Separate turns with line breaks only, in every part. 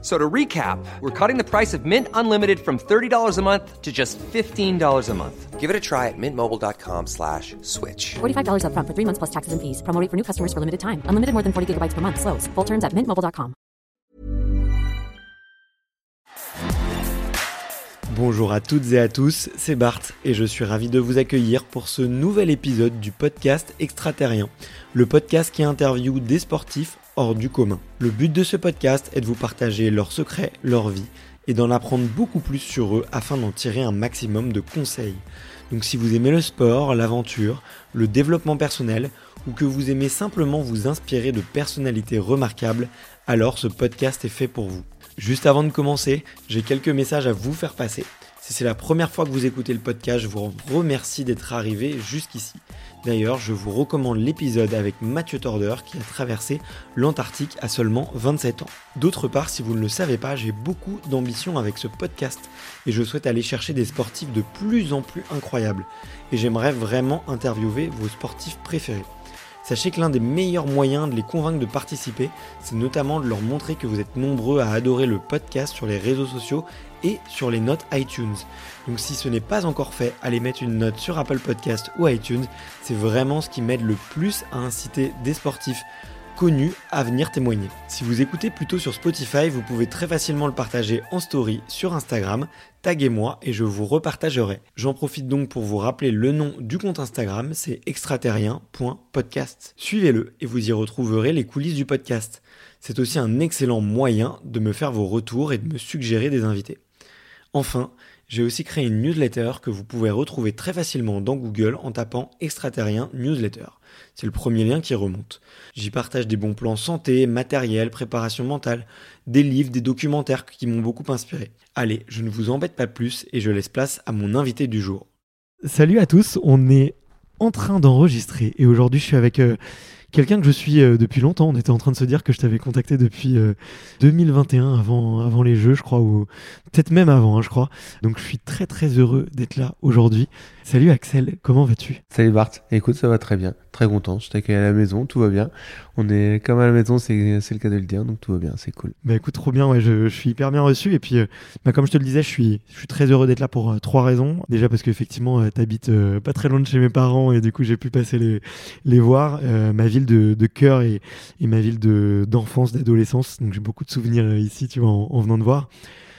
So to recap, we're cutting the price of Mint Unlimited from $30 a month to just $15 a month.
Give it a try at mintmobile.com slash switch.
$45 upfront for three months plus taxes and fees. Promo rate for new customers for limited time. Unlimited more than 40 gigabytes per month. Slows. Full terms at mintmobile.com.
Bonjour à toutes et à tous, c'est Bart et je suis ravi de vous accueillir pour ce nouvel épisode du podcast Extraterrien, le podcast qui interviewe des sportifs hors du commun. Le but de ce podcast est de vous partager leurs secrets, leur vie et d'en apprendre beaucoup plus sur eux afin d'en tirer un maximum de conseils. Donc si vous aimez le sport, l'aventure, le développement personnel ou que vous aimez simplement vous inspirer de personnalités remarquables, alors ce podcast est fait pour vous. Juste avant de commencer, j'ai quelques messages à vous faire passer. Si c'est la première fois que vous écoutez le podcast, je vous remercie d'être arrivé jusqu'ici. D'ailleurs, je vous recommande l'épisode avec Mathieu Torder qui a traversé l'Antarctique à seulement 27 ans. D'autre part, si vous ne le savez pas, j'ai beaucoup d'ambition avec ce podcast et je souhaite aller chercher des sportifs de plus en plus incroyables. Et j'aimerais vraiment interviewer vos sportifs préférés. Sachez que l'un des meilleurs moyens de les convaincre de participer, c'est notamment de leur montrer que vous êtes nombreux à adorer le podcast sur les réseaux sociaux et sur les notes iTunes. Donc si ce n'est pas encore fait, allez mettre une note sur Apple Podcast ou iTunes, c'est vraiment ce qui m'aide le plus à inciter des sportifs connus à venir témoigner. Si vous écoutez plutôt sur Spotify, vous pouvez très facilement le partager en story sur Instagram, taguez-moi et je vous repartagerai. J'en profite donc pour vous rappeler le nom du compte Instagram, c'est extraterrien.podcast. Suivez-le et vous y retrouverez les coulisses du podcast. C'est aussi un excellent moyen de me faire vos retours et de me suggérer des invités. Enfin, j'ai aussi créé une newsletter que vous pouvez retrouver très facilement dans Google en tapant extraterrien newsletter. C'est le premier lien qui remonte. J'y partage des bons plans santé, matériel, préparation mentale, des livres, des documentaires qui m'ont beaucoup inspiré. Allez, je ne vous embête pas plus et je laisse place à mon invité du jour. Salut à tous, on est en train d'enregistrer et aujourd'hui je suis avec euh, quelqu'un que je suis euh, depuis longtemps. On était en train de se dire que je t'avais contacté depuis 2021, euh, avant, avant les Jeux, je crois, ou peut-être même avant, hein, je crois. Donc je suis très très heureux d'être là aujourd'hui. Salut Axel, comment vas-tu?
Salut Bart, écoute, ça va très bien, très content. Je t'accueille à la maison, tout va bien. On est comme à la maison, c'est le cas de le dire, donc tout va bien, c'est cool.
Bah écoute, trop bien, ouais, je, suis hyper bien reçu. Et puis, euh, bah, comme je te le disais, je suis, je suis très heureux d'être là pour trois raisons. Déjà parce qu'effectivement, tu t'habites pas très loin de chez mes parents et du coup, j'ai pu passer les, les voir. ma ville de, de cœur et, et, ma ville d'enfance, d'adolescence. Donc j'ai beaucoup de souvenirs euh, ici, tu vois, en, venant de voir.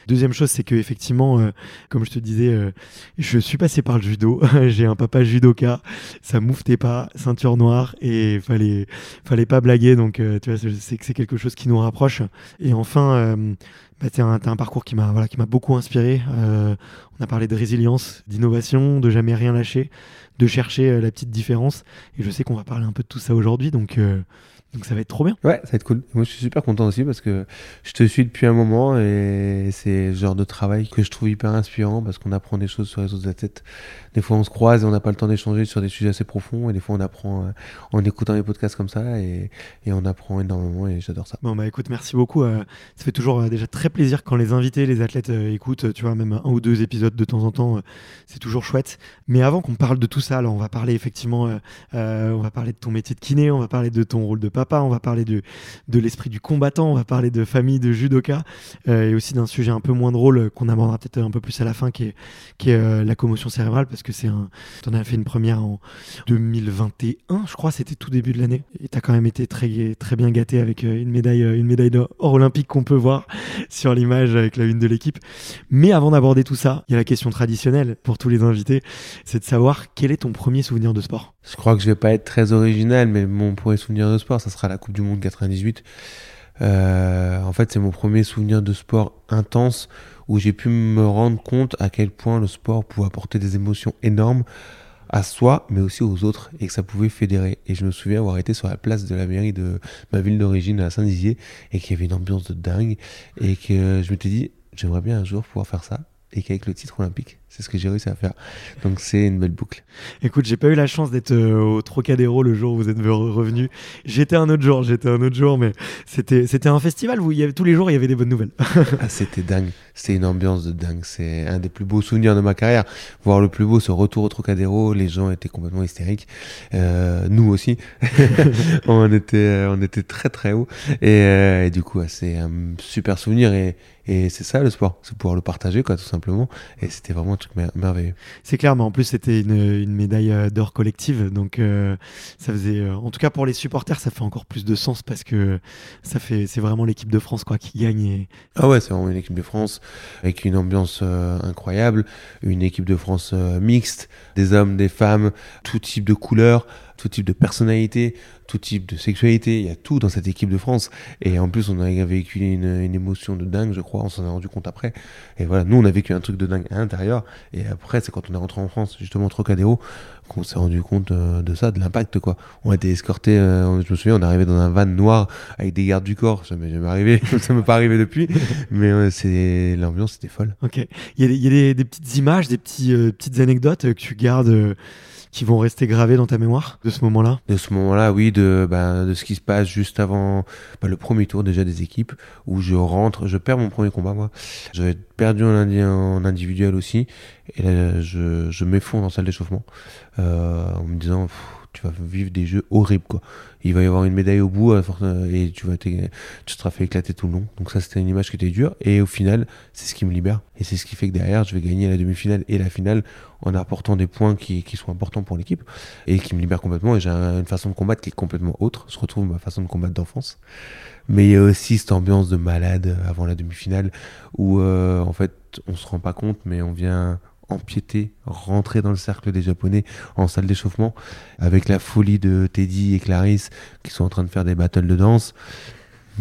Deuxième chose, c'est que effectivement, euh, comme je te disais, euh, je suis passé par le judo. J'ai un papa judoka, ça mouftait pas, ceinture noire, et fallait, fallait pas blaguer. Donc, tu vois, c'est que c'est quelque chose qui nous rapproche. Et enfin, bah, tu as, un parcours qui m'a voilà, qui m'a beaucoup inspiré. on a parlé de résilience, d'innovation, de jamais rien lâcher de chercher euh, la petite différence. Et je sais qu'on va parler un peu de tout ça aujourd'hui, donc, euh, donc ça va être trop bien.
Ouais, ça va être cool. Moi, je suis super content aussi parce que je te suis depuis un moment et c'est le genre de travail que je trouve hyper inspirant parce qu'on apprend des choses sur les autres athlètes des fois on se croise et on n'a pas le temps d'échanger sur des sujets assez profonds et des fois on apprend euh, en écoutant les podcasts comme ça et, et on apprend énormément et j'adore ça.
Bon bah écoute merci beaucoup, euh, ça fait toujours euh, déjà très plaisir quand les invités, les athlètes écoutent, tu vois même un ou deux épisodes de temps en temps, c'est toujours chouette. Mais avant qu'on parle de tout ça, alors on va parler effectivement, on va parler de ton métier de kiné, on va parler de ton rôle de papa, on va parler de, l'esprit du combattant, on va parler de famille, de judoka et aussi d'un sujet un peu moins drôle qu'on abordera peut-être un peu plus à la fin qui est, est la commotion cérébrale parce que c'est un. Tu en as fait une première en 2021, je crois, c'était tout début de l'année. Et tu as quand même été très, très bien gâté avec euh, une médaille, euh, une médaille d'or olympique qu'on peut voir sur l'image avec la une de l'équipe. Mais avant d'aborder tout ça, il y a la question traditionnelle pour tous les invités c'est de savoir quel est ton premier souvenir de sport?
Je crois que je vais pas être très original, mais mon premier souvenir de sport, ça sera la Coupe du Monde 98. Euh, en fait, c'est mon premier souvenir de sport intense où j'ai pu me rendre compte à quel point le sport pouvait apporter des émotions énormes à soi, mais aussi aux autres, et que ça pouvait fédérer. Et je me souviens avoir été sur la place de la mairie de ma ville d'origine, à Saint-Dizier, et qu'il y avait une ambiance de dingue, et que je m'étais dit, j'aimerais bien un jour pouvoir faire ça, et qu'avec le titre olympique, C'est ce que j'ai réussi à faire. Donc c'est une belle boucle.
Écoute, j'ai pas eu la chance d'être euh, au Trocadéro le jour où vous êtes re- revenu. J'étais un autre jour, j'étais un autre jour, mais c'était c'était un festival où il y avait, tous les jours il y avait des bonnes nouvelles.
Ah, c'était dingue. C'était une ambiance de dingue. C'est un des plus beaux souvenirs de ma carrière. Voir le plus beau, ce retour au Trocadéro. Les gens étaient complètement hystériques. Euh, nous aussi. on était, on était très très haut. Et, euh, et du coup, c'est un super souvenir. Et, et c'est ça le sport. C'est pouvoir le partager, quoi, tout simplement. Et c'était vraiment un truc mer- merveilleux.
C'est clair, mais en plus c'était une, une médaille euh, d'or collective, donc euh, ça faisait, euh, en tout cas pour les supporters, ça fait encore plus de sens parce que ça fait, c'est vraiment l'équipe de France quoi qui gagne. Et...
Ah ouais, c'est vraiment une équipe de France avec une ambiance euh, incroyable, une équipe de France mixte, des hommes, des femmes, tout type de couleurs, tout type de personnalité, tout type de sexualité, il y a tout dans cette équipe de France. Et en plus, on a véhiculé une, émotion de dingue, je crois, on s'en est rendu compte après. Et voilà, nous, on a vécu un truc de dingue à l'intérieur. Et après, c'est quand on est rentré en France, justement, au Trocadéro, qu'on s'est rendu compte euh, de ça, de l'impact, quoi. On a été escortés, euh, je me souviens, on est arrivé dans un van noir avec des gardes du corps, ça m'est jamais arrivé, ça m'est pas arrivé depuis, mais c'est l'ambiance était folle.
Ok. Il y a, des, petites images, des euh, petites anecdotes que tu gardes, qui vont rester gravées dans ta mémoire de ce moment-là?
De ce moment-là, oui, de, bah, de ce qui se passe juste avant bah, le premier tour déjà des équipes, où je rentre, je perds mon premier combat, moi. J'avais perdu en, indi- en individuel aussi, et là, je, je m'effondre en salle d'échauffement, euh, en me disant, tu vas vivre des jeux horribles, quoi. Il va y avoir une médaille au bout, force- et tu vas tu te seras fait éclater tout le long. Donc ça, c'était une image qui était dure, et au final, c'est ce qui me libère, et c'est ce qui fait que derrière, je vais gagner la demi-finale et la finale en apportant des points qui, qui sont importants pour l'équipe et qui me libère complètement. Et j'ai un- une façon de combattre qui est complètement autre. Je retrouve ma façon de combattre d'enfance. Mais il y a aussi cette ambiance de malade avant la demi-finale où euh, en fait on se rend pas compte, mais on vient empiéter, rentrer dans le cercle des Japonais en salle d'échauffement avec la folie de Teddy et Clarisse qui sont en train de faire des battles de danse.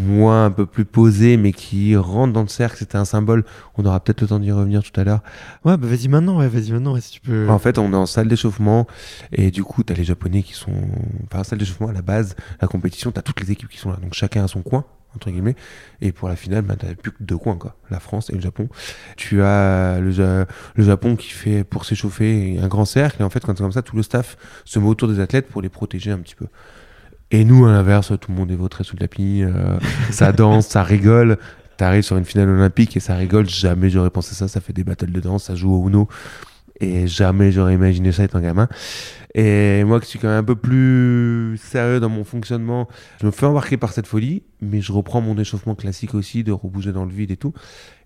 Moi, un peu plus posé, mais qui rentre dans le cercle, c'était un symbole. On aura peut-être le temps d'y revenir tout à l'heure.
Ouais, bah vas-y maintenant, ouais, vas-y maintenant, ouais, si tu peux.
En fait, on est en salle d'échauffement et du coup, tu as les Japonais qui sont. Enfin, salle d'échauffement à la base, la compétition, tu as toutes les équipes qui sont là. Donc chacun a son coin, entre guillemets. Et pour la finale, bah, tu plus que deux coins, quoi. La France et le Japon. Tu as le, Ja- le Japon qui fait, pour s'échauffer, un grand cercle. Et en fait, quand c'est comme ça, tout le staff se met autour des athlètes pour les protéger un petit peu. Et nous, à l'inverse, tout le monde est vautré sous le tapis. euh, ça danse, ça rigole. T'arrives sur une finale olympique et ça rigole. Jamais j'aurais pensé ça. Ça fait des battles de danse, ça joue au Uno. Et jamais j'aurais imaginé ça étant gamin. Et moi, qui suis quand même un peu plus sérieux dans mon fonctionnement, je me fais embarquer par cette folie, mais je reprends mon échauffement classique aussi, de rebouger dans le vide et tout.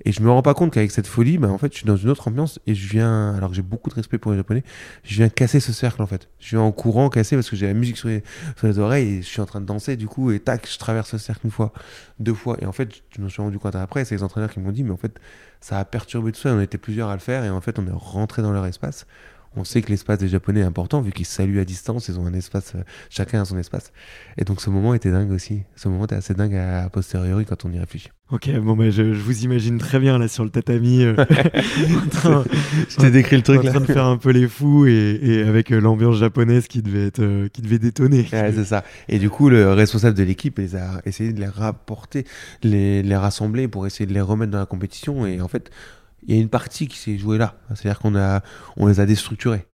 Et je me rends pas compte qu'avec cette folie, bah, en fait, je suis dans une autre ambiance et je viens, alors que j'ai beaucoup de respect pour les Japonais, je viens casser ce cercle en fait. Je viens en courant casser parce que j'ai la musique sur les, oreilles et je suis en train de danser du coup et tac, je traverse ce cercle une fois, deux fois. Et en fait, je me suis rendu compte après, c'est les entraîneurs qui m'ont dit, mais en fait, ça a perturbé tout ça. On était plusieurs à le faire et en fait, on est rentré dans leur espace. On sait que l'espace des Japonais est important vu qu'ils saluent à distance, ils ont un espace, euh, chacun a son espace. Et donc ce moment était dingue aussi. Ce moment était assez dingue à, à posteriori quand on y réfléchit.
Ok, bon, bah, je, je vous imagine très bien là sur le tatami, euh, en train,
Je t'ai décrit le truc
en
là.
train de faire un peu les fous et, et avec euh, l'ambiance japonaise qui devait être, euh, qui devait détonner.
Ouais, c'est ça. Et du coup, le responsable de l'équipe les a essayé de les rapporter, les, les rassembler pour essayer de les remettre dans la compétition. Et en fait, il y a une partie qui s'est jouée là. C'est-à-dire qu'on a, on les a déstructurés.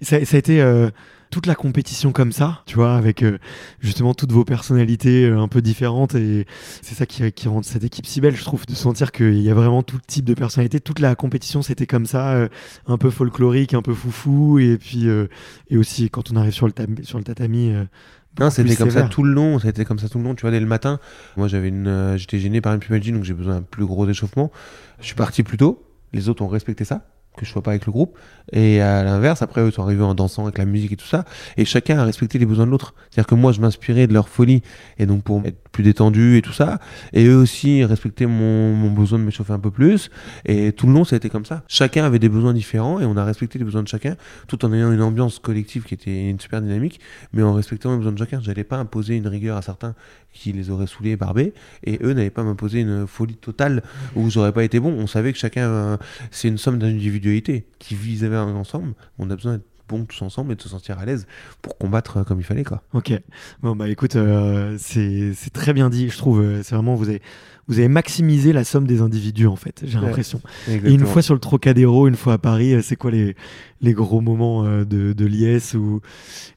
Et ça, a été euh, toute la compétition comme ça, tu vois, avec euh, justement toutes vos personnalités euh, un peu différentes. Et c'est ça qui, rend cette équipe si belle, je trouve, de sentir qu'il y a vraiment tout type de personnalité. Toute la compétition, c'était comme ça, un peu folklorique, un peu foufou. Et puis, et aussi, quand on arrive sur le tatami.
Non, c'était comme ça tout le long. Ça a été comme ça tout le long. Tu vois, dès le matin, moi, j'avais une, euh, j'étais gêné par une pubalgie, donc j'ai besoin d'un plus gros échauffement. Je suis parti plus tôt. Les autres ont respecté ça, que je sois pas avec le groupe. Et à l'inverse, après, eux sont arrivés en dansant avec la musique et tout ça. Et chacun a respecté les besoins de l'autre. C'est-à-dire que moi, je m'inspirais de leur folie. Et donc, pour être plus détendu et tout ça. Et eux aussi respectaient mon, besoin de m'échauffer un peu plus. Et tout le long, ça a été comme ça. Chacun avait des besoins différents et on a respecté les besoins de chacun, tout en ayant une ambiance collective qui était une super dynamique, mais en respectant les besoins de chacun. J'allais pas imposer une rigueur à certains qui les auraient saoulés et barbés, et eux n'avaient pas m'imposer une folie totale où j'aurais pas été bon. On savait que chacun, euh, c'est une somme d'individualité qui vivait ensemble. On a besoin d'être bons tous ensemble et de se sentir à l'aise pour combattre euh, comme il fallait. Quoi.
Ok. Bon, bah écoute, euh, c'est très bien dit, je trouve. euh, C'est vraiment, vous avez, vous avez maximisé la somme des individus, en fait, j'ai
Ouais.
l'impression. Et une fois sur le Trocadéro, une fois à Paris, euh, c'est quoi les, les gros moments euh, de, de liesse ou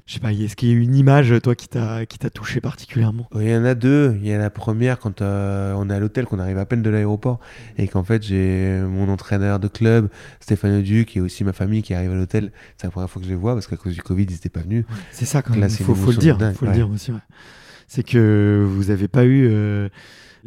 je sais pas, est-ce qu'il y a une image, toi, qui t'a touché particulièrement?
Il y en a deux. Il y a la première quand euh, on est à l'hôtel, qu'on arrive à peine de l'aéroport et qu'en fait j'ai mon entraîneur de club, Stéphane Duc, et aussi ma famille qui arrive à l'hôtel. C'est la première fois que je les vois parce qu'à cause du Covid, ils n'étaient pas venus.
C'est ça quand
Là,
même.
c'est
Faut, le dire.
dingue,
faut le dire aussi. ouais. C'est que vous avez pas eu euh,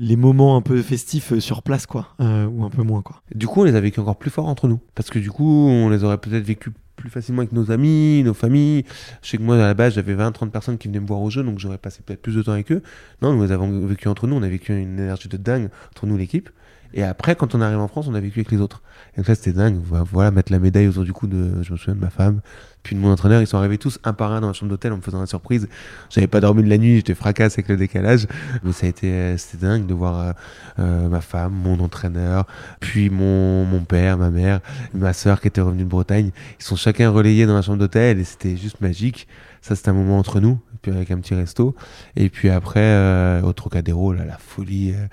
les moments un peu festifs euh, sur place, quoi, euh, ou un peu moins, quoi.
Du coup, on les a vécus encore plus fort entre nous. Parce que du coup, on les aurait peut-être vécus plus facilement avec nos amis, nos familles. Je sais que moi, à la base, j'avais 20-30 personnes qui venaient me voir au jeu, donc j'aurais passé peut-être plus de temps avec eux. Non, nous les avons vécu entre nous. On a vécu une énergie de dingue entre nous, l'équipe. Et après, quand on arrive en France, on a vécu avec les autres. Et donc là, c'était dingue. Voilà, mettre la médaille autour du cou de, je me souviens de ma femme, puis de mon entraîneur. Ils sont arrivés tous un par un dans la chambre d'hôtel en me faisant la surprise. J'avais pas dormi de la nuit, j'étais fracasse avec le décalage. Mais ça a euh, c'était dingue de voir euh, euh, ma femme, mon entraîneur, puis mon, mon père, ma mère, ma soeur qui était revenue de Bretagne. Ils sont chacun relayés dans la chambre d'hôtel et c'était juste magique. Ça, c'était un moment entre nous, puis avec un petit resto. Et puis après, euh, au Trocadéro, là, la folie, euh,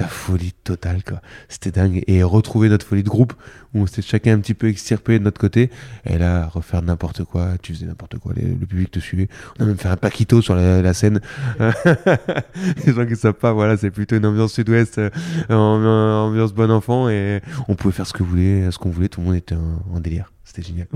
la folie totale, quoi. C'était dingue. Et retrouver notre folie de groupe, où on s'était chacun un petit peu extirpé de notre côté. Et là, refaire n'importe quoi, tu faisais n'importe quoi, le public te suivait. On a même fait un paquito sur la, scène. les gens qui savent pas, voilà, c'est plutôt une ambiance sud-ouest, euh, ambiance bon enfant, et on pouvait faire ce que voulait, ce qu'on voulait, tout le monde était en délire. C'était génial.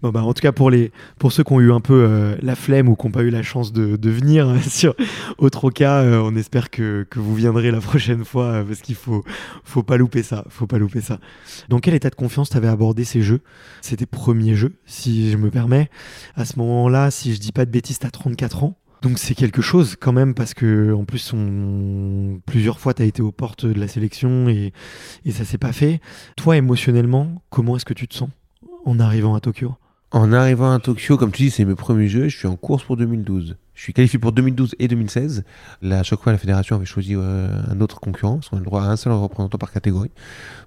Bon bah en tout cas pour les pour ceux qui ont eu un peu euh, la flemme ou qui n'ont pas eu la chance de, de venir euh, sur au Troca, euh, on espère que, que vous viendrez la prochaine fois parce qu'il faut faut pas louper ça, faut pas louper ça. Dans quel état de confiance t'avais abordé ces jeux? C'est tes premiers jeux, si je me permets. À ce moment-là, si je dis pas de bêtises, t'as 34 ans. Donc c'est quelque chose quand même parce que en plus plusieurs fois tu as été aux portes de la sélection et, et ça s'est pas fait. Toi émotionnellement, comment est-ce que tu te sens? En arrivant à Tokyo
En arrivant à Tokyo, comme tu dis, c'est mes premiers jeux. Je suis en course pour 2012. Je suis qualifié pour 2012 et 2016. Là, à chaque fois, la fédération avait choisi euh, un autre concurrent, parce qu'on a le droit à un seul représentant par catégorie.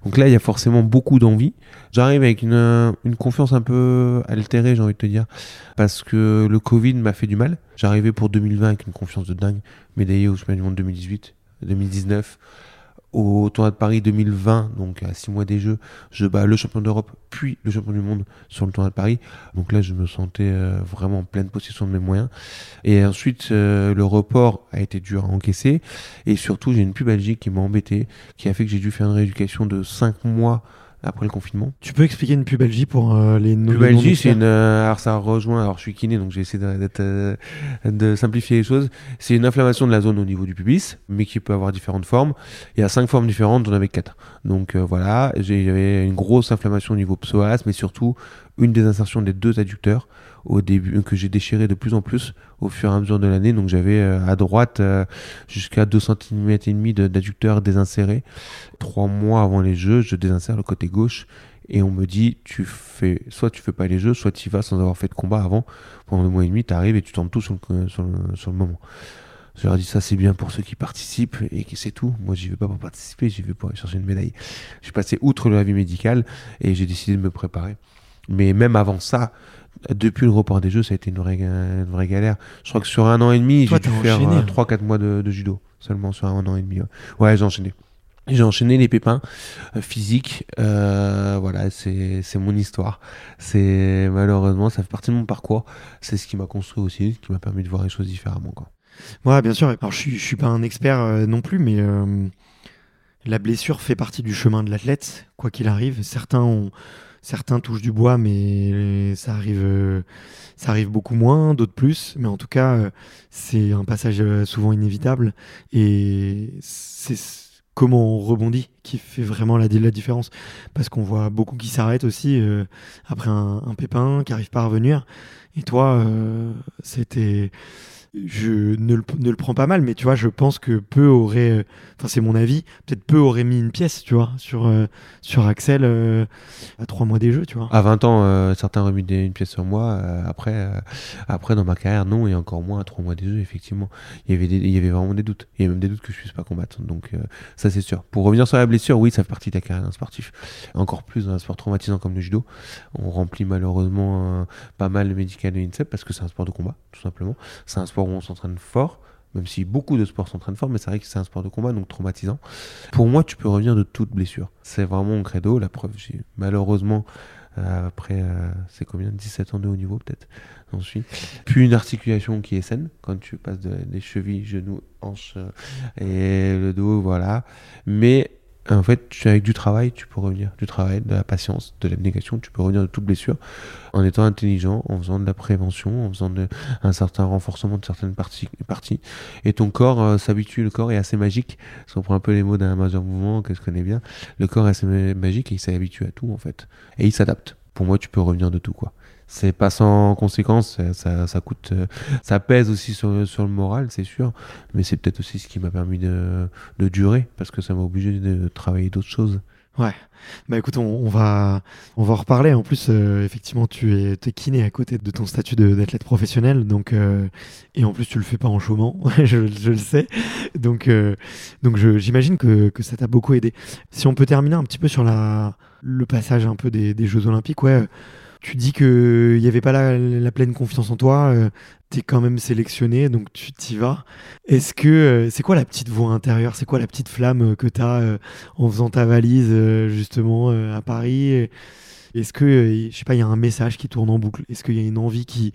Donc là, il y a forcément beaucoup d'envie. J'arrive avec une, euh, confiance un peu altérée, j'ai envie de te dire, parce que le Covid m'a fait du mal. J'arrivais pour 2020 avec une confiance de dingue, médaillé au championnat du monde 2018, 2019. Au tournoi de Paris 2020, donc à 6 mois des Jeux, je bats le champion d'Europe, puis le champion du monde sur le tournoi de Paris. Donc là, je me sentais euh, vraiment en pleine possession de mes moyens. Et ensuite, euh, le report a été dur à encaisser. Et surtout, j'ai une pubalgie qui m'a embêté, qui a fait que j'ai dû faire une rééducation de 5 mois après le confinement.
Tu peux expliquer une pubalgie pour euh, les non
Pubalgie, c'est une. euh, alors ça rejoint. Alors je suis kiné, donc j'ai essayé de, euh, de simplifier les choses. C'est une inflammation de la zone au niveau du pubis, mais qui peut avoir différentes formes. Il y a cinq formes différentes, j'en avais quatre. Donc euh, voilà, j'avais une grosse inflammation au niveau psoas, mais surtout une désinsertion des deux adducteurs au début que j'ai déchiré de plus en plus au fur et à mesure de l'année. Donc j'avais euh, à droite euh, jusqu'à 2 cm et demi de- d'adducteurs désinsérés. Trois mois avant les jeux, je désinsère le côté gauche et on me dit tu fais soit tu fais pas les jeux, soit tu y vas sans avoir fait de combat avant. Pendant deux mois et demi, tu arrives et tu tombes tout sur le, sur le, moment. Je leur dis ça c'est bien pour ceux qui participent et que c'est tout. Moi j'y vais pas pour participer, j'y vais pour aller chercher une médaille. Suis passé outre le avis médical et j'ai décidé de me préparer. Mais même avant ça, depuis le report des jeux, ça a été une vraie, une vraie galère. Je crois que sur un an et demi, j'ai dû faire
enchaîné, hein.
3-4 mois de, de judo. Seulement sur un an et demi. Ouais, Ouais, j'ai enchaîné. J'ai enchaîné les pépins euh, physiques. Euh, voilà, c'est mon histoire. C'est malheureusement, ça fait partie de mon parcours. C'est ce qui m'a construit aussi, ce qui m'a permis de voir les choses différemment. Quoi.
Ouais, bien sûr. Alors, je suis, je suis pas un expert euh, non plus, mais euh, la blessure fait partie du chemin de l'athlète, quoi qu'il arrive. Certains ont, certains touchent du bois, mais ça arrive, euh, ça arrive beaucoup moins, d'autres plus. Mais en tout cas, euh, c'est un passage euh, souvent inévitable, et c'est comment on rebondit qui fait vraiment la, la différence. Parce qu'on voit beaucoup qui s'arrêtent aussi après un, pépin, qui arrive pas à revenir. Et toi, c'était je ne le, ne le prends pas mal, mais tu vois, je pense que peu aurait, euh, enfin c'est mon avis, peut-être peu aurait mis une pièce, tu vois, sur, euh, sur Axel euh, à trois mois des jeux, tu vois.
À 20 ans, certains auraient mis une pièce sur moi. après, après, dans ma carrière, non, et encore moins à 3 mois des jeux, effectivement. Il y avait, il y avait vraiment des doutes. Il y a même des doutes que je puisse pas combattre. Donc, ça, c'est sûr. Pour revenir sur la blessure, oui, ça fait partie de la carrière d'un sportif. Encore plus dans un sport traumatisant comme le judo. On remplit malheureusement pas mal le médical de l'INSEP parce que c'est un sport de combat, tout simplement. C'est un sport on s'entraîne fort. Même si beaucoup de sports s'entraînent fort, mais c'est vrai que c'est un sport de combat, donc traumatisant. Pour moi, tu peux revenir de toute blessure. C'est vraiment mon credo. La preuve, j'ai malheureusement euh, après, euh, c'est combien? 17 ans de haut niveau peut-être J'en suis. Puis une articulation qui est saine quand tu passes de- des chevilles, genoux, hanches euh, et le dos, voilà. Mais en fait, avec du travail, tu peux revenir. Du travail, de la patience, de l'abnégation, tu peux revenir de toute blessure en étant intelligent, en faisant de la prévention, en faisant de- un certain renforcement de certaines parties. Et ton corps euh, s'habitue, le corps est assez magique. Si on prend un peu les mots d'un major mouvement que je connais bien, le corps est assez ma- magique et il s'habitue à tout en fait. Et il s'adapte. Pour moi, tu peux revenir de tout quoi. C'est pas sans conséquence, ça, ça, coûte, euh, ça pèse aussi sur, sur le moral, c'est sûr, mais c'est peut-être aussi ce qui m'a permis de, de durer, parce que ça m'a obligé de travailler d'autres choses.
Ouais. Bah écoute, on, va on va en reparler. En plus, euh, effectivement, tu es, t'es kiné à côté de ton statut d'athlète professionnel, donc euh, et en plus tu le fais pas en chômant, je, le sais. Donc euh, donc j'imagine que, que ça t'a beaucoup aidé. Si on peut terminer un petit peu sur la le passage un peu des, des Jeux Olympiques, ouais. Tu dis que il y avait pas la, pleine confiance en toi. euh, T'es quand même sélectionné, donc tu t'y vas. Est-ce que euh, c'est quoi la petite voix intérieure? C'est quoi la petite flamme euh, que t'as euh, en faisant ta valise justement à Paris? Est-ce que, je sais pas, il y a un message qui tourne en boucle? Est-ce qu'il y a une envie qui,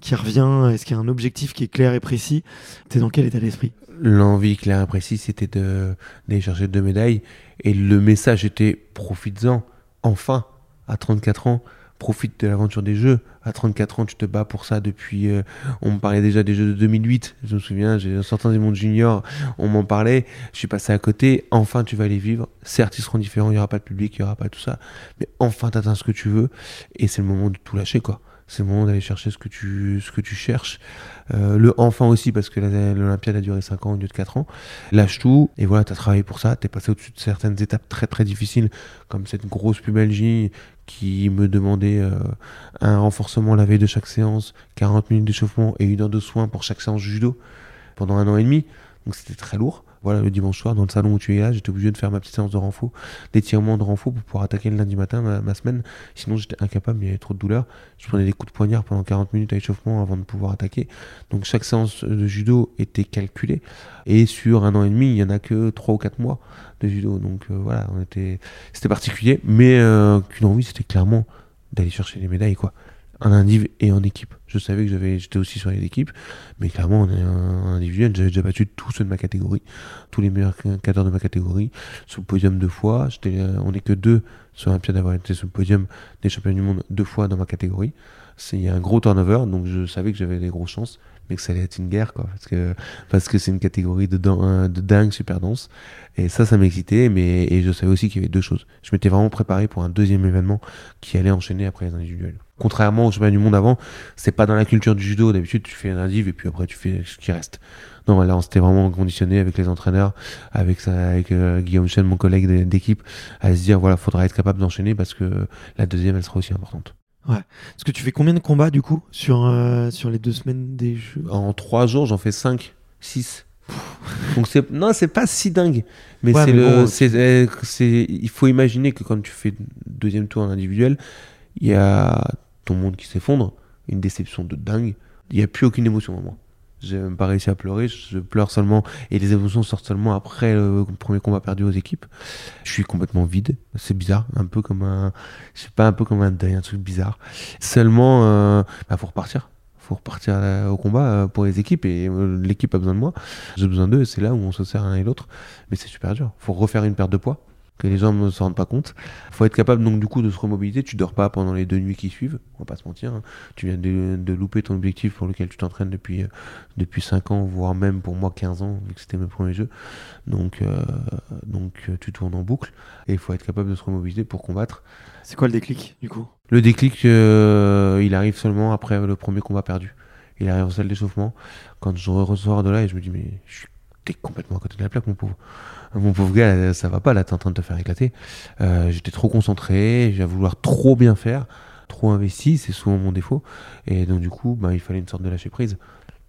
qui revient? Est-ce qu'il y a un objectif qui est clair et précis? T'es dans quel état d'esprit?
L'envie claire et précise, c'était d'aller chercher deux médailles. Et le message était profites-en, enfin, à 34 ans, profite de l'aventure des Jeux. À 34 ans, tu te bats pour ça depuis. euh, on me parlait déjà des Jeux de 2008. Je me souviens, en sortant des mondes juniors, on m'en parlait. Je suis passé à côté. Enfin, tu vas les vivre. Certes, ils seront différents. Il n'y aura pas de public, il n'y aura pas tout ça. Mais enfin, tu atteins ce que tu veux. Et c'est le moment de tout lâcher, quoi. C'est le moment d'aller chercher ce que tu, ce que tu cherches. Euh, le enfant aussi, parce que l'Olympiade a duré 5 ans au lieu de 4 ans. Lâche tout, et voilà, tu as travaillé pour ça. Tu es passé au-dessus de certaines étapes très très difficiles, comme cette grosse pubalgie qui me demandait euh, un renforcement la veille de chaque séance, 40 minutes d'échauffement et une heure de soins pour chaque séance judo pendant un an et demi. Donc c'était très lourd. Voilà, le dimanche soir, dans le salon où tu es là, j'étais obligé de faire ma petite séance de renfort, d'étirement de renfort pour pouvoir attaquer le lundi matin ma, ma semaine. Sinon, j'étais incapable, il y avait trop de douleur. Je prenais des coups de poignard pendant 40 minutes à échauffement avant de pouvoir attaquer. Donc chaque séance de judo était calculée. Et sur un an et demi, il n'y en a que 3 ou 4 mois de judo. Donc euh, voilà, on était... c'était particulier. Mais euh, qu'une envie, c'était clairement d'aller chercher les médailles, quoi. En indiv et en équipe. Je savais que j'avais, j'étais aussi sur les équipes, mais clairement, est un individuel. J'avais déjà battu tous ceux de ma catégorie, tous les meilleurs cadres de ma catégorie, sur le podium deux fois. J'étais, euh, on n'est que deux sur Olympiade d'avoir été sur le podium des champions du monde deux fois dans ma catégorie. Il y a un gros turnover, donc je savais que j'avais des grosses chances, mais que ça allait être une guerre, quoi, parce que, parce que c'est une catégorie de, dan- de dingue super dense. Et ça, ça m'excitait, mais, et je savais aussi qu'il y avait deux choses. Je m'étais vraiment préparé pour un deuxième événement qui allait enchaîner après les individuels. Contrairement au championnat du monde avant, c'est pas dans la culture du judo. D'habitude, tu fais un indiv et puis après, tu fais ce qui reste. Non, là, on s'était vraiment conditionné avec les entraîneurs, avec, ça, avec euh, Guillaume Chen, mon collègue d'é- d'équipe, à se dire, voilà, faudra être capable d'enchaîner parce que la deuxième, elle sera aussi importante.
Est-ce que tu fais combien de combats du coup sur, euh, sur les deux semaines des Jeux?
En trois jours, j'en fais cinq, six. Donc c'est non, c'est pas si dingue, mais
Ouais,
c'est le,
bon,
c'est, euh, c'est, il faut imaginer que quand tu fais deuxième tour en individuel, il y a ton monde qui s'effondre, une déception de dingue. Il n'y a plus aucune émotion en moi. J'ai même pas réussi à pleurer, je pleure seulement et les émotions sortent seulement après le premier combat perdu aux équipes. Je suis complètement vide, c'est bizarre, un peu comme un, je sais pas, un peu comme un deuil, un truc bizarre. Seulement, euh, bah, faut repartir faut repartir euh, au combat euh, pour les équipes et euh, l'équipe a besoin de moi. J'ai besoin d'eux et c'est là où on se sert l'un et l'autre. Mais c'est super dur. Faut refaire une perte de poids que les gens ne se rendent pas compte. Faut être capable donc du coup de se remobiliser. Tu dors pas pendant les deux nuits qui suivent. On va pas se mentir. hein. Tu viens de, de louper ton objectif pour lequel tu t'entraînes depuis euh, depuis 5 ans, voire même pour moi 15 ans vu que c'était mes premiers jeux. Donc euh, donc euh, tu tournes en boucle et il faut être capable de se remobiliser pour combattre.
C'est quoi le déclic du coup?
Le déclic, euh, il arrive seulement après le premier combat perdu. Il arrive en salle d'échauffement. Quand je ressors de là, et je me dis, mais je suis complètement à côté de la plaque, mon pauvre. Mon pauvre gars, ça va pas, là, t'es en train de te faire éclater. Euh, J'étais trop concentré, j'ai à vouloir trop bien faire, trop investi, c'est souvent mon défaut. Et donc, du coup, bah, il fallait une sorte de lâcher prise.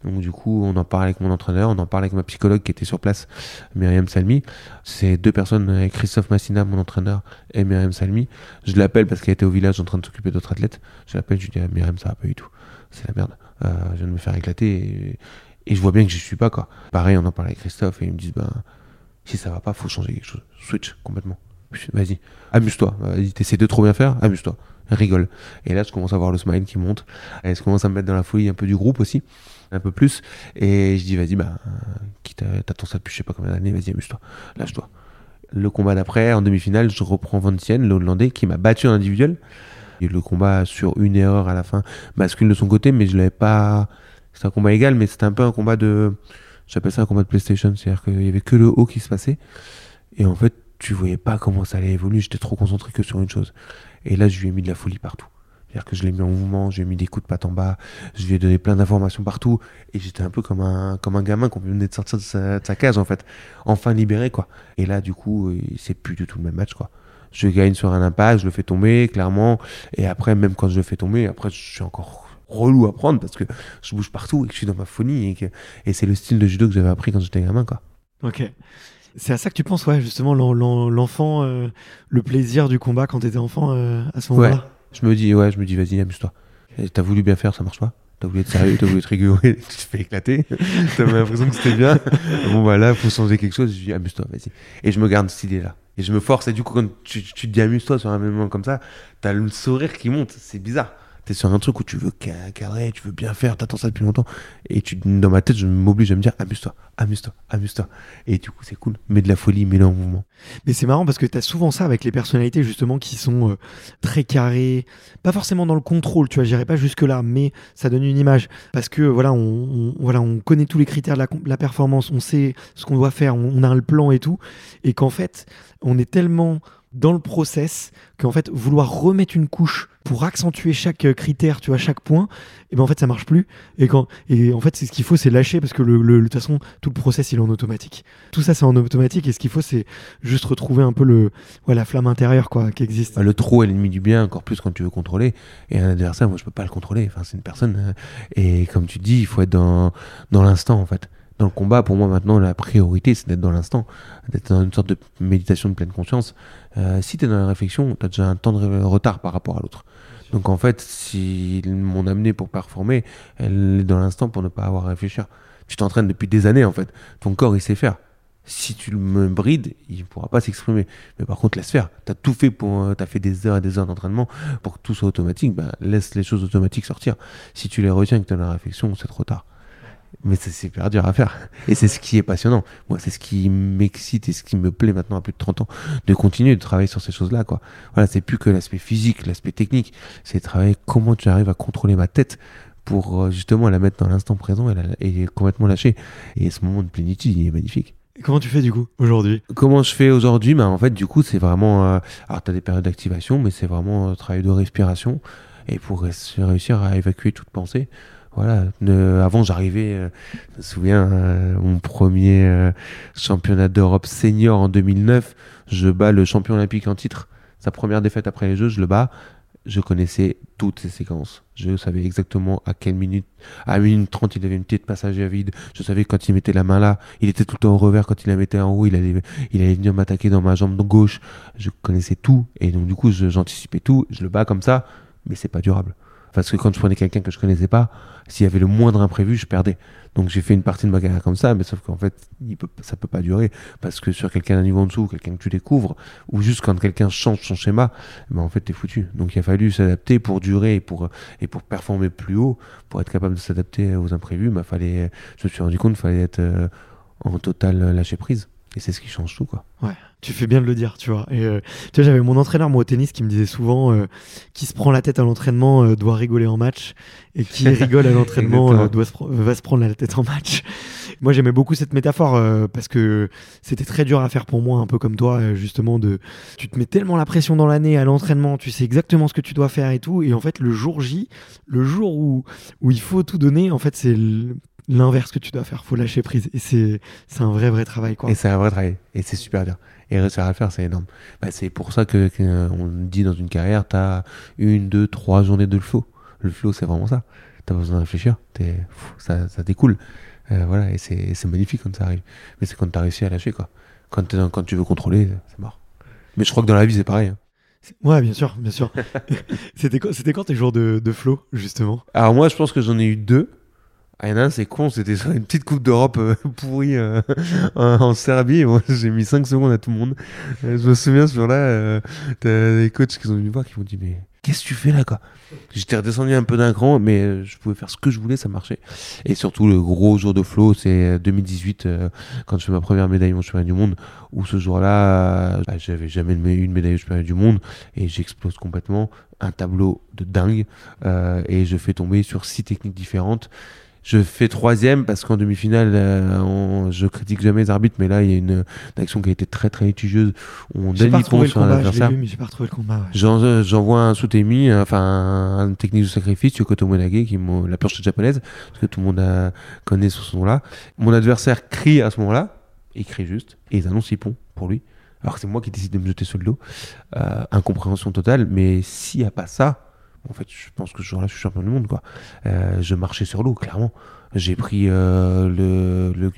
Donc, du coup, on en parle avec mon entraîneur, on en parle avec ma psychologue qui était sur place, Myriam Salmi. C'est deux personnes, Christophe Massina, mon entraîneur, et Myriam Salmi. Je l'appelle parce qu'elle était au village en train de s'occuper d'autres athlètes. Je l'appelle, je lui dis, ah, Myriam, ça va pas du tout. C'est la merde. Euh, je viens de me faire éclater. Et je vois bien que je suis pas, quoi. Pareil, on en parle avec Christophe et ils me disent, ben, si ça va pas, faut changer quelque chose. Switch complètement. Vas-y, amuse-toi. Vas-y, t'essaies de trop bien faire, amuse-toi. Rigole. Et là, je commence à voir le smile qui monte. Et je commence à me mettre dans la folie un peu du groupe aussi, un peu plus. Et je dis, vas-y, bah, quitte t'attends ça depuis je sais pas combien d'années, vas-y, amuse-toi. Lâche-toi. Le combat d'après, en demi-finale, je reprends Van le Hollandais, qui m'a battu en individuel. Le combat sur une erreur à la fin bascule de son côté, mais je l'avais pas c'était un combat égal, mais c'était un peu un combat de. J'appelle ça un combat de PlayStation, c'est-à-dire qu'il y avait que le haut qui se passait. Et en fait, tu voyais pas comment ça allait évoluer. J'étais trop concentré que sur une chose. Et là, je lui ai mis de la folie partout. C'est-à-dire que je l'ai mis en mouvement, j'ai mis des coups de patte en bas, je lui ai donné plein d'informations partout. Et j'étais un peu comme un, comme un gamin qu'on venait de sortir de sa, de sa, case, en fait. Enfin libéré, quoi. Et là, du coup, c'est plus du tout le même match, quoi. Je gagne sur un impact, je le fais tomber, clairement. Et après, même quand je le fais tomber, après, je suis encore relou à prendre parce que je bouge partout et que je suis dans ma folie et, que, et c'est le style de judo que j'avais appris quand j'étais gamin quoi.
Ok. C'est à ça que tu penses, ouais, justement, l'enfant, euh, le plaisir du combat quand t'étais enfant euh, à ce moment-là?
Ouais. Je me dis, ouais, je me dis, vas-y, amuse-toi. T'as voulu bien faire, ça marche pas. T'as voulu être sérieux, t'as voulu être rigoureux, tu te fais éclater. T'as l'impression que c'était bien. bon, bah là, faut changer quelque chose. Je dis, amuse-toi, vas-y. Et je me garde cette idée-là. Et je me force. Et du coup, quand tu, tu te dis, amuse-toi sur un moment comme ça, t'as le sourire qui monte. C'est bizarre t'es sur un truc où tu veux cadrer, tu veux bien faire, t'attends ça depuis longtemps. Et tu, dans ma tête, je m'oblige à me dire amuse-toi, amuse-toi, amuse-toi. Et du coup, c'est cool. Mets de la folie, mets-le en mouvement.
Mais c'est marrant parce que t'as souvent ça avec les personnalités justement qui sont euh, très carrées, pas forcément dans le contrôle, tu vois, j'irai pas jusque-là, mais ça donne une image. Parce que voilà, on, connaît tous les critères de la, performance, on sait ce qu'on doit faire, on, a un plan et tout. Et qu'en fait, on est tellement dans le process qu'en fait vouloir remettre une couche pour accentuer chaque euh, critère tu vois chaque point et ben en fait ça marche plus. Et quand et en fait ce qu'il faut c'est lâcher parce que le, de toute façon tout le process il est en automatique. Tout ça c'est en automatique et ce qu'il faut c'est juste retrouver un peu le ouais, la flamme intérieure quoi qui existe.
Le trop est l'ennemi du bien encore plus quand tu veux contrôler. Et un adversaire moi je peux pas le contrôler. Enfin c'est une personne euh, et comme tu dis il faut être dans dans l'instant en fait dans le combat, pour moi maintenant, la priorité, c'est d'être dans l'instant, d'être dans une sorte de méditation de pleine conscience. Euh, si tu es dans la réflexion, tu as déjà un temps de retard par rapport à l'autre. Donc en fait, si mon amené pour performer, elle est dans l'instant pour ne pas avoir à réfléchir. Tu t'entraînes depuis des années en fait. Ton corps, il sait faire. Si tu me brides, il ne pourra pas s'exprimer. Mais par contre, laisse faire. Tu as tout fait pour. Euh, tu as fait des heures et des heures d'entraînement pour que tout soit automatique. Bah, laisse les choses automatiques sortir. Si tu les retiens et que tu as la réflexion, c'est trop tard mais c'est super dur à faire. Et c'est ce qui est passionnant. Moi, c'est ce qui m'excite et ce qui me plaît maintenant à plus de 30 ans, de continuer de travailler sur ces choses-là, quoi. Voilà, c'est plus que l'aspect physique, l'aspect technique. C'est travailler comment tu arrives à contrôler ma tête pour euh, justement la mettre dans l'instant présent et, complètement lâcher. Et ce moment de plénitude, il est magnifique.
Comment tu fais du coup aujourd'hui?
Comment je fais aujourd'hui? Bah, En fait, du coup, c'est vraiment. Euh, alors, tu as des périodes d'activation, mais c'est vraiment un travail de respiration. Et pour réussir à évacuer toute pensée, voilà. avant, j'arrivais, euh, je me souviens, euh, mon premier euh, championnat d'Europe senior en 2009, je bats le champion olympique en titre. Sa première défaite après les Jeux, je le bats. Je connaissais toutes ces séquences. Je savais exactement à quelle minute, à minute 30, il avait une petite passage à vide. Je savais quand il mettait la main là, il était tout le temps au revers. Quand il la mettait en haut, il allait, il allait venir m'attaquer dans ma jambe gauche. Je connaissais tout. Et donc, du coup, j'anticipais tout. Je le bats comme ça, mais c'est pas durable. Parce que quand je prenais quelqu'un que je connaissais pas, s'il y avait le moindre imprévu, je perdais. Donc j'ai fait une partie de ma carrière comme ça, mais sauf qu'en fait, il peut, ça peut pas durer. Parce que sur quelqu'un d'un niveau en dessous, quelqu'un que tu découvres, ou juste quand quelqu'un change son schéma, ben en fait, t'es foutu. Donc il a fallu s'adapter pour durer et pour, et pour performer plus haut, pour être capable de s'adapter aux imprévus. Ben, fallait, je me suis rendu compte fallait être euh, en total lâcher prise. Et c'est ce qui change tout, quoi.
Ouais, tu fais bien de le dire, tu vois. Et euh, tu vois, j'avais mon entraîneur, moi, au tennis, qui me disait souvent euh, qui se prend la tête à l'entraînement euh, doit rigoler en match, et qui rigole à l'entraînement doit va se prendre la tête en match. Moi, j'aimais beaucoup cette métaphore euh, parce que c'était très dur à faire pour moi, un peu comme toi, euh, justement. De, tu te mets tellement la pression dans l'année à l'entraînement, tu sais exactement ce que tu dois faire et tout. Et en fait, le jour J, le jour où, où il faut tout donner, en fait, c'est l'inverse que tu dois faire. Faut lâcher prise. Et c'est un vrai, vrai travail. Quoi.
Et c'est un vrai travail. Et c'est super dur. Et réussir à le faire, c'est énorme. Bah, c'est pour ça que, on dit dans une carrière, t'as une, deux, trois journées de flow. Le flow, c'est vraiment ça. T'as pas besoin de réfléchir. Pff, ça, ça. Euh, voilà. Et c'est, magnifique quand ça arrive. Mais c'est quand t'as réussi à lâcher, quoi. Quand, dans- quand tu veux contrôler, c'est mort. Mais je crois que dans la vie, c'est pareil. hein.
Ouais, bien sûr, bien sûr. c'était quand tes jours de, de flow, justement?
Alors moi, je pense que j'en ai eu deux. Ah, il y en a un, c'est con, c'était sur une petite Coupe d'Europe euh, pourrie euh, en, en Serbie. Moi, j'ai mis 5 secondes à tout le monde. Euh, je me souviens, ce jour-là, t'as des coachs qui sont venus me voir qui m'ont dit Mais qu'est-ce que tu fais là, quoi? J'étais redescendu un peu d'un cran, mais euh, je pouvais faire ce que je voulais, ça marchait. Et surtout, le gros jour de flow, c'est euh, 2018, euh, quand je fais ma première médaille au championnat du monde, où ce jour-là, euh, bah, j'avais jamais eu une médaille au championnat du monde, et j'explose complètement. Un tableau de dingue, euh, et je fais tomber sur six techniques différentes. Je fais troisième parce qu'en demi-finale, euh, on- je critique jamais les arbitres, mais là, il y a une, une action qui a été très très litigieuse. On
J'ai
donne
pas
8
retrouvé
points
le
sur un
combat, je l'ai
adversaire.
vu, mais j'ai pas retrouvé le combat. ouais.
J'en- euh, J'envoie un sous-émis, enfin un, technique de sacrifice, Yokoto Monage, qui est mon- la planche japonaise, parce que tout le monde a, connaît ce nom-là. Mon adversaire crie à ce moment-là, il crie juste, et ils annoncent 6 ponts pour lui. Alors que c'est moi qui décide de me jeter sur le dos. Euh, incompréhension totale, mais s'il n'y a pas ça, en fait, je pense que ce jour-là, je suis champion du monde, quoi. Euh, je marchais sur l'eau, clairement. J'ai pris euh, le, le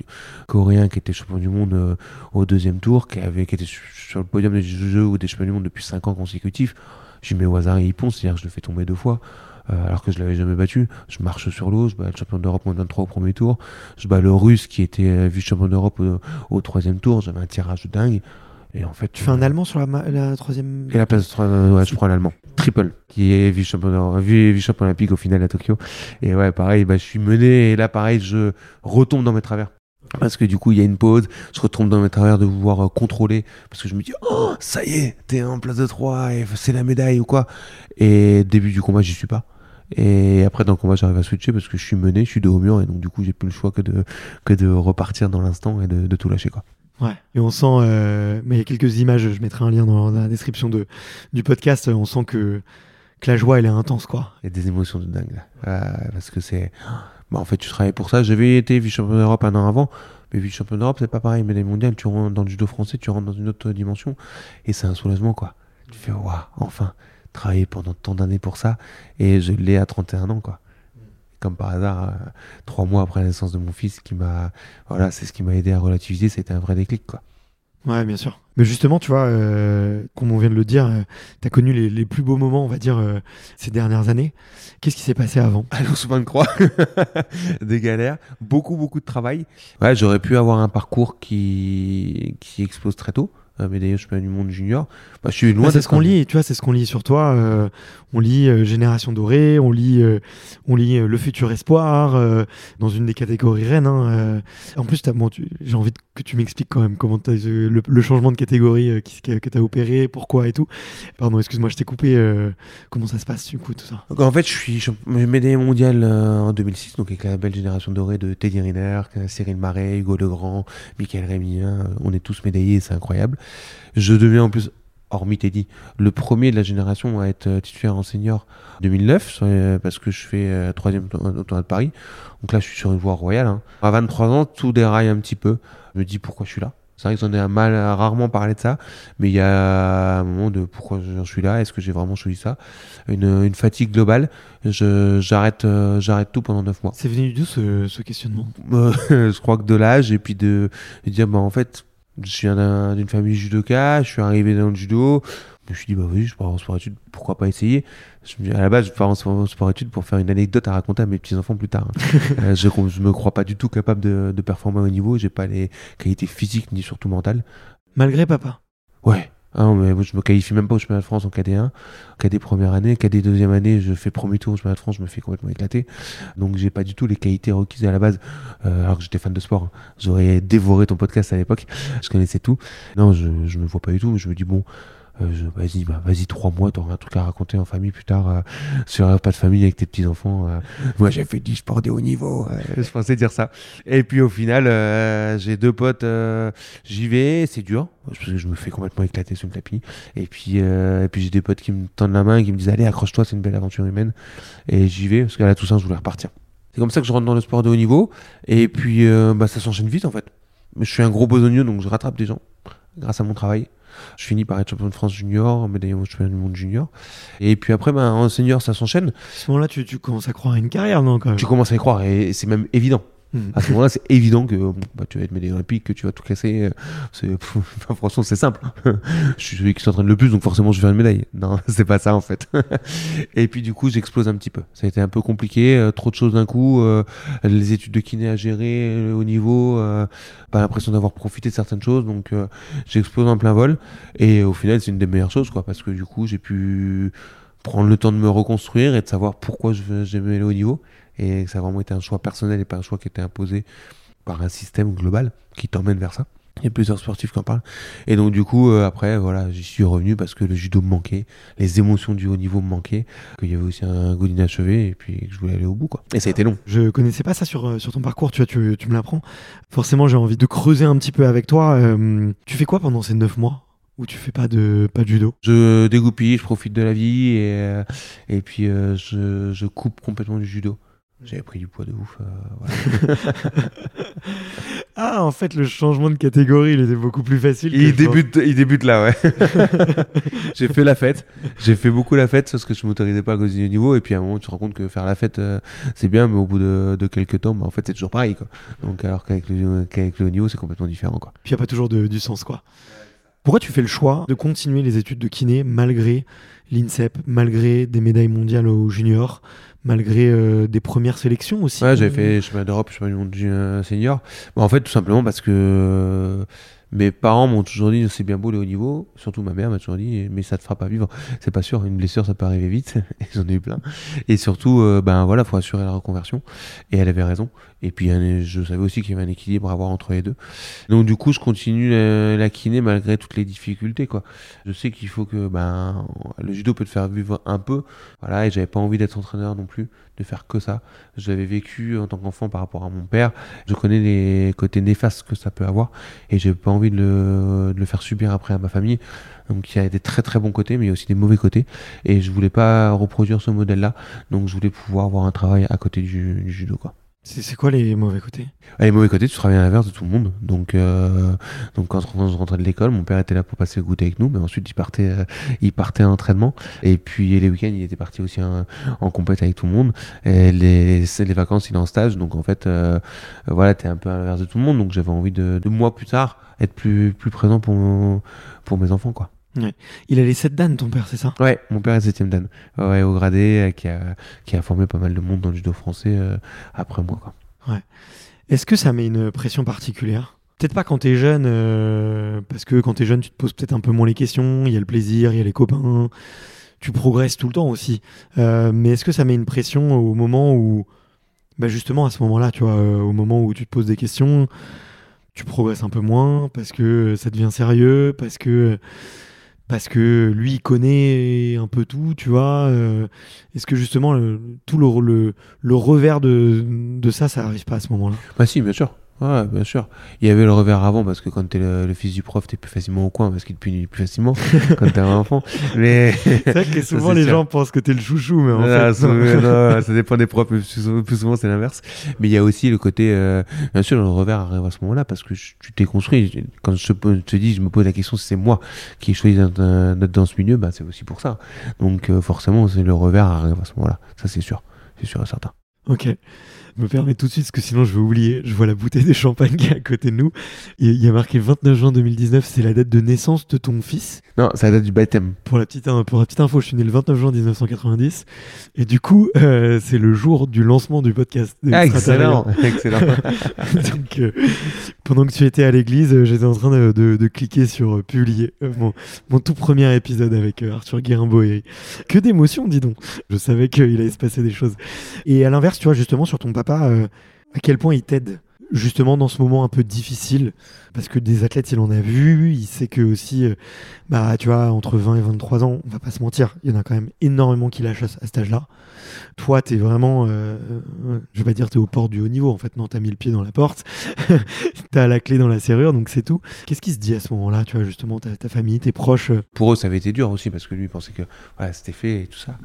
Coréen qui était champion du monde euh, au deuxième tour, qui, avait, qui était su- sur le podium des Jeux ou des champions du monde depuis 5 ans consécutifs. Je mets au hasard et il ponce, c'est-à-dire que je le fais tomber deux fois. alors que je l'avais jamais battu, je marche sur l'eau, je bats le champion d'Europe moins 23 au premier tour, je bats le russe qui était vice-champion d'Europe au, au troisième tour, j'avais un tirage dingue, et en fait...
Tu fais un Allemand sur la, la troisième.
Et la place de trois- euh, ouais, je prends l'allemand. Triple, qui est vice-champion d'Europe- vi- vice-champion olympique au final à Tokyo. Et ouais, pareil, bah, je suis mené et là, pareil, je retombe dans mes travers. Parce que du coup, il y a une pause, je retombe dans mes travers de vouloir euh, contrôler. Parce que je me dis, oh, ça y est, t'es en place de 3 et c'est la médaille ou quoi. Et début du combat, j'y suis pas. Et après, dans le combat, j'arrive à switcher parce que je suis mené, je suis dos au mur et donc du coup, j'ai plus le choix que de, que de repartir dans l'instant et de, de tout lâcher, quoi.
Ouais. Et on sent, euh, mais il y a quelques images, je mettrai un lien dans, la description de, du podcast. On sent que, que la joie, elle est intense, quoi.
Il y a des émotions de dingue là. Euh, parce que c'est. Bah, en fait, tu travailles pour ça. J'avais été vice-champion d'Europe un an avant. Mais vice-champion d'Europe, c'est pas pareil. Médaille mondiale, tu rentres dans le judo français, tu rentres dans une autre dimension. Et c'est un soulagement, quoi. Tu fais, waouh, enfin, travailler pendant tant d'années pour ça. Et je l'ai à 31 ans, quoi. Comme par hasard, euh, trois mois après la naissance de mon fils, qui m'a. Voilà, c'est ce qui m'a aidé à relativiser. C'était un vrai déclic, quoi.
Ouais, bien sûr. Mais justement, tu vois, euh, comme on vient de le dire, tu as connu les, les plus beaux moments, on va dire, euh, ces dernières années. Qu'est-ce qui s'est passé avant?
Au souvent de croix, des galères, beaucoup beaucoup de travail. Ouais, j'aurais pu avoir un parcours qui qui explose très tôt. Euh, mais d'ailleurs, je suis pas du monde junior. Bah, je suis loin.
Ouais, c'est ce qu'on lit, tu vois, c'est ce qu'on lit sur toi. euh, on lit euh, Génération Dorée, on lit, euh, on lit euh, Le Futur Espoir, euh, dans une des catégories reines. hein, euh. En plus, t'as- bon, j'ai envie de- que tu m'expliques quand même comment le, changement de catégorie euh, qui- que tu as opéré, pourquoi et tout. Pardon, excuse-moi, je t'ai coupé. euh, comment ça se passe du coup, tout ça?
En fait, je suis médaillé mondial euh, en 2006, donc avec la belle génération dorée de Teddy Riner, Cyril Marais, Hugo Legrand, Michael Rémy. hein, on est tous médaillés, c'est incroyable. Je deviens en plus, hormis Teddy, le premier de la génération à être euh, titulaire en senior 2009, sur, euh, parce que je fais euh, troisième au tournoi de Paris. Donc là, je suis sur une voie royale. hein. À 23 ans, tout déraille un petit peu. Je me dis pourquoi je suis là? C'est vrai que j'en ai mal rarement parlé de ça, mais il y a un moment de pourquoi je suis là, est-ce que j'ai vraiment choisi ça? Une, une fatigue globale. Je, j'arrête, euh, j'arrête tout pendant 9 mois.
C'est venu d'où ce, ce questionnement?
Euh, je crois que de l'âge et puis de, de dire bah en fait je viens d'un- d'une famille judoka je suis arrivé dans le judo je me suis dit bah oui je pars en sport études pourquoi pas essayer? Je me dis, à la base je pars en sport, sport études pour faire une anecdote à raconter à mes petits enfants plus tard hein. Euh, je, je me crois pas du tout capable de, de performer au niveau j'ai pas les qualités physiques ni surtout mentales
Malgré papa?
Ouais. Ah non, mais je me qualifie même pas au championnat de France en KD1. KD première année, KD deuxième année, je fais premier tour au championnat de France, je me fais complètement éclater. Donc j'ai pas du tout les qualités requises à la base. Euh, alors que j'étais fan de sport. hein. J'aurais dévoré ton podcast à l'époque. Je connaissais tout. Non, je, je me vois pas du tout. Je me dis bon, euh, je- vas-y, bah, vas-y, trois mois, t'auras un truc à raconter en famille plus tard, euh, sur un pas de famille avec tes petits-enfants. euh. Moi, j'ai fait du sport de haut niveau. je pensais dire ça. Et puis, au final, euh, j'ai deux potes, j'y vais, c'est dur, parce que je me fais complètement éclater sur le tapis. Et puis, et puis j'ai des potes qui me tendent la main et qui me disent, allez, accroche-toi, c'est une belle aventure humaine. Et j'y vais, parce qu'à la Toussaint, je voulais repartir. C'est comme ça que je rentre dans le sport de haut niveau. Et puis, bah, ça s'enchaîne vite, en fait. Je suis un gros besogneux, donc je rattrape des gens grâce à mon travail. Je finis par être champion de France junior, médaillé au championnat du monde junior. Et puis après, bah, en senior, ça s'enchaîne.
À ce moment-là, tu, tu commences à croire à une carrière, non quand même?
Tu commences à y croire et c'est même évident. À ce moment-là, c'est évident que bah, tu vas être médaillé olympique, que tu vas tout casser. euh, pff, enfin, franchement, c'est simple. je suis celui qui s'entraîne le plus, donc forcément, je vais faire une médaille. Non, c'est pas ça en fait. et puis du coup, j'explose un petit peu. Ça a été un peu compliqué, euh, trop de choses d'un coup, euh, les études de kiné à gérer euh, au niveau, euh, pas l'impression d'avoir profité de certaines choses, donc euh, j'explose en plein vol. Et au final, c'est une des meilleures choses, quoi, parce que du coup, j'ai pu prendre le temps de me reconstruire et de savoir pourquoi j'aimais le haut niveau et que ça a vraiment été un choix personnel et pas un choix qui était imposé par un système global qui t'emmène vers ça. Il y a plusieurs sportifs qui en parlent. Et donc, du coup, euh, après, voilà, j'y suis revenu parce que le judo me manquait, les émotions du haut niveau me manquaient, qu'il y avait aussi un goût d'inachevé et puis que je voulais aller au bout, quoi. Et ça a été long.
Je connaissais pas ça sur, euh, sur ton parcours, tu vois, tu, tu me l'apprends. Forcément, j'ai envie de creuser un petit peu avec toi. Euh, tu fais quoi pendant ces neuf mois où tu fais pas de, pas de judo?
Je dégoupille, je profite de la vie et, et puis euh, je, je coupe complètement du judo. J'avais pris du poids de ouf. euh, voilà.
Ah, en fait, le changement de catégorie, il était beaucoup plus facile.
Il débute, il débute là, ouais. j'ai fait la fête. J'ai fait beaucoup la fête, parce que je m'autorisais pas à cause du niveau. Et puis à un moment, tu te rends compte que faire la fête, euh, c'est bien, mais au bout de, de quelques temps, bah, en fait, c'est toujours pareil. Quoi. Donc, alors qu'avec le, qu'avec le haut niveau, c'est complètement différent. Quoi.
Puis il n'y a pas toujours de- du sens, quoi. Pourquoi tu fais le choix de continuer les études de kiné malgré l'INSEP, malgré des médailles mondiales au junior, malgré euh, des premières sélections aussi
Ouais, j'avais fait chemin d'Europe, chemin du monde senior. En fait, tout simplement parce que euh, mes parents m'ont toujours dit c'est bien beau le haut niveau. Surtout ma mère m'a toujours dit mais ça te fera pas vivre. C'est pas sûr, une blessure ça peut arriver vite. et J'en ai eu plein. Et surtout, euh, ben voilà, faut assurer la reconversion. Et elle avait raison. Et puis je savais aussi qu'il y avait un équilibre à avoir entre les deux. Donc du coup, je continue la, la kiné malgré toutes les difficultés quoi. Je sais qu'il faut que ben le judo peut te faire vivre un peu. Voilà, et j'avais pas envie d'être entraîneur non plus, de faire que ça. Je l'avais vécu en tant qu'enfant par rapport à mon père. Je connais les côtés néfastes que ça peut avoir et j'ai pas envie de le, de le faire subir après à ma famille. Donc il y a des très très bons côtés, mais il y a aussi des mauvais côtés. Et je voulais pas reproduire ce modèle-là. Donc je voulais pouvoir avoir un travail à côté du, du judo quoi.
C'est quoi les mauvais côtés?
Et les mauvais côtés, tu travailles à l'inverse de tout le monde. Donc, euh, donc quand je rentrais de l'école, mon père était là pour passer le goûter avec nous, mais ensuite il partait, euh, il partait à l'entraînement. Et puis les week-ends, il était parti aussi en, en compète avec tout le monde. Et les, les vacances, il est en stage. Donc en fait, euh, voilà, t'es un peu à l'inverse de tout le monde. Donc j'avais envie de, de moi plus tard être plus, plus présent pour, pour mes enfants, quoi.
Il a les 7 dan, ton père, c'est ça?
Ouais, mon père est 7ème dan. Ouais, au gradé, euh, qui a, qui a formé pas mal de monde dans le judo français euh, après moi, quoi.
Est-ce que ça met une pression particulière? Peut-être pas quand t'es jeune, euh, parce que quand t'es jeune, tu te poses peut-être un peu moins les questions, il y a le plaisir, il y a les copains, tu progresses tout le temps aussi. Mais est-ce que ça met une pression au moment où, bah justement à ce moment-là, tu vois, au moment où tu te poses des questions, tu progresses un peu moins, parce que ça devient sérieux, parce que parce que lui il connaît un peu tout, tu vois. euh, Est-ce que justement le- tout le, le, le revers de, de ça, ça arrive pas à ce moment-là?
Bah si, bien sûr. Ouais, bien sûr. Il y avait le revers avant parce que quand t'es le, le fils du prof, t'es plus facilement au coin parce qu'il te punit plus facilement quand t'es un enfant. Mais
C'est vrai que souvent les
sûr.
gens pensent que t'es le chouchou, mais en fait.
ça,
non.
non, ça dépend des profs, mais plus souvent, c'est l'inverse. Mais il y a aussi le côté, euh, bien sûr, le revers arrive à ce moment-là parce que tu t'es construit. Quand je te, dis, je me pose la question si c'est moi qui ai choisi d'être euh, dans ce milieu, bah, c'est aussi pour ça. Donc euh, forcément, c'est le revers arrive à ce moment-là. Ça, c'est sûr. C'est sûr et certain.
Ok. Me permets tout de suite, parce que sinon je vais oublier. Je vois la bouteille de champagne qui est à côté de nous. Et il y a marqué 29 juin 2019, c'est la date de naissance de ton fils.
Non, ça date du baptême.
Pour la petite, pour la petite info, je suis né le 29 juin 1990. Et du coup, euh, c'est le jour du lancement du podcast.
Ah, excellent, excellent.
Donc, euh, pendant que tu étais à l'église, euh, j'étais en train de, de- de cliquer sur euh, publier euh, mon, mon tout premier épisode avec Arthur Guérimbaud. Et que d'émotions, dis donc. Je savais qu'il allait se passer des choses. Et à l'inverse, tu vois, justement, sur ton papa, euh, à quel point il t'aide justement dans ce moment un peu difficile parce que des athlètes il en a vu il sait que aussi euh, bah tu vois entre 20 et 23 ans on va pas se mentir il y en a quand même énormément qui lâchent à, à cet âge là toi t'es vraiment euh, je vais pas dire t'es au port du haut niveau en fait non t'as mis le pied dans la porte t'as la clé dans la serrure donc c'est tout qu'est-ce qui se dit à ce moment là tu vois justement ta, famille tes proches euh,
Pour eux, ça avait été dur aussi parce que lui pensait que voilà, c'était fait et tout ça.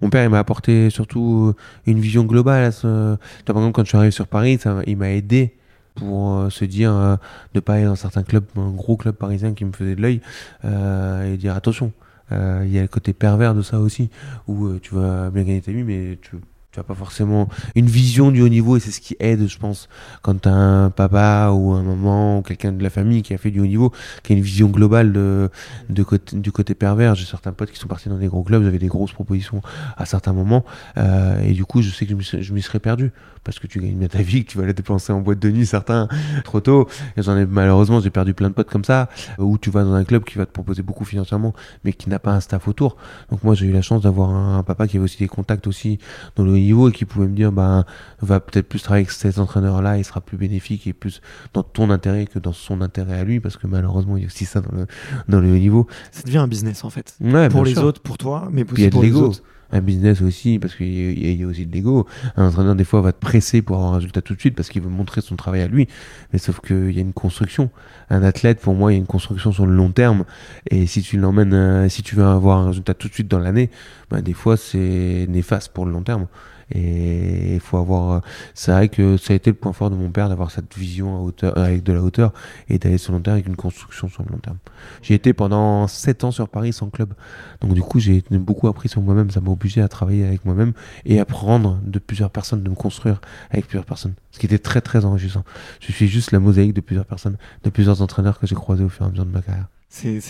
Mon père, il m'a apporté surtout une vision globale. À ce... Tu Par exemple, quand je suis arrivé sur Paris, il m'a aidé pour euh, se dire euh, de pas aller dans certains clubs, un gros club parisien qui me faisait de l'œil euh, et dire attention. euh, Il y a le côté pervers de ça aussi, où tu vas bien gagner ta vie, mais tu tu as pas forcément une vision du haut niveau et c'est ce qui aide, je pense, quand tu as un papa ou un maman ou quelqu'un de la famille qui a fait du haut niveau, qui a une vision globale de, du côté pervers. J'ai certains potes qui sont partis dans des gros clubs, j'avais des grosses propositions à certains moments euh, et du coup, je sais que je m'y serais- perdu parce que tu gagnes bien ta vie, que tu vas la dépenser en boîte de nuit, certains trop tôt. J'en ai malheureusement, j'ai perdu plein de potes comme ça, où tu vas dans un club qui va te proposer beaucoup financièrement, mais qui n'a pas un staff autour. Donc moi, j'ai eu la chance d'avoir un, un papa qui avait aussi des contacts aussi dans le niveau et qui pouvait me dire, bah, va peut-être plus travailler avec cet entraîneur-là, il sera plus bénéfique et plus dans ton intérêt que dans son intérêt à lui, parce que malheureusement, il y a aussi ça dans le, dans le haut niveau.
ça devient un business en fait
Ouais,
pour les
sûr.
autres pour toi mais aussi pour les autres
Un business aussi, parce qu'il y, y a aussi de l'ego. Un entraîneur, des fois, va te presser pour avoir un résultat tout de suite parce qu'il veut montrer son travail à lui. Mais sauf qu'il y a une construction. Un athlète, pour moi, il y a une construction sur le long terme. Et si tu l'emmènes, euh, si tu veux avoir un résultat tout de suite dans l'année, bah, des fois, c'est néfaste pour le long terme. Et il faut avoir. C'est vrai que ça a été le point fort de mon père d'avoir cette vision à hauteur, euh, avec de la hauteur et d'aller sur le long terme avec une construction sur le long terme. J'ai été pendant 7 ans sur Paris sans club. Donc du coup, j'ai beaucoup appris sur moi-même. Ça m'a obligé à travailler avec moi-même et à prendre de plusieurs personnes, de me construire avec plusieurs personnes. Ce qui était très très enrichissant. Je suis juste la mosaïque de plusieurs personnes, de plusieurs entraîneurs que j'ai croisés au fur et à mesure de ma carrière.
C'est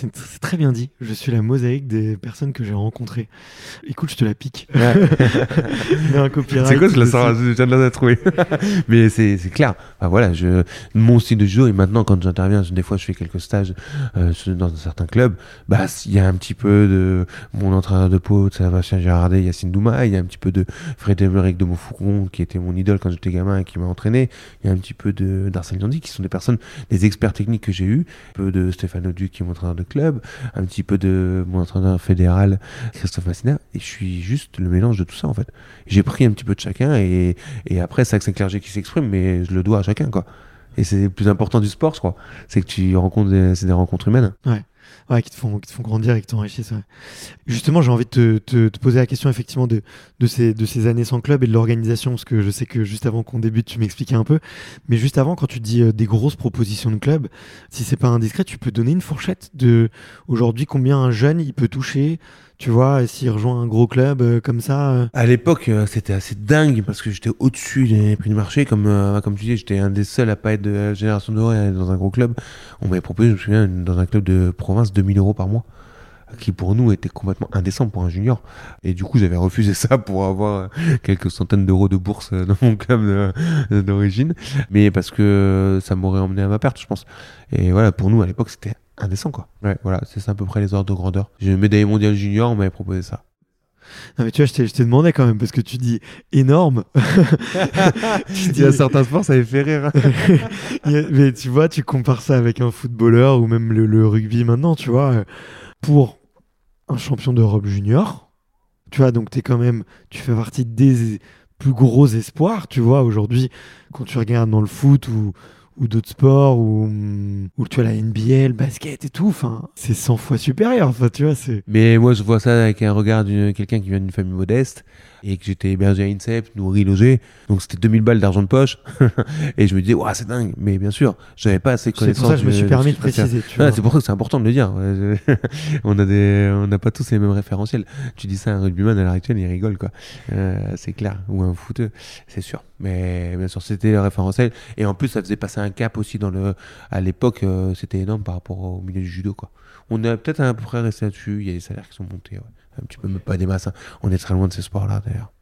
très bien dit. Je suis la mosaïque des personnes que j'ai rencontrées. Écoute, je te la pique.
C'est quoi, je la je viens de la trouver. Mais c'est c'est clair. Enfin, voilà, je, mon style de jeu, et maintenant, quand j'interviens, des fois, je fais quelques stages euh, dans certains clubs, bah, il y a un petit peu de mon entraîneur de pote, Sébastien Girardet, Yacine Douma, il y a un petit peu de Frédéric de Montfaucon, qui était mon idole quand j'étais gamin et qui m'a entraîné, il y a un petit peu de d'Arsène Landi, qui sont des personnes, des experts techniques que j'ai eu, un peu de Stéphane Auduc, qui entraîneur de club, un petit peu de mon entraîneur fédéral, Christophe Massina, et je suis juste le mélange de tout ça, en fait. J'ai pris un petit peu de chacun et, après c'est Axel Clerget qui s'exprime mais je le dois à chacun quoi. Et c'est le plus important du sport je crois. C'est que tu rencontres des, c'est des rencontres humaines.
Ouais, qui te font, qui te font grandir et qui t'enrichissent. ouais. Justement, j'ai envie de te, te- te poser la question effectivement de, de, ces, de ces années sans club et de l'organisation, parce que je sais que juste avant qu'on débute, tu m'expliquais un peu. Mais juste avant, quand tu dis euh, des grosses propositions de club, si c'est pas indiscret, tu peux donner une fourchette de aujourd'hui combien un jeune il peut toucher, tu vois, et s'il rejoint un gros club euh, comme ça. euh,
à l'époque euh, c'était assez dingue parce que j'étais au-dessus des prix du marché comme euh, comme tu dis j'étais un des seuls à pas être de la génération dorée à être dans un gros club. On m'avait proposé je me souviens dans un club de province 2000 euros par mois qui pour nous était complètement indécent pour un junior. Et du coup j'avais refusé ça pour avoir euh, quelques centaines d'euros de bourse dans mon club d'origine. Mais parce que ça m'aurait emmené à ma perte je pense. Et voilà pour nous à l'époque c'était indécent quoi ouais voilà c'est ça à peu près les ordres de grandeur j'ai une médaille mondiale junior on m'avait proposé ça
Non, mais tu vois, je t'ai je t'ai demandé quand même, parce que tu dis énorme. Tu
il y a
dis-
certains sports ça avait fait rire
mais tu vois, tu compares ça avec un footballeur ou même le, le rugby maintenant, tu vois. euh, Pour un champion d'Europe junior, tu vois, donc t'es quand même, tu fais partie des plus gros espoirs, tu vois, aujourd'hui, quand tu regardes dans le foot ou, ou d'autres sports, ou, hum, ou tu vois la NBA, le basket et tout, enfin, c'est 100 fois supérieur, enfin, tu vois, c'est...
Mais moi, je vois ça avec un regard de quelqu'un qui vient d'une famille modeste et que j'étais hébergé à INSEP, nourri, logé. Donc c'était 2000 balles d'argent de poche. et je me disais, ouais, c'est dingue. Mais bien sûr, j'avais pas assez de
C'est
connaissances.
pour ça que je me suis permis de préciser, vois.
c'est pour ça que c'est important de le dire. On a des, on n'a pas tous les mêmes référentiels. Tu dis ça à un rugbyman à l'heure actuelle, il rigole quoi. Euh, c'est clair. Ou un footeux, c'est sûr. Mais bien sûr, c'était le référentiel. Et en plus, ça faisait passer un cap aussi dans le, à l'époque, euh, c'était énorme par rapport au milieu du judo quoi. On a peut-être à peu près resté là-dessus. Il y a des salaires qui sont montés. ouais. Un petit peu, mais pas des masses. hein. On est très loin de ces sports-là d'ailleurs.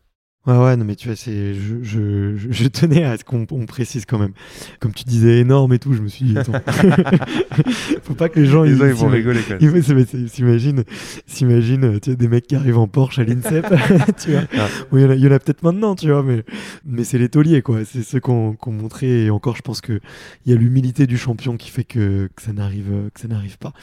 Ouais, ouais, non, mais tu vois, c'est, je, je, tenais à ce qu'on on précise quand même. Comme tu disais énorme et tout, je me suis dit, attends. Faut pas que les gens
Les gens, ils
ils
vont rigoler quand même.
ils S'imagine, s'imagine, tu sais, des mecs qui arrivent en Porsche à l'INSEP, tu vois.
Ah.
Oui, il y en a, peut-être maintenant, tu vois, mais, mais c'est les tauliers, quoi. C'est ceux qu'on qu'on montré. Et encore, je pense que il y a l'humilité du champion qui fait que, que ça n'arrive, que ça n'arrive pas.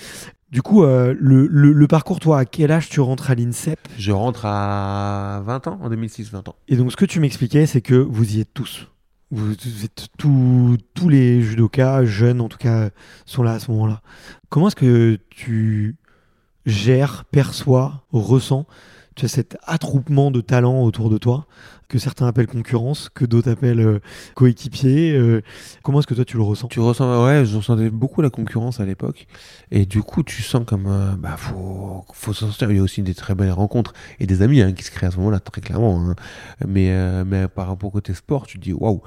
Du coup, euh, le, le, le parcours, toi, à quel âge tu rentres à l'INSEP?
Je rentre à 20 ans, en 2006, 20 ans.
Et donc, ce que tu m'expliquais, c'est que vous y êtes tous. Vous, vous êtes tous, tous les judokas, jeunes en tout cas, sont là à ce moment-là. Comment est-ce que tu gères, perçois, ressens tu as cet attroupement de talents autour de toi, que certains appellent concurrence, que d'autres appellent euh, coéquipier. euh, comment est-ce que toi tu le ressens?
Tu ressens, ouais, je ressentais beaucoup la concurrence à l'époque. Et du coup, tu sens comme, euh, bah, faut, faut s'en sortir. Il y a aussi des très belles rencontres et des amis hein, qui se créent à ce moment-là, très clairement. hein. Mais, euh, mais par rapport au côté sport, tu te dis, waouh,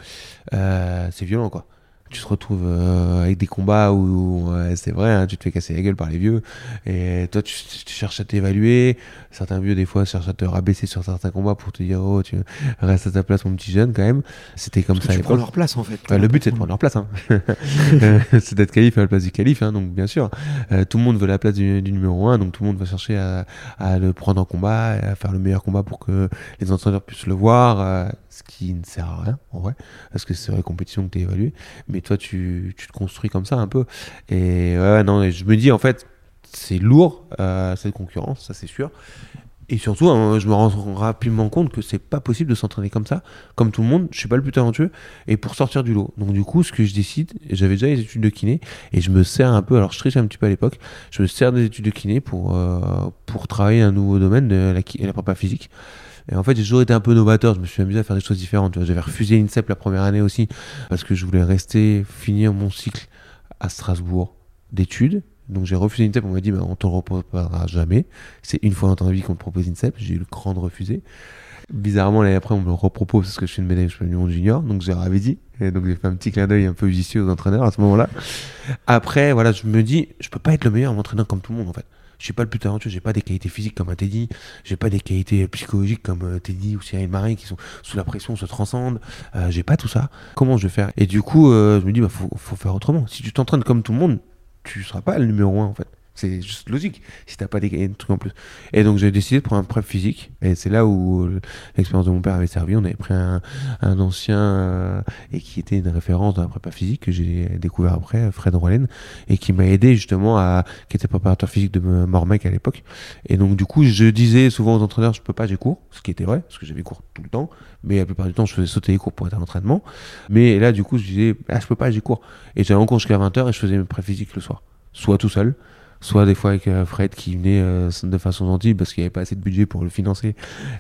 c'est violent, quoi. Tu te retrouves euh, avec des combats où, ouais, c'est vrai, hein, tu te fais casser la gueule par les vieux. Et toi, tu, tu cherches à t'évaluer. Certains vieux, des fois, cherchent à te rabaisser sur certains combats pour te dire, oh, tu restes à ta place, mon petit jeune, quand même. C'était comme
Parce
ça
que tu prends leur place en fait.
Ouais, le but, c'est de prendre leur place. Hein. Euh, c'est d'être qualif à la place du qualif. Hein, donc, bien sûr, euh, tout le monde veut la place du, du numéro 1. Donc, tout le monde va chercher à, à le prendre en combat, à faire le meilleur combat pour que les entraîneurs puissent le voir. Ce qui ne sert à rien, en vrai. Parce que c'est sur les compétitions que tu es évalué. Mais toi, tu, te construis comme ça un peu. Et ouais, non, je me dis, en fait, c'est lourd, euh, cette concurrence, ça c'est sûr. Et surtout, hein, je me rends rapidement compte que c'est pas possible de s'entraîner comme ça, comme tout le monde. Je suis pas le plus talentueux et pour sortir du lot. Donc du coup, ce que je décide, j'avais déjà les études de kiné et je me sers un peu. Alors je triche un petit peu à l'époque. Je me sers des études de kiné pour euh, pour travailler un nouveau domaine de la, la prépa physique. Et en fait, j'ai toujours été un peu novateur. Je me suis amusé à faire des choses différentes. J'avais refusé l'INSEP la première année aussi parce que je voulais rester finir mon cycle à Strasbourg d'études. Donc j'ai refusé l'INSEP, on m'a dit bah, on te le reproposera jamais. C'est une fois dans ta vie qu'on te propose l'INSEP, j'ai eu le cran de refuser. Bizarrement, l'année après, on me le repropose parce que je suis une médaille du monde junior, donc je leur avais dit. Et donc j'ai fait un petit clin d'œil un peu vicieux aux entraîneurs à ce moment-là. Après, voilà, je me dis, je peux pas être le meilleur entraîneur comme tout le monde en fait. Je suis pas le plus talentueux, j'ai pas des qualités physiques comme un Teddy, j'ai pas des qualités psychologiques comme euh, Teddy ou Cyril Marin qui sont sous la pression, se transcendent. Euh, j'ai pas tout ça. Comment je vais faire? Et du coup, euh, je me dis, bah, faut, faut faire autrement. Si tu t'entraînes comme tout le monde, tu seras pas le numéro un en fait. C'est juste logique si t'as pas des, trucs en plus. Et donc j'ai décidé de prendre un prep physique. Et c'est là où euh, l'expérience de mon père avait servi. On avait pris un, un ancien euh, et qui était une référence dans la prépa physique que j'ai découvert après, Fred Rollen, et qui m'a aidé justement à, qui était préparateur physique de Mormec à l'époque. Et donc du coup, je disais souvent aux entraîneurs, je peux pas, j'ai cours, ce qui était vrai, parce que j'avais cours tout le temps. Mais la plupart du temps, je faisais sauter les cours pour être à l'entraînement. Mais là, du coup, je disais, ah, je peux pas, j'ai cours. Et j'allais en cours jusqu'à 20h et je faisais mes pré physiques le soir. Soit tout seul, soit des fois avec euh, Fred qui venait euh, de façon gentille parce qu'il n'y avait pas assez de budget pour le financer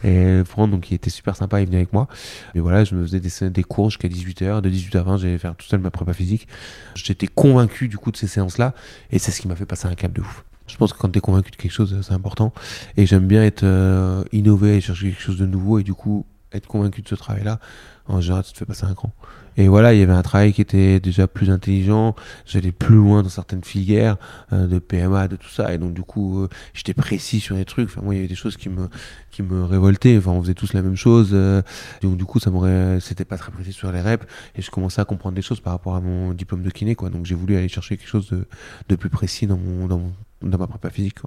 et prendre, donc il était super sympa, il venait avec moi. Mais voilà, je me faisais des, des cours jusqu'à 18h, de 18 à 20, j'allais faire tout seul ma prépa physique. J'étais convaincu du coup de ces séances-là et c'est ce qui m'a fait passer un cap de ouf. Je pense que quand tu es convaincu de quelque chose, c'est important. Et j'aime bien être euh, innové et chercher quelque chose de nouveau et du coup être convaincu de ce travail-là, en général, ça te fait passer un cran. Et voilà, il y avait un travail qui était déjà plus intelligent, j'allais plus loin dans certaines filières euh, de PMA, de tout ça, et donc du coup, euh, j'étais précis sur les trucs. Enfin, moi, il y avait des choses qui me révoltaient. Enfin, on faisait tous la même chose, euh, donc du coup, ça m'aurait, c'était pas très précis sur les reps, et je commençais à comprendre des choses par rapport à mon diplôme de kiné. Donc j'ai voulu aller chercher quelque chose de, plus précis dans mon dans ma prépa physique.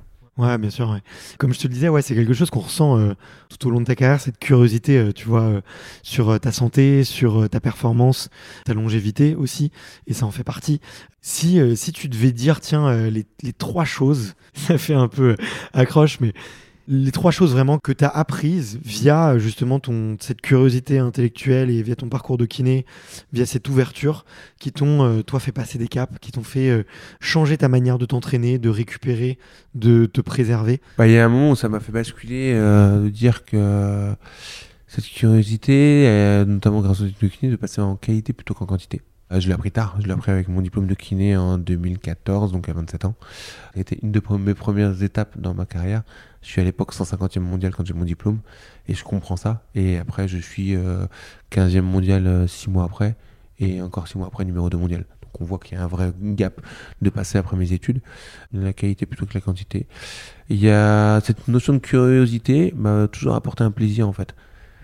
Ouais, bien sûr. Comme je te le disais, ouais, c'est quelque chose qu'on ressent euh, tout au long de ta carrière, cette curiosité, euh, tu vois, euh, sur ta santé, sur ta performance, ta longévité aussi, et ça en fait partie. Si, si tu devais dire, tiens, les, trois choses, ça fait un peu accroche, mais les trois choses vraiment que tu as apprises via euh, justement ton, cette curiosité intellectuelle et via ton parcours de kiné, via cette ouverture, qui t'ont, euh, toi, fait passer des caps, qui t'ont fait euh, changer ta manière de t'entraîner, de récupérer, de te préserver.
Bah, il y a un moment où ça m'a fait basculer de dire que cette curiosité, notamment grâce aux études de kiné, de passer en qualité plutôt qu'en quantité. Euh, je l'ai appris tard, je l'ai appris avec mon diplôme de kiné en 2014, donc à 27 ans. C'était une de mes premières étapes dans ma carrière. Je suis à l'époque 150e mondial quand j'ai mon diplôme, et je comprends ça. Et après, je suis euh, 15e mondial 6 mois après, et encore 6 mois après, numéro 2 mondial. Donc on voit qu'il y a un vrai gap de passer après mes études, la qualité plutôt que la quantité. Il y a cette notion de curiosité m'a toujours apporté un plaisir en fait.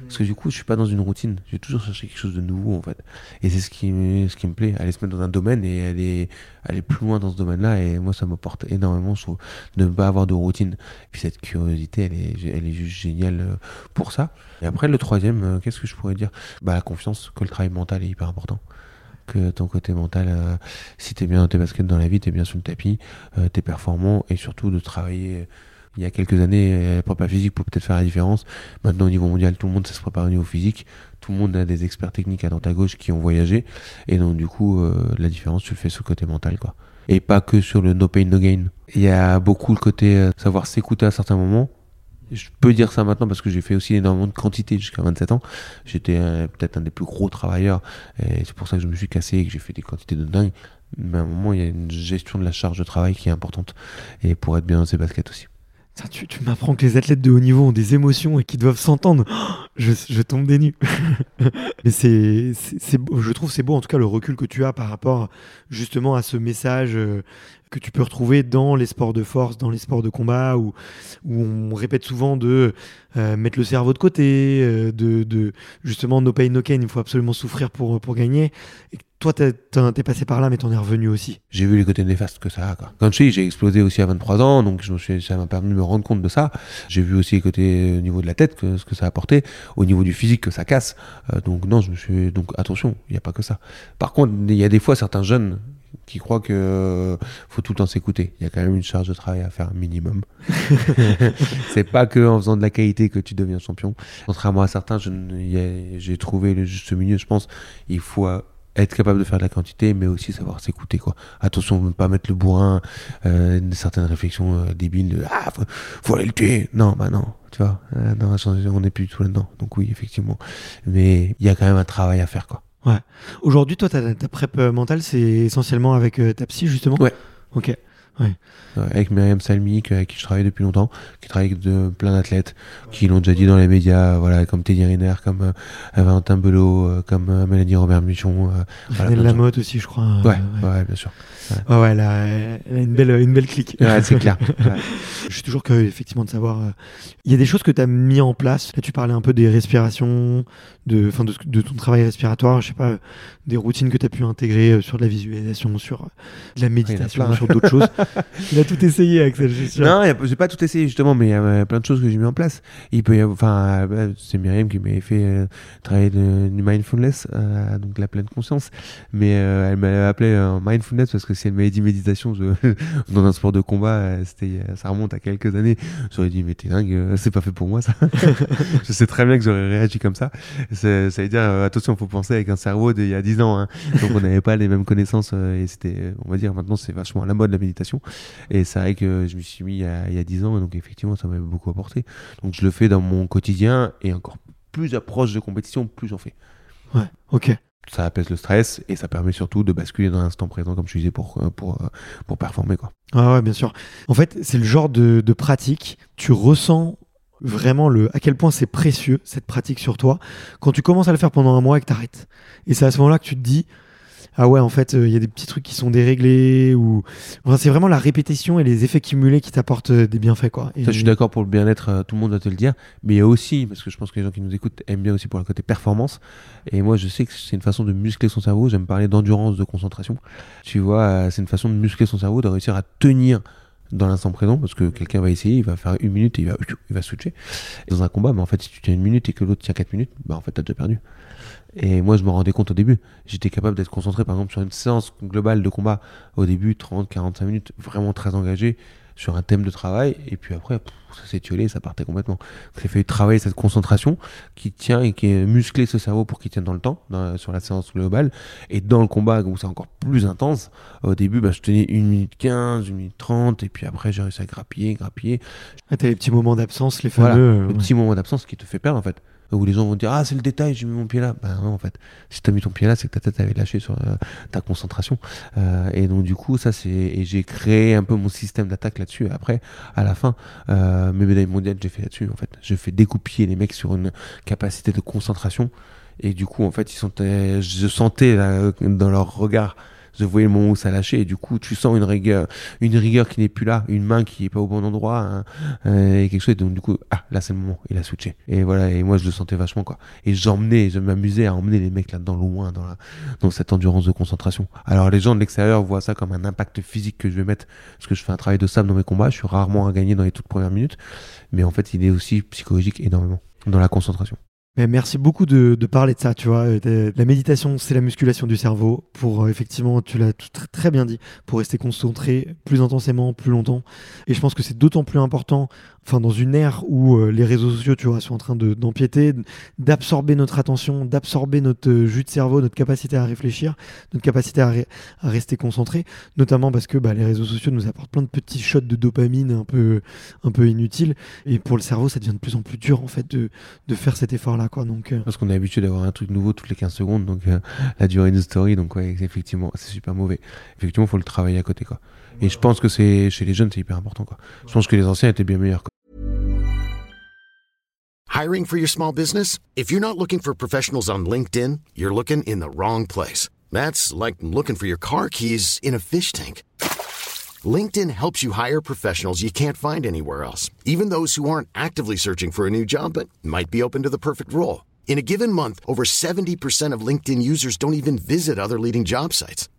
Parce que du coup, je suis pas dans une routine. J'ai toujours cherché quelque chose de nouveau, en fait. Et c'est ce qui, ce qui me plaît. Aller se mettre dans un domaine et aller, aller plus loin dans ce domaine-là. Et moi, ça m'apporte énormément, trouve, de ne pas avoir de routine. Et puis cette curiosité, elle est, elle est juste géniale euh, pour ça. Et après, le troisième, euh, qu'est-ce que je pourrais dire? Bah, la confiance, que le travail mental est hyper important. Que ton côté mental, euh, si t'es bien dans tes baskets dans la vie, t'es bien sur le tapis, t'es performant et surtout de travailler. Euh, il y a quelques années, euh, la prépa physique peut peut-être faire la différence. Maintenant, au niveau mondial, tout le monde sait se préparer au niveau physique. Tout le monde a des experts techniques à droite à gauche qui ont voyagé. Et donc, du coup, euh, la différence, tu le fais sur le côté mental, quoi. Et pas que sur le no pain, no gain. Il y a beaucoup le côté euh, savoir s'écouter à certains moments. Je peux dire ça maintenant parce que j'ai fait aussi énormément de quantité jusqu'à 27 ans. J'étais euh, peut-être un des plus gros travailleurs. Et c'est pour ça que je me suis cassé et que j'ai fait des quantités de dingue. Mais à un moment, il y a une gestion de la charge de travail qui est importante. Et pour être bien dans ses baskets aussi.
Tu, m'apprends que les athlètes de haut niveau ont des émotions et qu'ils doivent s'entendre. Je, je tombe des. Mais c'est, je trouve c'est beau en tout cas le recul que tu as par rapport justement à ce message euh, que tu peux retrouver dans les sports de force, dans les sports de combat, où, où on répète souvent de euh, mettre le cerveau de côté, euh, de, justement no pain no gain, il faut absolument souffrir pour, pour gagner. Et toi, t'es, passé par là, mais t'en es revenu aussi.
j'ai vu les côtés néfastes que ça a. Comme je dis, j'ai explosé aussi à 23 ans, donc je me suis, ça m'a permis de me rendre compte de ça. J'ai vu aussi les côtés euh, au niveau de la tête, que, ce que ça a apporté, au niveau du physique que ça casse. Donc non, je me suis donc attention, il n'y a pas que ça. Par contre, il y a des fois certains jeunes qui croient que euh, faut tout le temps s'écouter. Il y a quand même une charge de travail à faire un minimum. c'est pas que en faisant de la qualité que tu deviens champion. Contrairement à certains, j'ai trouvé le juste milieu. Je pense il faut euh, être capable de faire de la quantité, mais aussi savoir s'écouter. quoi. Attention, ne pas mettre le bourrin, euh, certaines réflexions euh, débiles de ah faut, faut aller le tuer. Non, bah non, tu vois. Non, on n'est plus du tout là-dedans. Donc oui, effectivement. Mais il y a quand même un travail à faire quoi.
Aujourd'hui, toi, ta, ta prep euh, mentale, c'est essentiellement avec euh, ta psy, justement
Ouais.
Ok.
Ouais, avec Myriam Salmic, avec qui je travaille depuis longtemps, qui travaille avec de, plein d'athlètes, qui l'ont déjà dit dans les médias, voilà, comme Teddy Riner, comme euh, Valentin Belot, euh, comme euh, Mélanie Robert-Michon. euh, voilà.
Lamotte aussi, je crois. euh,
Ouais, ouais, bien sûr.
Ouais, ouais, elle a, elle a une, belle, une belle clique.
Ouais, c'est clair. Ouais.
Je suis toujours curieux, effectivement, de savoir. euh, Il y a des choses que tu as mis en place. Là, tu parlais un peu des respirations, de, enfin, de, ton travail respiratoire, je sais pas, des routines que tu as pu intégrer euh, sur de la visualisation, sur euh, de la méditation,
plein.
sur d'autres choses. Il a tout essayé, Axel, je sûr.
Non, j'ai pas tout essayé justement, mais il y a euh, plein de choses que j'ai mis en place. Il peut y avoir, enfin, euh, c'est Myriam qui m'avait fait euh, travailler du mindfulness, euh, donc la pleine conscience. Mais euh, elle m'avait appelé mindfulness parce que si elle m'avait dit méditation je- dans un sport de combat, c'était, ça remonte à quelques années. J'aurais dit mais t'es dingue, c'est pas fait pour moi ça. je sais très bien que j'aurais réagi comme ça. Ça veut dire euh, attention, faut penser avec un cerveau d'il y a 10 ans. hein. Donc on n'avait pas les mêmes connaissances euh, et c'était, euh, on va dire, maintenant c'est vachement à la mode la méditation. Et c'est vrai que je me suis mis il y a, il y a 10 ans, et donc effectivement, ça m'a beaucoup apporté. Donc je le fais dans mon quotidien, et encore plus approche de compétition, plus j'en fais.
Ouais, ok.
Ça apaise le stress, et ça permet surtout de basculer dans l'instant présent, comme je disais, pour, euh, pour, pour performer. Quoi.
Ah ouais, bien sûr. En fait, c'est le genre de, de pratique, tu ressens vraiment le, à quel point c'est précieux, cette pratique sur toi, quand tu commences à le faire pendant un mois et que t'arrêtes. Et c'est à ce moment-là que tu te dis, ah ouais, en fait, euh, il y a des petits trucs qui sont déréglés, ou... Enfin, c'est vraiment la répétition et les effets cumulés qui t'apportent euh, des bienfaits, quoi. Et-
je suis d'accord pour le bien-être, euh, tout le monde doit te le dire, mais il y a aussi, parce que je pense que les gens qui nous écoutent aiment bien aussi pour le côté performance, et moi je sais que c'est une façon de muscler son cerveau, j'aime parler d'endurance, de concentration, tu vois, c'est une façon de muscler son cerveau, de réussir à tenir dans l'instant présent, parce que quelqu'un va essayer, il va faire une minute et il va, il va switcher dans un combat, mais en fait si tu tiens une minute et que l'autre tient quatre minutes, bah en fait t'as déjà perdu. Et moi, je me rendais compte au début. J'étais capable d'être concentré, par exemple, sur une séance globale de combat. Au début, 30, 45 minutes, vraiment très engagé sur un thème de travail. Et puis après, pff, ça s'est tué, ça partait complètement. A fallu travailler cette concentration qui tient et qui est musclé ce cerveau pour qu'il tienne dans le temps, dans- sur la séance globale. Et dans le combat, où c'est encore plus intense, au début, bah, je tenais 1 minute 15, 1 minute 30. Et puis après, j'ai réussi à grappiller, grappiller.
Ah, t'as les petits moments d'absence, les
Voilà,
fameux. euh,
le
ouais.
petit moment d'absence qui te fait perdre en fait. Où les gens vont dire Ah, c'est le détail, j'ai mis mon pied là. Ben non, en fait. Si t'as mis ton pied là, c'est que ta tête avait lâché sur euh, ta concentration. Euh, et donc, du coup, ça, c'est. Et j'ai créé un peu mon système d'attaque là-dessus. Après, à la fin, euh, mes médailles mondiales, j'ai fait là-dessus en fait. Je fais découpiller les mecs sur une capacité de concentration. Et du coup, en fait, ils sont, je sentais là, dans leur regard je voyais le moment où ça lâchait et du coup tu sens une rigueur une rigueur qui n'est plus là une main qui est pas au bon endroit hein, euh, et quelque chose. Donc du coup ah là c'est le moment. Il a switché. Et voilà et moi je le sentais vachement quoi. Et j'emmenais je m'amusais à emmener les mecs là-dedans loin dans dans cette endurance de concentration. Alors les gens de l'extérieur voient ça comme un impact physique que je vais mettre parce que je fais un travail de sable dans mes combats. Je suis rarement à gagner dans les toutes premières minutes. Mais en fait il est aussi psychologique énormément dans la concentration
mais merci beaucoup de, parler de ça, tu vois. Euh, la méditation, c'est la musculation du cerveau pour, euh, effectivement, tu l'as très bien dit, pour rester concentré plus intensément, plus longtemps. Et je pense que c'est d'autant plus important enfin dans une ère où euh, les réseaux sociaux, tu vois, sont en train d'empiéter, d'absorber notre attention, d'absorber notre euh, jus de cerveau, notre capacité à réfléchir, notre capacité à, rester concentré, notamment parce que bah, les réseaux sociaux nous apportent plein de petits shots de dopamine un peu, un peu inutiles, et pour le cerveau, ça devient de plus en plus dur en fait de, de faire cet effort-là, quoi. Donc
euh, parce qu'on est habitué d'avoir un truc nouveau toutes les 15 secondes, donc la durée d'une story, donc ouais, effectivement, c'est super mauvais. Effectivement, faut le travailler à côté, quoi. Et je pense que c'est chez les jeunes, c'est hyper important, quoi. Je pense que les anciens étaient bien meilleurs. Quoi.
Hiring for your small business? If you're not looking for professionals on LinkedIn, you're looking in the wrong place. That's like looking for your car keys in a fish tank. LinkedIn helps you hire professionals you can't find anywhere else, even those who aren't actively searching for a new job but might be open to the perfect role. In a given month, over 70% of LinkedIn users don't even visit other leading job sites.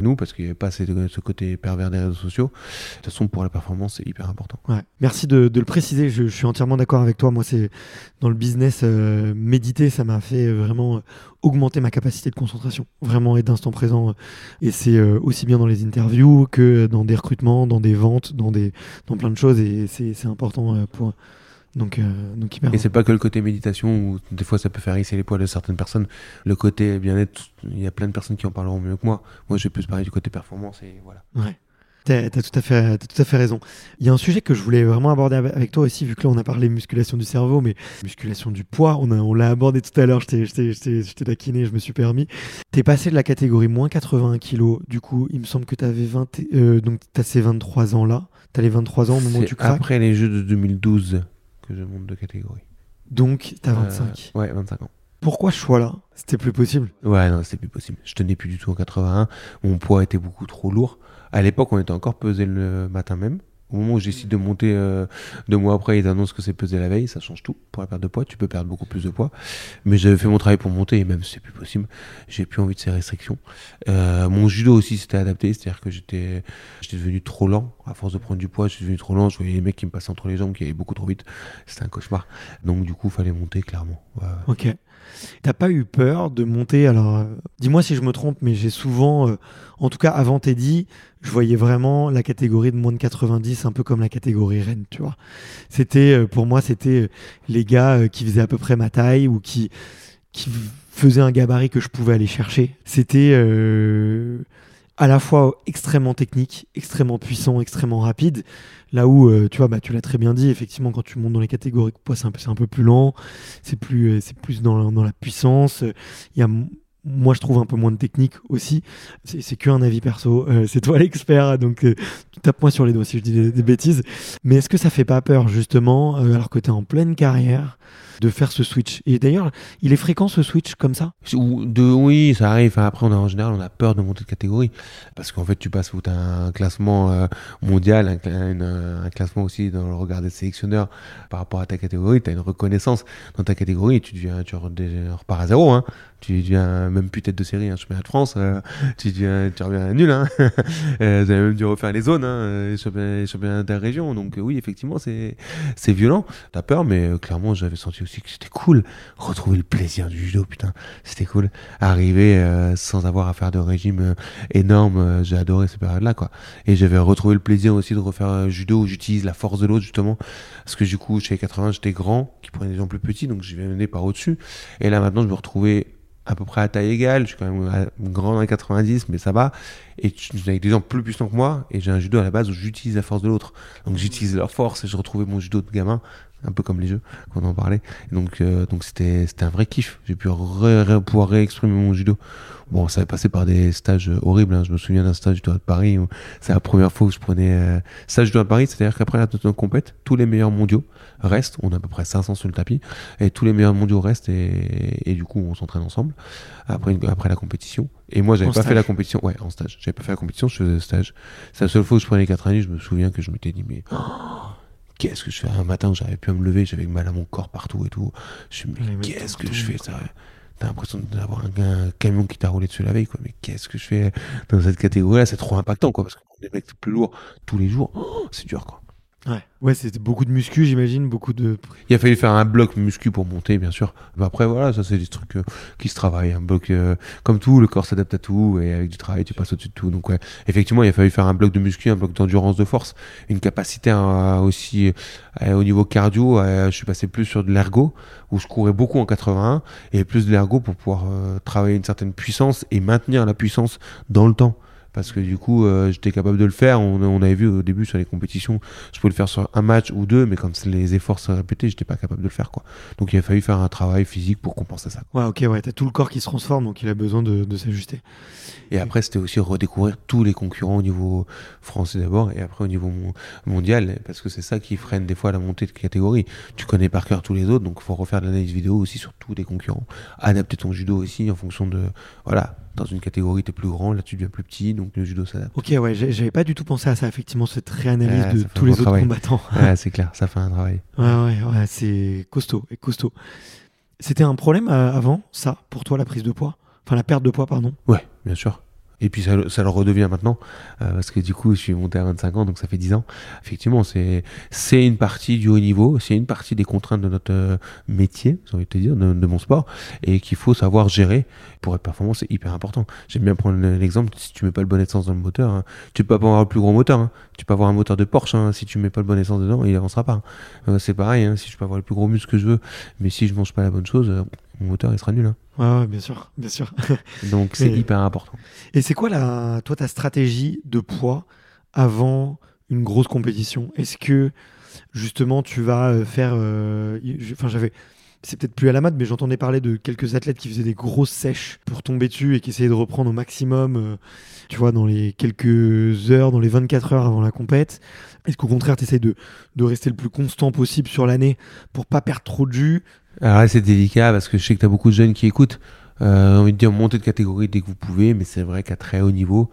Nous parce qu'il n'y avait pas ce côté pervers des réseaux sociaux. De toute façon, pour la performance, c'est hyper important.
Ouais. Merci de, le préciser. Je, suis entièrement d'accord avec toi. Moi, c'est dans le business euh, méditer, ça m'a fait euh, vraiment euh, augmenter ma capacité de concentration, vraiment et d'instant présent. Et c'est aussi bien dans les interviews que dans des recrutements, dans des ventes, dans des dans plein de choses. Et c'est important pour donc, euh, donc
Et c'est pas que le côté méditation où des fois ça peut faire hisser les poils de certaines personnes. Le côté bien-être, il y a plein de personnes qui en parleront mieux que moi. Moi, j'ai plus parler du côté performance et voilà.
Ouais. T'as as tout, à fait, as tout à fait raison. Il y a un sujet que je voulais vraiment aborder avec toi aussi, vu que là on a parlé musculation du cerveau, mais musculation du poids, on l'a on abordé tout à l'heure, je t'ai taquiné, je me suis permis. T'es passé de la catégorie moins 81 kg, du coup, il me semble que t'avais 20, euh, donc t'as ces 23 ans là, t'as les 23 ans au moment où tu craques.
Après les Jeux de 2012 que je monte de catégorie.
Donc, t'as 25
euh, Ouais, 25 ans.
Pourquoi ce choix-là? C'était plus possible?
Ouais, non, c'était plus possible. Je tenais plus du tout en 81. Mon poids était beaucoup trop lourd. À l'époque, on était encore pesé le matin même. Au moment où j'essaie de monter euh, deux mois après, ils annoncent que c'est pesé la veille, ça change tout pour la perte de poids. Tu peux perdre beaucoup plus de poids. Mais j'avais fait mon travail pour monter et même si c'est plus possible, j'ai plus envie de ces restrictions. Euh, mon judo aussi s'était adapté, c'est-à-dire que j'étais j'étais devenu trop lent. À force de prendre du poids, je suis devenu trop lent. Je voyais les mecs qui me passaient entre les jambes, qui allaient beaucoup trop vite. C'était un cauchemar. Donc du coup, fallait monter clairement.
Ok. T'as pas eu peur de monter Alors, euh, dis-moi si je me trompe, mais j'ai souvent, euh, en tout cas avant Teddy, je voyais vraiment la catégorie de moins de 90 un peu comme la catégorie reine, tu vois. C'était, euh, pour moi, c'était les gars qui faisaient à peu près ma taille ou qui, qui faisaient un gabarit que je pouvais aller chercher. C'était à la fois extrêmement technique, extrêmement puissant, extrêmement rapide. Là où, euh, tu vois, bah, tu l'as très bien dit, effectivement, quand tu montes dans les catégories c'est un, peu, plus lent, c'est plus, euh, c'est plus dans, la puissance. Il y a moi je trouve un peu moins de technique aussi. C'est qu'un avis perso. Euh, c'est toi l'expert, donc tape-moi sur les doigts si je dis des, bêtises. Mais est-ce que ça fait pas peur justement, alors que tu en pleine carrière, de faire ce switch. Et d'ailleurs, il est fréquent ce switch comme ça?
De, Oui, ça arrive. après, on a, en général, on a peur de monter de catégorie. Parce qu'en fait, tu passes tu as un classement euh, mondial, un, classement aussi dans le regard des sélectionneurs par rapport à ta catégorie. Tu as une reconnaissance dans ta catégorie tu, deviens, tu repars à zéro. Hein tu deviens même plus tête de série, hein, championnat de France, euh, tu, deviens, tu reviens nul. Hein. euh, vous avez même dû refaire les zones, hein, championnats, championnats d'interrégion. Donc euh, oui, effectivement, c'est violent. T'as peur, mais euh, clairement, j'avais senti c'était cool. Retrouver le plaisir du judo, putain, c'était cool. Arriver sans avoir à faire de régime énorme, j'ai adoré ces périodes-là, quoi. Et j'avais retrouvé le plaisir aussi de refaire judo où j'utilise la force de l'autre, justement. Parce que du coup, chez les 80, j'étais grand, qui prenait des gens plus petits, donc je vais mener par au-dessus. Et là, maintenant, je me retrouvais à peu près à taille égale. Je suis quand même grand dans les 90, mais ça va. Et suis avec des gens plus puissants que moi. Et j'ai un judo à la base où j'utilise la force de l'autre. Donc j'utilise leur force et je retrouvais mon judo de gamin. Un peu comme les jeux, quand on en parlait. Et donc, euh, donc c'était, c'était un vrai kiff. J'ai pu ré- ré- pouvoir réexprimer mon judo. Bon, ça avait passé par des stages horribles. hein. Je me souviens d'un stage du Tour de Paris où c'est la première fois où je prenais euh, stage du Tour de Paris, c'est-à-dire qu'après la notre compète, tous les meilleurs mondiaux restent. On a à peu près 500 sur le tapis et tous les meilleurs mondiaux restent et, et du coup on s'entraîne ensemble après, une- après la compétition. Et moi, j'avais pas
stage
fait la compétition. Ouais, en stage. J'avais pas fait la compétition, je faisais le stage. C'est la seule fois où je prenais les 90, je me souviens que je m'étais dit, mais oh, qu'est-ce que je fais un matin où j'arrivais plus à me lever, j'avais mal à mon corps partout et tout. Je me dis, qu'est-ce que je fais ça T'as l'impression d'avoir un, un camion qui t'a roulé dessus la veille, quoi. Mais qu'est-ce que je fais dans cette catégorie-là? C'est trop impactant, quoi. Parce que les mecs plus lourds tous les jours, oh, c'est dur, quoi.
Ouais, ouais c'était beaucoup de muscu, j'imagine, beaucoup de.
Il a fallu faire un bloc muscu pour monter, bien sûr. Mais après, voilà, ça, c'est des trucs euh, qui se travaillent. Un bloc, euh, comme tout, le corps s'adapte à tout, et avec du travail, tu passes au-dessus de tout. Donc, ouais, effectivement, il a fallu faire un bloc de muscu, un bloc d'endurance de force, une capacité aussi, euh, au niveau cardio. je suis passé plus sur de l'ergo, où je courais beaucoup en 81, et plus de l'ergo pour pouvoir travailler une certaine puissance et maintenir la puissance dans le temps. Parce que du coup, euh, j'étais capable de le faire. On, on avait vu au début sur les compétitions, je pouvais le faire sur un match ou deux, mais quand les efforts se répétaient, j'étais pas capable de le faire. Quoi. Donc il a fallu faire un travail physique pour compenser ça.
Ouais, ok, ouais, t'as tout le corps qui se transforme, donc il a besoin de, de s'ajuster.
Et après, c'était aussi redécouvrir tous les concurrents au niveau français d'abord, et après au niveau mon- mondial, parce que c'est ça qui freine des fois la montée de catégorie. Tu connais par cœur tous les autres, donc il faut refaire de l'analyse vidéo aussi sur tous les concurrents. Adapter ton judo aussi en fonction de. Voilà, dans une catégorie, t'es plus grand, là tu deviens plus petit, donc le judo s'adapte.
Ok, ouais, j'avais pas du tout pensé à ça, effectivement, cette réanalyse de tous les autres
travail.
combattants.
Ouais, c'est clair, ça fait un travail.
Ouais, ouais, ouais, c'est costaud, et costaud. C'était un problème euh, avant, ça, pour toi, la prise de poids? Enfin, la perte de poids, pardon?
Ouais, bien sûr. Et puis ça, ça le redevient maintenant, euh, parce que du coup, je suis monté à 25 ans, donc ça fait 10 ans. Effectivement, c'est une partie du haut niveau, c'est une partie des contraintes de notre euh, métier, j'ai envie de te dire, de, mon sport, et qu'il faut savoir gérer pour être performant, c'est hyper important. J'aime bien prendre l'exemple, si tu mets pas le bon essence dans le moteur, hein, tu peux pas avoir le plus gros moteur, hein. tu peux avoir un moteur de Porsche, hein, si tu mets pas le bon essence dedans, il avancera pas. hein. Euh, c'est pareil, si je peux avoir le plus gros muscle que je veux, mais si je mange pas la bonne chose, mon moteur il sera nul. hein.
Ouais, bien sûr, bien sûr.
Donc c'est hyper important.
Et c'est quoi, la, toi, ta stratégie de poids avant une grosse compétition? Est-ce que, justement, tu vas euh, faire... euh, Enfin, j'avais... C'est peut-être plus à la mode, mais j'entendais parler de quelques athlètes qui faisaient des grosses sèches pour tomber dessus et qui essayaient de reprendre au maximum, euh, tu vois, dans les quelques heures, dans les 24 heures avant la compète. Est-ce qu'au contraire, tu essayes de, de rester le plus constant possible sur l'année pour pas perdre trop de jus?
Alors là, c'est délicat parce que je sais que tu beaucoup de jeunes qui écoutent. Euh, envie de dire montez de catégorie dès que vous pouvez, mais c'est vrai qu'à très haut niveau,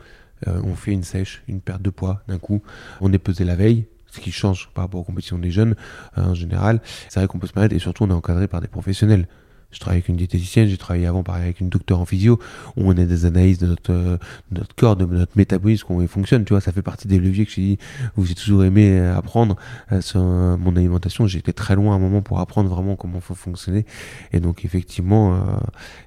euh, on fait une sèche, une perte de poids d'un coup. On est pesé la veille, ce qui change par rapport aux compétitions des jeunes euh, en général. C'est vrai qu'on peut se permettre et surtout on est encadré par des professionnels. Je travaille avec une diététicienne, j'ai travaillé avant pareil avec une docteure en physio, où on a des analyses de notre, notre corps, de notre métabolisme, comment il fonctionne. Tu vois, ça fait partie des leviers que j'ai dit, où j'ai toujours aimé apprendre euh, sur euh, mon alimentation. Été très loin à un moment pour apprendre vraiment comment faut fonctionner. Et donc effectivement, euh,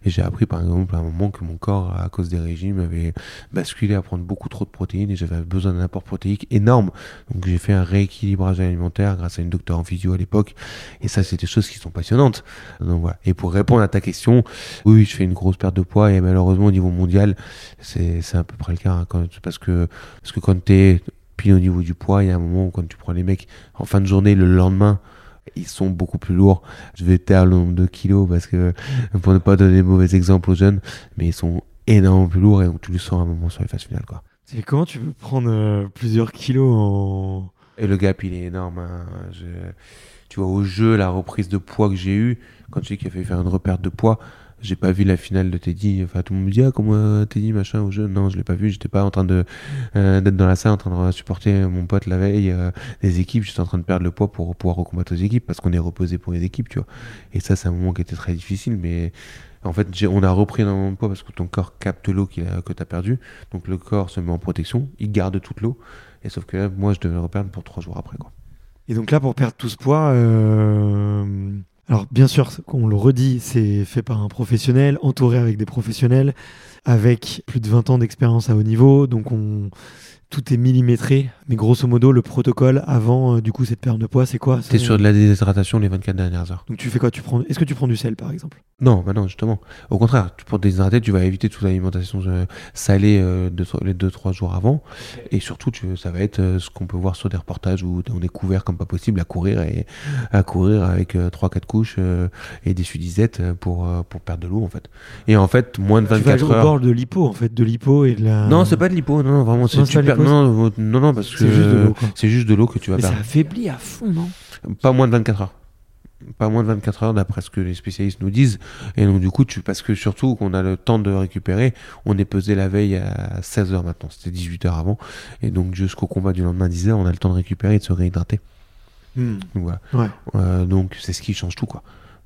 j'ai appris par exemple à un moment que mon corps, à cause des régimes, avait basculé à prendre beaucoup trop de protéines et j'avais besoin d'un apport protéique énorme. Donc j'ai fait un rééquilibrage alimentaire grâce à une docteure en physio à l'époque. Et ça, c'est des choses qui sont passionnantes. Donc voilà. Et pour répondre à ta question, oui, je fais une grosse perte de poids et malheureusement au niveau mondial, c'est à peu près le cas. hein, quand, parce que parce que quand t'es pile au niveau du poids, il y a un moment où quand tu prends les mecs en fin de journée, le lendemain, ils sont beaucoup plus lourds. Je vais taire le nombre de kilos parce que pour ne pas donner de mauvais exemples aux jeunes, mais ils sont énormément plus lourds et donc tu le sens à un moment sur les phases finales quoi.
C'est comment tu peux prendre euh, plusieurs kilos en...
Et le gap il est énorme. hein. Je- tu vois au jeu la reprise de poids que j'ai eu quand tu sais qu'il a fallu faire une reperte de poids. J'ai pas vu la finale de Teddy. Enfin, tout le monde me dit ah comment euh, Teddy machin au jeu. Non, je l'ai pas vu. J'étais pas en train de euh, d'être dans la salle en train de supporter mon pote la veille euh, des équipes. J'étais en train de perdre le poids pour pouvoir recombattre aux équipes parce qu'on est reposé pour les équipes, tu vois. Et ça, c'est un moment qui était très difficile, mais en fait, on a repris énormément de poids parce que ton corps capte l'eau a- que tu as perdu. Donc le corps se met en protection, il garde toute l'eau. Et sauf que là, moi, je devais le reperdre pour trois jours après, quoi.
Et donc là, pour perdre tout ce poids, euh, alors bien sûr, on le redit, c'est fait par un professionnel, entouré avec des professionnels, avec plus de 20 ans d'expérience à haut niveau. Donc on, tout est millimétré. Mais grosso modo, le protocole avant euh, du coup cette perte de poids, c'est quoi
T'es sur de la déshydratation les 24 dernières heures.
Donc tu fais quoi? Tu prends Est-ce que tu prends du sel par exemple?
Non, bah non, justement. Au contraire, pour te déshydrater, tu vas éviter toute l'alimentation euh, salée euh, les 2-3 jours avant. Et surtout, tu, ça va être ce qu'on peut voir sur des reportages où on est couvert comme pas possible à courir et à courir avec 3-4 couches et des sudisettes pour, pour perdre de l'eau en fait. Et en fait, moins de
Tu vas
24
au
heures.
bord de l'hypo en fait, de l'hypo et de la.
Non, c'est pas de l'hypo, non, non, vraiment, c'est
Non,
non, non, non, parce que
C'est juste de l'eau,
que tu vas
Mais ça affaiblit à fond, non?
Pas moins de 24 heures. Pas moins de 24 heures d'après ce que les spécialistes nous disent. Et donc du coup, tu, parce que surtout qu'on a le temps de récupérer, on est pesé la veille à 16 heures maintenant. C'était 18 heures avant. Et donc jusqu'au combat du lendemain 10 heures, on a le temps de récupérer et de se réhydrater.
Hmm.
Donc voilà.
Ouais.
Euh, donc c'est ce qui change tout quoi.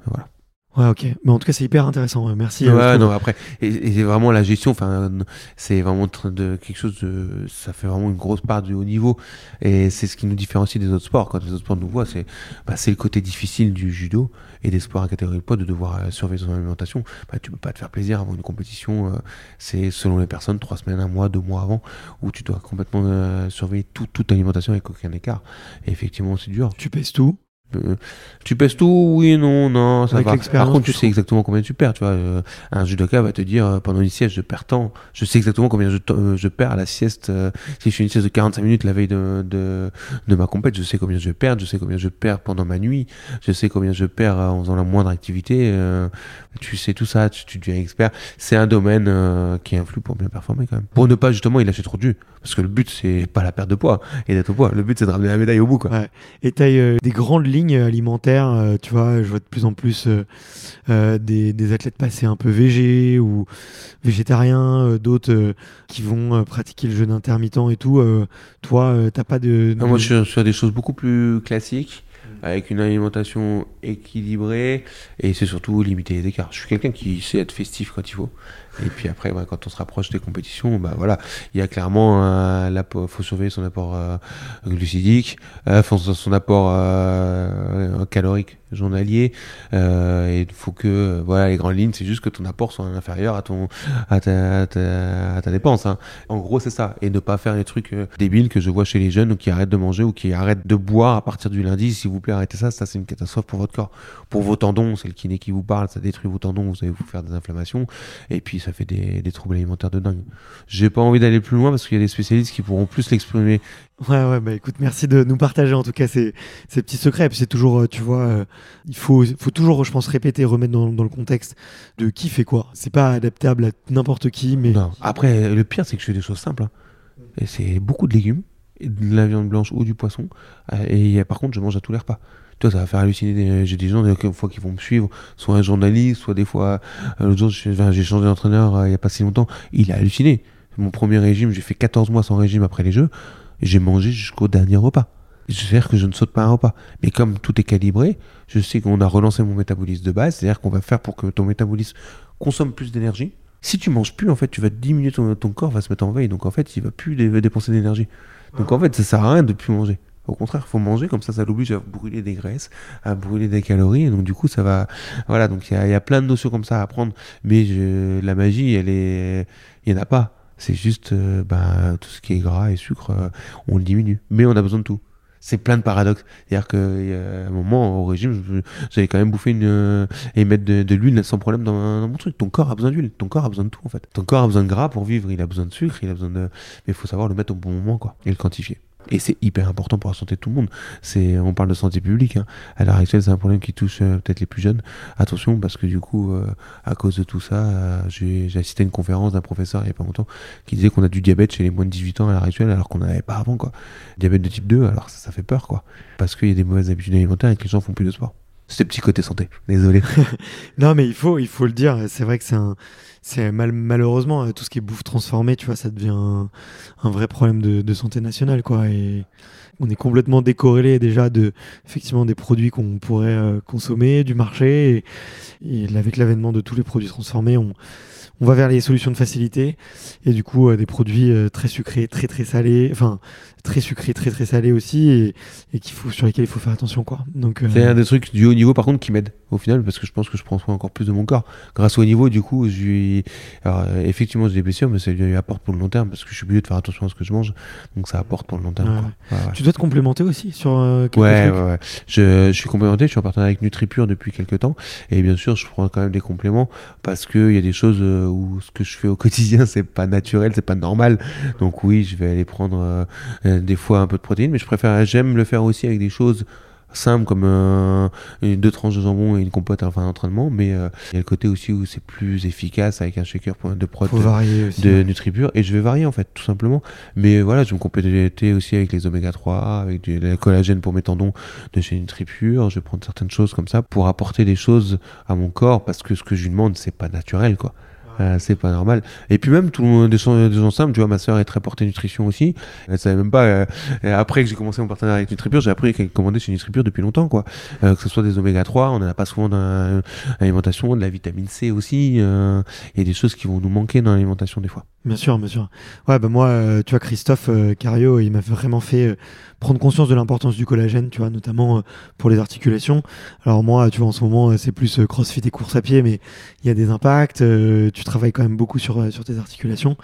Voilà.
Ouais, ok. Mais en tout cas, c'est hyper intéressant. Merci. euh,
Ouais, non, après, et, vraiment la gestion, enfin, c'est vraiment de quelque chose de, ça fait vraiment une grosse part du haut niveau, et c'est ce qui nous différencie des autres sports. Quand les autres sports nous voient, c'est, bah, c'est le côté difficile du judo et des sports à catégorie de poids de devoir euh, surveiller son alimentation. Bah, tu peux pas te faire plaisir avant une compétition, euh, c'est selon les personnes, trois semaines, un mois, deux mois avant, où tu dois complètement euh, surveiller tout, toute l'alimentation avec aucun écart. Et effectivement, c'est dur.
Tu pèses tout.
Euh, tu pèses tout, oui, non, non, ça
Avec
va. Par contre, tu sais exactement combien tu perds. Tu vois, euh, un judoka va te dire euh, pendant une sieste, je perds tant. Je sais exactement combien je, je perds à la sieste. si je fais une sieste de 45 minutes la veille de, de, de ma compète, je sais combien je perds. Je sais combien je perds pendant ma nuit. Je sais combien je perds en faisant la moindre activité. tu sais tout ça, tu, tu deviens expert. C'est un domaine qui influe pour bien performer quand même. Pour ne pas justement y lâcher trop de jus. Parce que le but, c'est pas la perte de poids et d'être au poids. Le but, c'est de ramener la médaille au bout. Quoi.
Ouais. Et tu as des grandes lignes alimentaires, euh, tu vois, je vois de plus en plus euh, euh, des, des athlètes passer un peu végé ou végétariens, euh, d'autres qui vont pratiquer le jeûne intermittent et tout. toi, t'as pas de...
Ah, moi, je suis sur- sur des choses beaucoup plus classiques, avec une alimentation équilibrée, et c'est surtout limiter les écarts. Je suis quelqu'un qui sait être festif quand il faut. Et puis après, quand on se rapproche des compétitions, bah voilà, il y a clairement un l'apport- faut surveiller son apport euh, glucidique, euh, son apport euh, calorique journalier. Et il faut que, voilà, les grandes lignes, c'est juste que ton apport soit inférieur à ton à ta, dépense. hein. En gros, c'est ça. Et ne pas faire les trucs débiles que je vois chez les jeunes qui arrêtent de manger ou qui arrêtent de boire à partir du lundi. S'il vous plaît, arrêtez ça. Ça, c'est une catastrophe pour votre corps. Pour vos tendons, c'est le kiné qui vous parle. Ça détruit vos tendons. Vous allez vous faire des inflammations. Et puis, ça fait des, des troubles alimentaires de dingue. J'ai pas envie d'aller plus loin parce qu'il y a des spécialistes qui pourront plus l'exprimer.
Ouais, ouais, bah écoute, merci de nous partager en tout cas ces, ces petits secrets. Et puis c'est toujours, euh, tu vois, euh, il faut, faut toujours, je pense, répéter, remettre dans, dans le contexte de qui fait quoi. C'est pas adaptable à n'importe qui, mais
Non. Après, le pire, c'est que je fais des choses simples. hein. Et c'est beaucoup de légumes, de la viande blanche ou du poisson. Euh, Et par contre, je mange à tous les repas. Tu vois, ça va faire halluciner. des- J'ai des gens, des fois, qui vont me suivre, soit un journaliste, soit des fois. euh, L'autre jour, j'ai changé d'entraîneur euh, il y a pas si longtemps. Il a halluciné. Mon premier régime, j'ai fait 14 mois sans régime après les Jeux. J'ai mangé jusqu'au dernier repas. C'est-à-dire que je ne saute pas un repas. Mais comme tout est calibré, je sais qu'on a relancé mon métabolisme de base. C'est-à-dire qu'on va faire pour que ton métabolisme consomme plus d'énergie. Si tu manges plus, en fait, tu vas diminuer ton, ton corps, va se mettre en veille. Donc en fait, il va plus dé- dépenser d'énergie. Donc en fait, ça sert à rien de plus manger. Au contraire, faut manger comme ça, ça l'oblige à brûler des graisses, à brûler des calories. Et donc du coup, ça va. Voilà. Donc il y, a- plein de notions comme ça à apprendre. Mais je- la magie, elle est. Il y en a pas. C'est juste, euh, ben, tout ce qui est gras et sucre, euh, on le diminue. Mais on a besoin de tout. C'est plein de paradoxes. C'est-à-dire qu'à un moment, au régime, j'allais quand même bouffer une, euh, et mettre de, de l'huile sans problème dans, dans mon truc. Ton corps a besoin d'huile. Ton corps a besoin de tout, en fait. Ton corps a besoin de gras pour vivre. Il a besoin de sucre. Il a besoin de. Mais il faut savoir le mettre au bon moment, quoi. Et le quantifier. Et c'est hyper important pour la santé de tout le monde. C'est, on parle de santé publique. hein. À l'heure actuelle, c'est un problème qui touche euh, peut-être les plus jeunes. Attention, parce que du coup, euh, à cause de tout ça, euh, j'ai, assisté à une conférence d'un professeur il n'y a pas longtemps qui disait qu'on a du diabète chez les moins de 18 ans à l'heure actuelle, alors qu'on n'en avait pas avant, quoi. Diabète de type 2, alors ça, ça fait peur, quoi. Parce qu'il y a des mauvaises habitudes alimentaires et que les gens font plus de sport. Le petit côté santé. Désolé.
Non, mais il faut, il faut le dire. C'est vrai que c'est un, c'est mal, malheureusement euh, tout ce qui est bouffe transformée, tu vois, ça devient un, un vrai problème de, de santé nationale, quoi. Et on est complètement décorrélé déjà de, effectivement, des produits qu'on pourrait euh, consommer, du marché. Et, et avec l'avènement de tous les produits transformés, on, on va vers les solutions de facilité. Et du coup, euh, des produits euh, très sucrés, très très salés, enfin très sucrés, très très salés aussi, et, et qu'il faut sur lesquels il faut faire attention, quoi. Donc, euh,
C'est un des trucs du haut niveau, par contre, qui m'aide. Au final parce que je pense que je prends soin encore plus de mon corps. Grâce au niveau, du coup, je alors, effectivement j'ai des blessures, mais ça lui apporte pour le long terme parce que je suis obligé de faire attention à ce que je mange, donc ça apporte pour le long terme.
Ouais,
quoi. Ouais, ouais.
Tu dois te complémenter aussi sur euh, quelques
Ouais,
trucs
ouais, ouais. Je, je suis complémenté, je suis en partenariat avec NutriPure depuis quelques temps. Et bien sûr, je prends quand même des compléments parce qu'il y a des choses euh, où ce que je fais au quotidien, c'est pas naturel, c'est pas normal. Donc oui, je vais aller prendre euh, euh, des fois un peu de protéines, mais je préfère, j'aime le faire aussi avec des choses simples comme euh, deux tranches de jambon et une compote à fin d'entraînement. Mais euh, il y a le côté aussi où c'est plus efficace avec un shaker de
Faut varier aussi.
de NutriPure et je vais varier en fait tout simplement mais voilà je vais me compléter aussi avec les oméga 3 avec du le collagène pour mes tendons de chez NutriPure je vais prendre certaines choses comme ça pour apporter des choses à mon corps parce que ce que je lui demande c'est pas naturel quoi Euh, c'est pas normal et puis même tout le- gens, des gens simples tu vois ma soeur est très portée nutrition aussi elle savait même pas euh, après que j'ai commencé mon partenariat avec NutriPure j'ai appris qu'elle commandait chez NutriPure depuis longtemps quoi Euh, que ce soit des oméga 3 on en a pas souvent dans l'alimentation de la vitamine C aussi il y a des choses qui vont nous manquer dans l'alimentation des fois
Bien sûr, bien sûr. Ouais, bah moi, tu vois, Christophe Cario, il m'a vraiment fait prendre conscience de l'importance du collagène, tu vois, notamment pour les articulations. Alors moi, tu vois, en ce moment, c'est plus crossfit et course à pied, mais il y a des impacts. tu travailles quand même beaucoup sur, euh, sur tes articulations.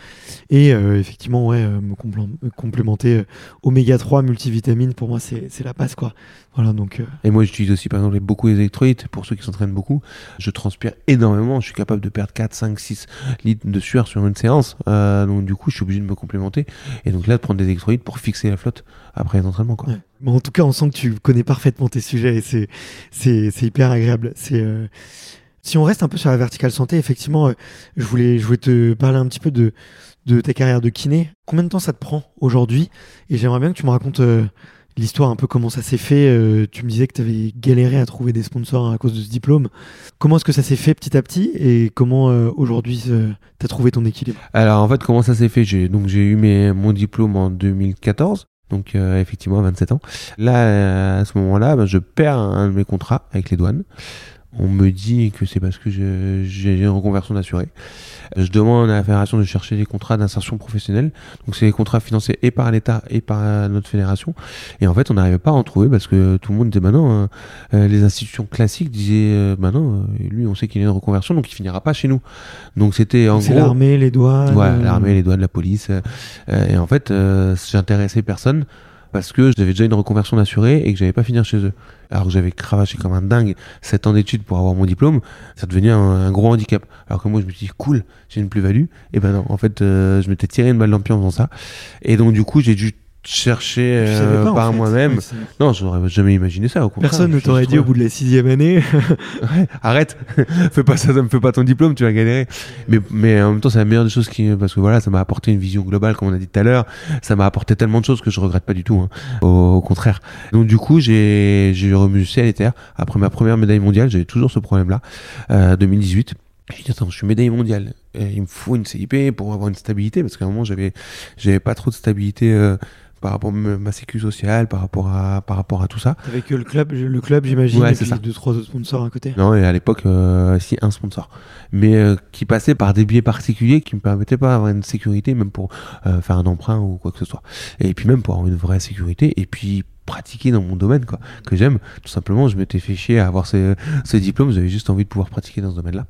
Et euh, effectivement, ouais, euh, me, complé- me complémenter euh, oméga 3, multivitamines, pour moi, c'est la base, quoi. Voilà, donc... euh,
Et moi, j'utilise aussi, par exemple, beaucoup les électrolytes. Pour ceux qui s'entraînent beaucoup, je transpire énormément. Je suis capable de perdre 4, 5, 6 litres de sueur sur une séance. Donc, du coup, je suis obligé de me complémenter. Et donc là, de prendre des électrolytes pour fixer la flotte après les entraînements. Quoi.
Ouais. Bon, en tout cas, on sent que tu connais parfaitement tes sujets et c'est hyper agréable. C'est si on reste un peu sur la verticale santé, effectivement, euh, je voulais je te parler un petit peu de ta carrière de kiné. Combien de temps ça te prend aujourd'hui? Et j'aimerais bien que tu me racontes euh, l'histoire un peu comment ça s'est fait. Euh, tu me disais que tu avais galéré à trouver des sponsors à cause de ce diplôme. Comment est-ce que ça s'est fait petit à petit et comment aujourd'hui tu as trouvé ton équilibre?
Alors, en fait, comment ça s'est fait? J'ai, eu mon diplôme en 2014. Donc, effectivement, à 27 ans. Là, à ce moment-là, ben, je perds un de mes contrats avec les douanes. On me dit que c'est parce que j'ai une reconversion d'assuré. Je demande à la fédération de chercher des contrats d'insertion professionnelle. Donc c'est des contrats financés et par l'État et par notre fédération. Et en fait, on n'arrivait pas à en trouver parce que tout le monde disait bah non, euh, euh, les institutions classiques disaient euh, bah non, lui on sait qu'il est une reconversion donc il finira pas chez nous. Donc c'était en
C'est
gros
l'armée, les douanes.
Ouais, l'armée, les douanes, la police. euh, et en fait, euh, j'intéressais personne parce que j'avais déjà une reconversion d'assuré et que j'avais pas finir chez eux. Alors que j'avais cravaché comme un dingue 7 ans d'études pour avoir mon diplôme, ça devenait un, gros handicap. Alors que moi, je me suis dit, cool, j'ai une plus-value. Et ben non, en fait, euh, je m'étais tiré une balle dans en faisant ça. Et donc, du coup, j'ai dû chercher
tu
euh,
pas,
par moi-même. Non, j'aurais jamais imaginé ça. Au.
Personne ne t'aurait dit au bout de la sixième année.
Ouais, arrête, fais pas ça, ça me fait pas ton diplôme, tu vas galérer. Mais, mais en même temps, c'est la meilleure des choses qui, parce que voilà, ça m'a apporté une vision globale, comme on a dit tout à l'heure. Ça m'a apporté tellement de choses que je regrette pas du tout. hein. Au, au contraire. Donc du coup, j'ai, j'ai ciel et terre. Après ma première médaille mondiale, j'avais toujours ce problème-là, euh, 2018. J'ai dit, attends, je suis médaille mondiale. Et il me faut une CIP pour avoir une stabilité, parce qu'à un moment, j'avais, j'avais pas trop de stabilité, euh, par rapport à ma sécu sociale, par rapport à, par rapport à tout ça.
Avec le club, le club j'imagine,
Ouais,
et
c'est
puis
ça.
deux, trois autres sponsors à côté.
Non, et à l'époque, euh, si un sponsor, mais euh, qui passait par des biais particuliers qui me permettaient pas d'avoir une sécurité, même pour euh, faire un emprunt ou quoi que ce soit. Et puis même pour avoir une vraie sécurité, et puis pratiquer dans mon domaine quoi que j'aime. Tout simplement je m'étais fait chier à avoir ce, ce diplôme. J'avais juste envie de pouvoir pratiquer dans ce domaine là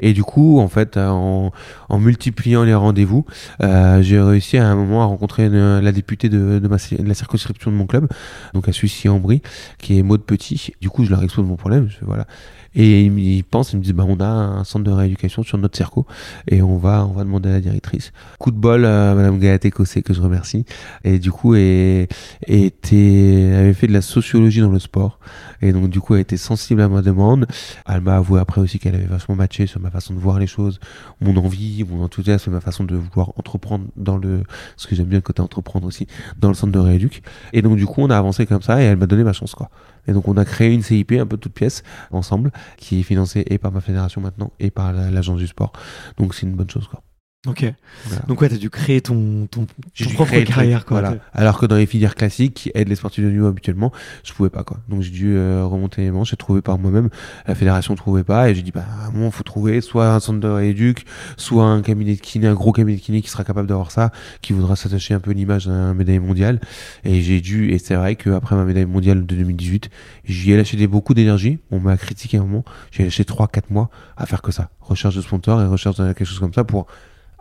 et du coup en fait euh, en, en multipliant les rendez-vous euh, j'ai réussi à un moment à rencontrer la députée de, de, ma, de la circonscription de mon club donc à Suissy-en-Brie qui est Maud Petit. Du coup je leur expose mon problème. Je fais voilà et ils, me- ils pensent, ils me disent, bah, on a un centre de rééducation sur notre circo et on va, on va demander à la directrice. Coup de bol, euh, Madame Gaëté Cossé, que je remercie. Et du coup, est, était, avait fait de la sociologie dans le sport. Et donc, du coup, elle était sensible à ma demande. Elle m'a avoué après aussi qu'elle avait vachement matché sur ma façon de voir les choses, mon envie, mon enthousiasme, ma façon de vouloir entreprendre dans le, ce que j'aime bien le côté entreprendre aussi, dans le centre de rééduc. Et donc, du coup, on a avancé comme ça et elle m'a donné ma chance, quoi. Et donc, on a créé une CIP un peu toute pièce ensemble qui est financée et par ma fédération maintenant et par la- l'agence du sport. Donc, c'est une bonne chose, quoi.
Ok.
Voilà.
Donc ouais, t'as dû créer ton, ton, ton propre
créer
carrière, quoi.
voilà. Alors que dans les filières classiques qui aident les sportifs de niveau habituellement, je pouvais pas quoi. Donc j'ai dû euh, remonter les manches, j'ai trouvé par moi-même. La fédération trouvait pas et j'ai dit bah moment faut trouver soit un centre de soit un cabinet de kiné, un gros cabinet de kiné qui sera capable d'avoir ça, qui voudra s'attacher un peu l'image d'un médaille mondiale. Et j'ai dû et c'est vrai qu'après ma médaille mondiale de 2018, j'y ai lâché des, beaucoup d'énergie. On m'a critiqué un moment. J'ai lâché 3-4 mois à faire que ça, recherche de sponsors et recherche de quelque chose comme ça pour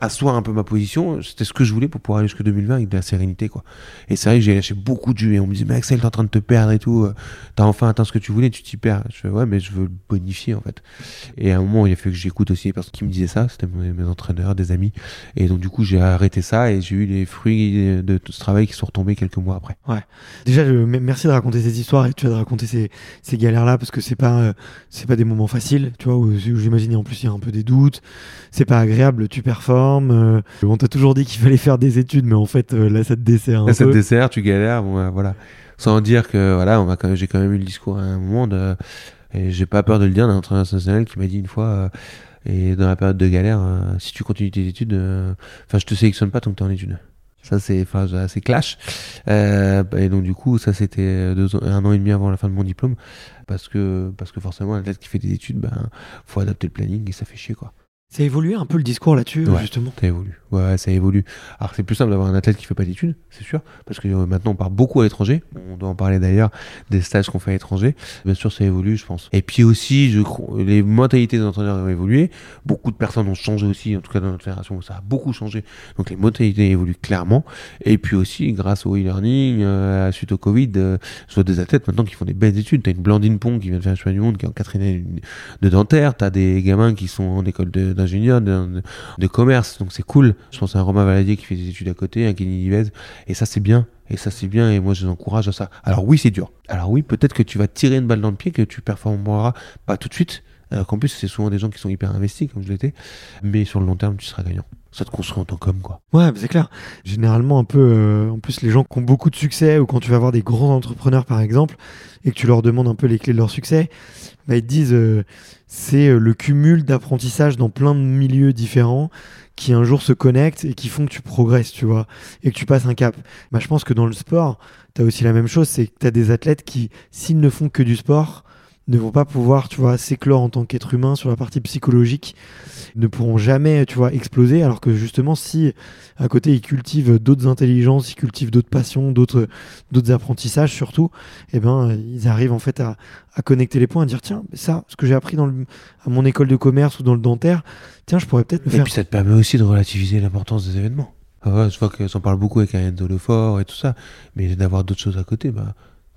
asseoir un peu ma position, c'était ce que je voulais pour pouvoir aller jusque 2020 avec de la sérénité quoi. Et c'est vrai que j'ai lâché beaucoup de jus et on me disait mais Axel t'es en train de te perdre et tout, euh, t'as enfin atteint ce que tu voulais, tu t'y perds. Je fais ouais mais je veux le bonifier en fait. Et à un moment il a fallu que j'écoute aussi les personnes qui me disaient ça, c'était mes, entraîneurs, des amis. Et donc du coup j'ai arrêté ça et j'ai eu les fruits de tout ce travail qui sont retombés quelques mois après.
Déjà, je, m- merci de raconter ces histoires et tu vois, de raconter ces, galères-là parce que c'est pas, euh, c'est pas des moments faciles, tu vois, où, où j'imagine en plus il y a un peu des doutes, c'est pas agréable, tu performes. Euh, on t'a toujours dit qu'il fallait faire des études, mais en fait, euh, là, ça te dessert un
Là, ça te dessert, tu galères, bon, euh, voilà. Sans dire que voilà, on j'ai quand même eu le discours à un moment de, et j'ai pas peur de le dire d'un entraîneur national qui m'a dit une fois, euh, et dans la période de galère, euh, si tu continues tes études, enfin, je te sélectionne pas tant que t'es en études. Ça, c'est, assez clash. Euh, et donc, du coup, ça, c'était un an et demi avant la fin de mon diplôme. Parce que, parce que forcément, un athlète qui fait des études, ben, faut adapter le planning et ça fait chier, quoi.
Ça a évolué un peu le discours là-dessus,
Ouais.
justement.
Ça évolue. Ouais, ça évolue. Alors c'est plus simple d'avoir un athlète qui fait pas d'études, c'est sûr, parce que euh, maintenant on part beaucoup à l'étranger. On doit en parler d'ailleurs des stages qu'on fait à l'étranger. Bien sûr, ça évolue, je pense. Et puis aussi, je les mentalités des entraîneurs ont évolué. Beaucoup de personnes ont changé aussi, en tout cas dans notre fédération, ça a beaucoup changé. Donc les mentalités évoluent clairement. Et puis aussi, grâce au e-learning, euh, suite au Covid, euh, je vois des athlètes maintenant qui font des belles études. T'as une Blandine Pong qui vient de faire un championnat du monde, qui est en quatrième de dentaire. T'as des gamins qui sont en école de- d'ingénieur, de, commerce, donc c'est cool. Je pense à un Romain Valadier qui fait des études à côté, un Kenny Livez, et ça c'est bien. Et ça c'est bien, et moi je les encourage à ça. Alors oui, c'est dur. Alors oui, peut-être que tu vas tirer une balle dans le pied, que tu performeras pas tout de suite. Alors qu'en plus, c'est souvent des gens qui sont hyper investis, comme je l'étais. Mais sur le long terme, tu seras gagnant. Ça te construit en tant qu'homme, quoi.
Ouais, c'est clair. Généralement, un peu, euh, en plus, les gens qui ont beaucoup de succès, ou quand tu vas voir des grands entrepreneurs, par exemple, et que tu leur demandes un peu les clés de leur succès, bah, ils disent euh, c'est euh, le cumul d'apprentissage dans plein de milieux différents qui un jour se connectent et qui font que tu progresses, tu vois, et que tu passes un cap. Bah, je pense que dans le sport, tu as aussi la même chose, c'est que tu as des athlètes qui, s'ils ne font que du sport, ne vont pas pouvoir, tu vois, s'éclore en tant qu'être humain sur la partie psychologique, ne pourront jamais, tu vois, exploser, alors que justement, si à côté ils cultivent d'autres intelligences, ils cultivent d'autres passions, d'autres, d'autres apprentissages surtout, eh ben, ils arrivent en fait à, à connecter les points, à dire tiens, ça, ce que j'ai appris dans le, à mon école de commerce ou dans le dentaire, tiens, je pourrais peut-être me
Et
faire.
puis ça te permet aussi de relativiser l'importance des événements. Ah ouais, je vois que en parle beaucoup avec un Enzo Lefort et tout ça, mais d'avoir d'autres choses à côté, bah,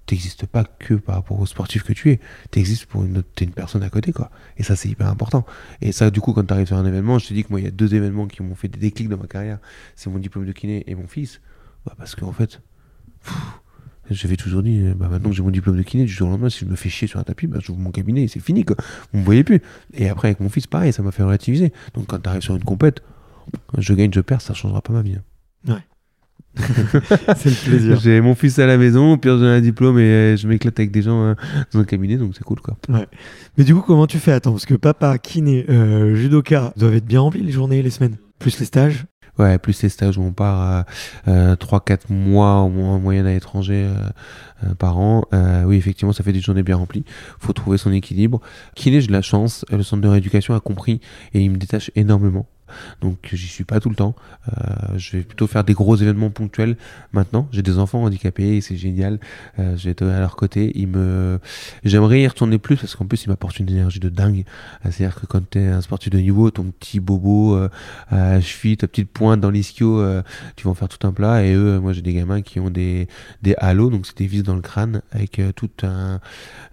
t'existes pas que par rapport au sportif que tu es, t'existes pour une autre, t'es une personne à côté, quoi. Et ça, c'est hyper important. Et ça, du coup, quand t'arrives sur un événement, je te dis que moi, il y a deux événements qui m'ont fait des déclics dans ma carrière. C'est mon diplôme de kiné et mon fils. Bah, parce qu'en fait, j'avais toujours dit, bah, maintenant que j'ai mon diplôme de kiné, du jour au lendemain, si je me fais chier sur un tapis, bah, j'ouvre mon cabinet et c'est fini, quoi. Vous me voyez plus. Et après, avec mon fils, pareil, ça m'a fait relativiser. Donc, quand t'arrives sur une compète, je gagne, je perds, ça changera pas ma vie. hein.
c'est le plaisir.
J'ai mon fils à la maison, puis j'ai un diplôme et euh, je m'éclate avec des gens hein, dans un cabinet, donc c'est cool quoi.
Mais du coup, comment tu fais? Attends, parce que papa, kiné, euh, judoka doivent être bien remplis les journées les semaines, plus les stages?
Ouais, plus ces stages où on part euh, 3-4 mois au moins en moyenne à l'étranger euh, euh, par an. Euh, oui, effectivement, ça fait des journées bien remplies. faut trouver son équilibre. Kiné, j'ai de la chance. Le centre de rééducation a compris et il me détache énormément. Donc j'y suis pas tout le temps. Euh, je vais plutôt faire des gros événements ponctuels maintenant. J'ai des enfants handicapés c'est génial. Euh, je vais être à leur côté. Ils me... J'aimerais y retourner plus parce qu'en plus ils m'apportent une énergie de dingue. Euh, C'est-à-dire que quand tu es un sportif de niveau, ton petit bobo à cheville, ta petite pointe dans l'ischio, tu vas en faire tout un plat. Et eux, moi j'ai des gamins qui ont des, des halos, donc c'est des vis dans le crâne avec toute un,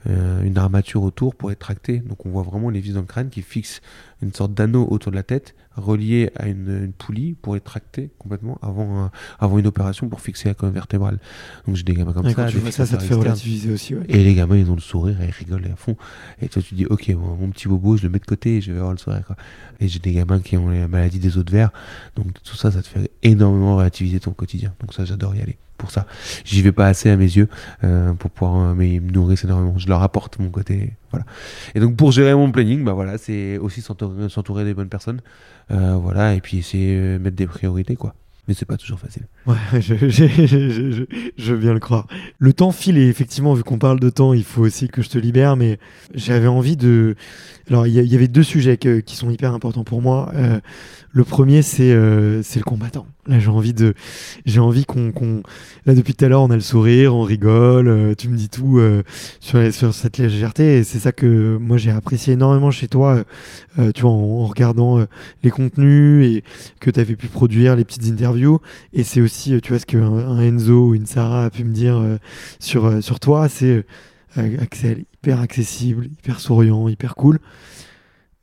une armature autour pour être tracté. Donc on voit vraiment les vis dans le crâne qui fixent une sorte d'anneau autour de la tête relié à une, une poulie pour être tracté complètement avant, un- avant une opération pour fixer la colonne vertébrale. Donc j'ai des gamins comme ça.
quand tu
des
vois ça, ça te fait relativiser aussi. Ouais.
Et les gamins, ils ont le sourire et ils rigolent à fond. Et toi, tu dis, ok, mon, mon petit bobo, je le mets de côté et je vais avoir le sourire. Quoi. Et j'ai des gamins qui ont les maladies des os de verre. Donc tout ça, ça te fait énormément relativiser ton quotidien. Donc ça, j'adore y aller. Pour ça. J'y vais pas assez à mes yeux euh, pour pouvoir euh, mais ils me nourrissent énormément. Je leur apporte mon côté. Voilà. Et donc pour gérer mon planning, bah voilà, c'est aussi s'entourer des bonnes personnes. Euh, voilà, et puis essayer mettre des priorités, quoi. Mais c'est pas toujours facile.
Je veux bien le croire. Le temps file et effectivement, vu qu'on parle de temps, il faut aussi que je te libère. Mais j'avais envie de. Alors, il y, avait deux sujets qui sont hyper importants pour moi. Euh, le premier, c'est euh, le combattant. Là, j'ai envie de, j'ai envie qu'on, là depuis tout à l'heure, on a le sourire, on rigole, euh, tu me dis tout euh, sur, sur cette légèreté, et c'est ça que moi j'ai apprécié énormément chez toi. tu vois, en, regardant les contenus et que tu avais pu produire les petites interviews. Et c'est aussi, tu vois, ce qu'un un Enzo ou une Sarah a pu me dire sur, sur toi, c'est Axel, hyper accessible, hyper souriant, hyper cool.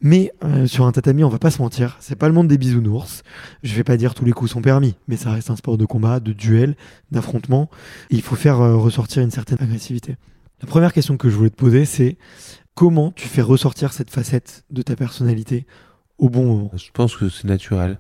Mais euh, sur un tatami, on va pas se mentir, c'est pas le monde des bisounours. Je vais pas dire tous les coups sont permis, mais ça reste un sport de combat, de duel, d'affrontement. Il faut faire euh, ressortir une certaine agressivité. La première question que je voulais te poser, c'est comment tu fais ressortir cette facette de ta personnalité au bon moment?
Je pense que c'est naturel.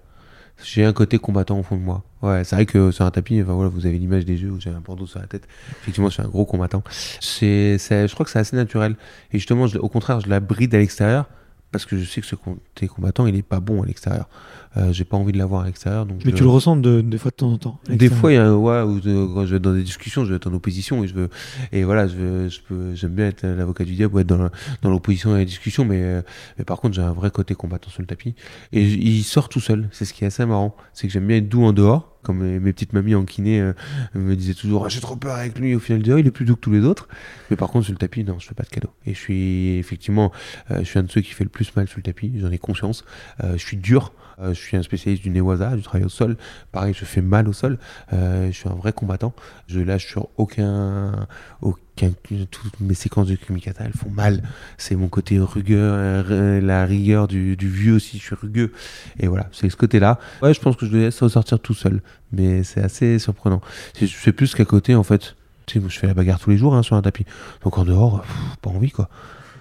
J'ai un côté combattant au fond de moi. Ouais, c'est vrai que sur un tapis, enfin, voilà, vous avez l'image des yeux où j'ai un bandeau sur la tête. Effectivement, je suis un gros combattant. C'est, je crois que c'est assez naturel. Et justement, au contraire, je la bride à l'extérieur parce que je sais que ce côté combattant, il est pas bon à l'extérieur. Euh, j'ai pas envie de l'avoir à l'extérieur. Donc
Mais
je-
tu le ressens de, des fois de temps en temps. à
Des fois, il y a un ouais, où de- quand je vais dans des discussions, je vais être en opposition et je veux et voilà, je veux, je peux, j'aime bien être l'avocat du diable ou être dans, dans l'opposition et la discussion, mais, euh, mais par contre, j'ai un vrai côté combattant sur le tapis et il sort tout seul. C'est ce qui est assez marrant, c'est que j'aime bien être doux en dehors, comme mes, petites mamies en kiné euh, me disaient toujours, Ah, j'ai trop peur avec lui. Au final, dehors, il est plus doux que tous les autres, mais par contre sur le tapis, non, je fais pas de cadeau. Et je suis effectivement, euh, je suis un de ceux qui fait le plus mal sur le tapis. J'en ai conscience. Euh, je suis dur. Euh, je suis un spécialiste du Newaza, du travail au sol. Pareil, je fais mal au sol. Euh, je suis un vrai combattant. Je lâche sur aucun, aucun, toutes mes séquences de Kumikata, elles font mal. C'est mon côté rugueur, euh, la rigueur du, vieux aussi. Je suis rugueux. Et voilà, c'est ce côté-là. Ouais, je pense que je le laisse ressortir tout seul. Mais c'est assez surprenant. C'est plus qu'à côté, en fait. Tu sais, je fais la bagarre tous les jours hein, sur un tapis. Donc en dehors, pas envie, quoi.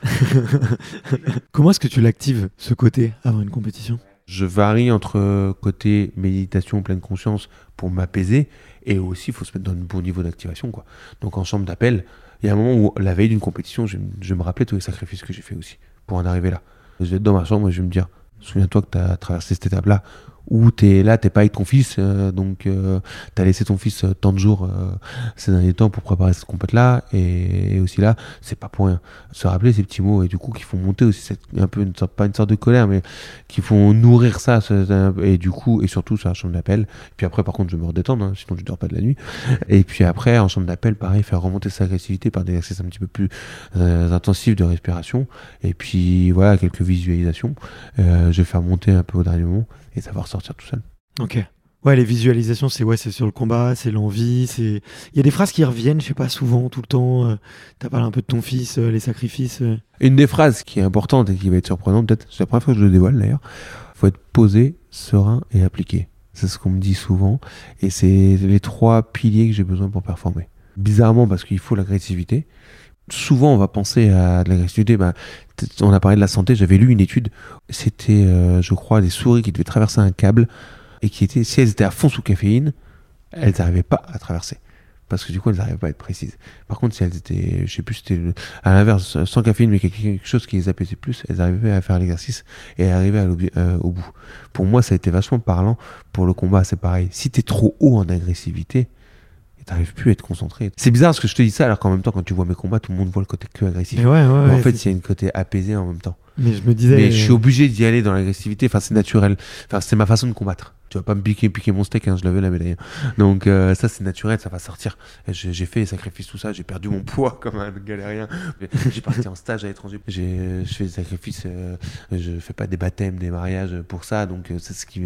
Comment est-ce que tu l'actives, ce côté, avant une compétition?
Je varie entre côté méditation, pleine conscience pour m'apaiser et aussi il faut se mettre dans un bon niveau d'activation. quoi. Donc en chambre d'appel, il y a un moment où la veille d'une compétition, je, me rappeler tous les sacrifices que j'ai fait aussi pour en arriver là. Je vais être dans ma chambre et je vais me dire, souviens-toi que tu as traversé cette étape-là où tu es là, t'es pas avec ton fils, euh, donc tu as laissé ton fils euh, tant de jours euh, ces derniers temps pour préparer cette compète-là et, et aussi là, c'est pas pour rien. Se rappeler ces petits mots et du coup qui font monter aussi cette, un peu une sorte, pas une sorte de colère, mais qui font nourrir ça et du coup et surtout sur la chambre d'appel. Puis après par contre je vais me redétendre hein, sinon je dors pas de la nuit. Et puis après en chambre d'appel pareil faire remonter sa agressivité par des exercices un petit peu plus euh, intensifs de respiration. Et puis voilà quelques visualisations. Euh, je vais faire monter un peu au dernier moment et ça va ressortir tout seul
Ok. Ouais, les visualisations, c'est ouais, c'est sur le combat, c'est l'envie, c'est. Il y a des phrases qui reviennent, je sais pas, souvent, tout le temps. euh, T'as parlé un peu de ton fils, euh, les sacrifices. euh.
Une des phrases qui est importante et qui va être surprenante, peut-être, c'est la première fois que je le dévoile d'ailleurs, faut être posé, serein et appliqué. C'est ce qu'on me dit souvent. Et c'est les trois piliers que j'ai besoin pour performer. Bizarrement, parce qu'il faut l'agressivité. Souvent, on va penser à de l'agressivité. Bah, peut-être on a parlé de la santé. J'avais lu une étude. C'était, euh, je crois, des souris qui devaient traverser un câble et qui étaient, si elles étaient à fond sous caféine, elles n'arrivaient pas à traverser. Parce que du coup, elles n'arrivaient pas à être précises. Par contre, si elles étaient, je sais plus, c'était à l'inverse, sans caféine, mais quelque chose qui les apaisait plus, elles arrivaient à faire l'exercice et à arriver à euh, au bout. Pour moi, ça a été vachement parlant. Pour le combat, c'est pareil. Si t'es trop haut en agressivité, t'arrives plus à être concentré. C'est bizarre parce que je te dis ça, alors qu'en même temps, quand tu vois mes combats, tout le monde voit le côté que agressif.
Mais ouais, ouais,
Mais en
ouais,
fait, il y a une côté apaisé en même temps.
mais je me disais.
Mais je suis
euh,
obligé d'y aller dans l'agressivité. Enfin, c'est naturel. Enfin, c'est ma façon de combattre. Tu vas pas me piquer, piquer mon steak, hein, je l'avais la médaille. Donc euh, ça, c'est naturel, ça va sortir. J'ai fait les sacrifices, tout ça. J'ai perdu mon poids comme un galérien. J'ai parti en stage à l'étranger. Je fais des sacrifices. euh, je fais pas des baptêmes, des mariages pour ça. Donc euh, c'est ce qui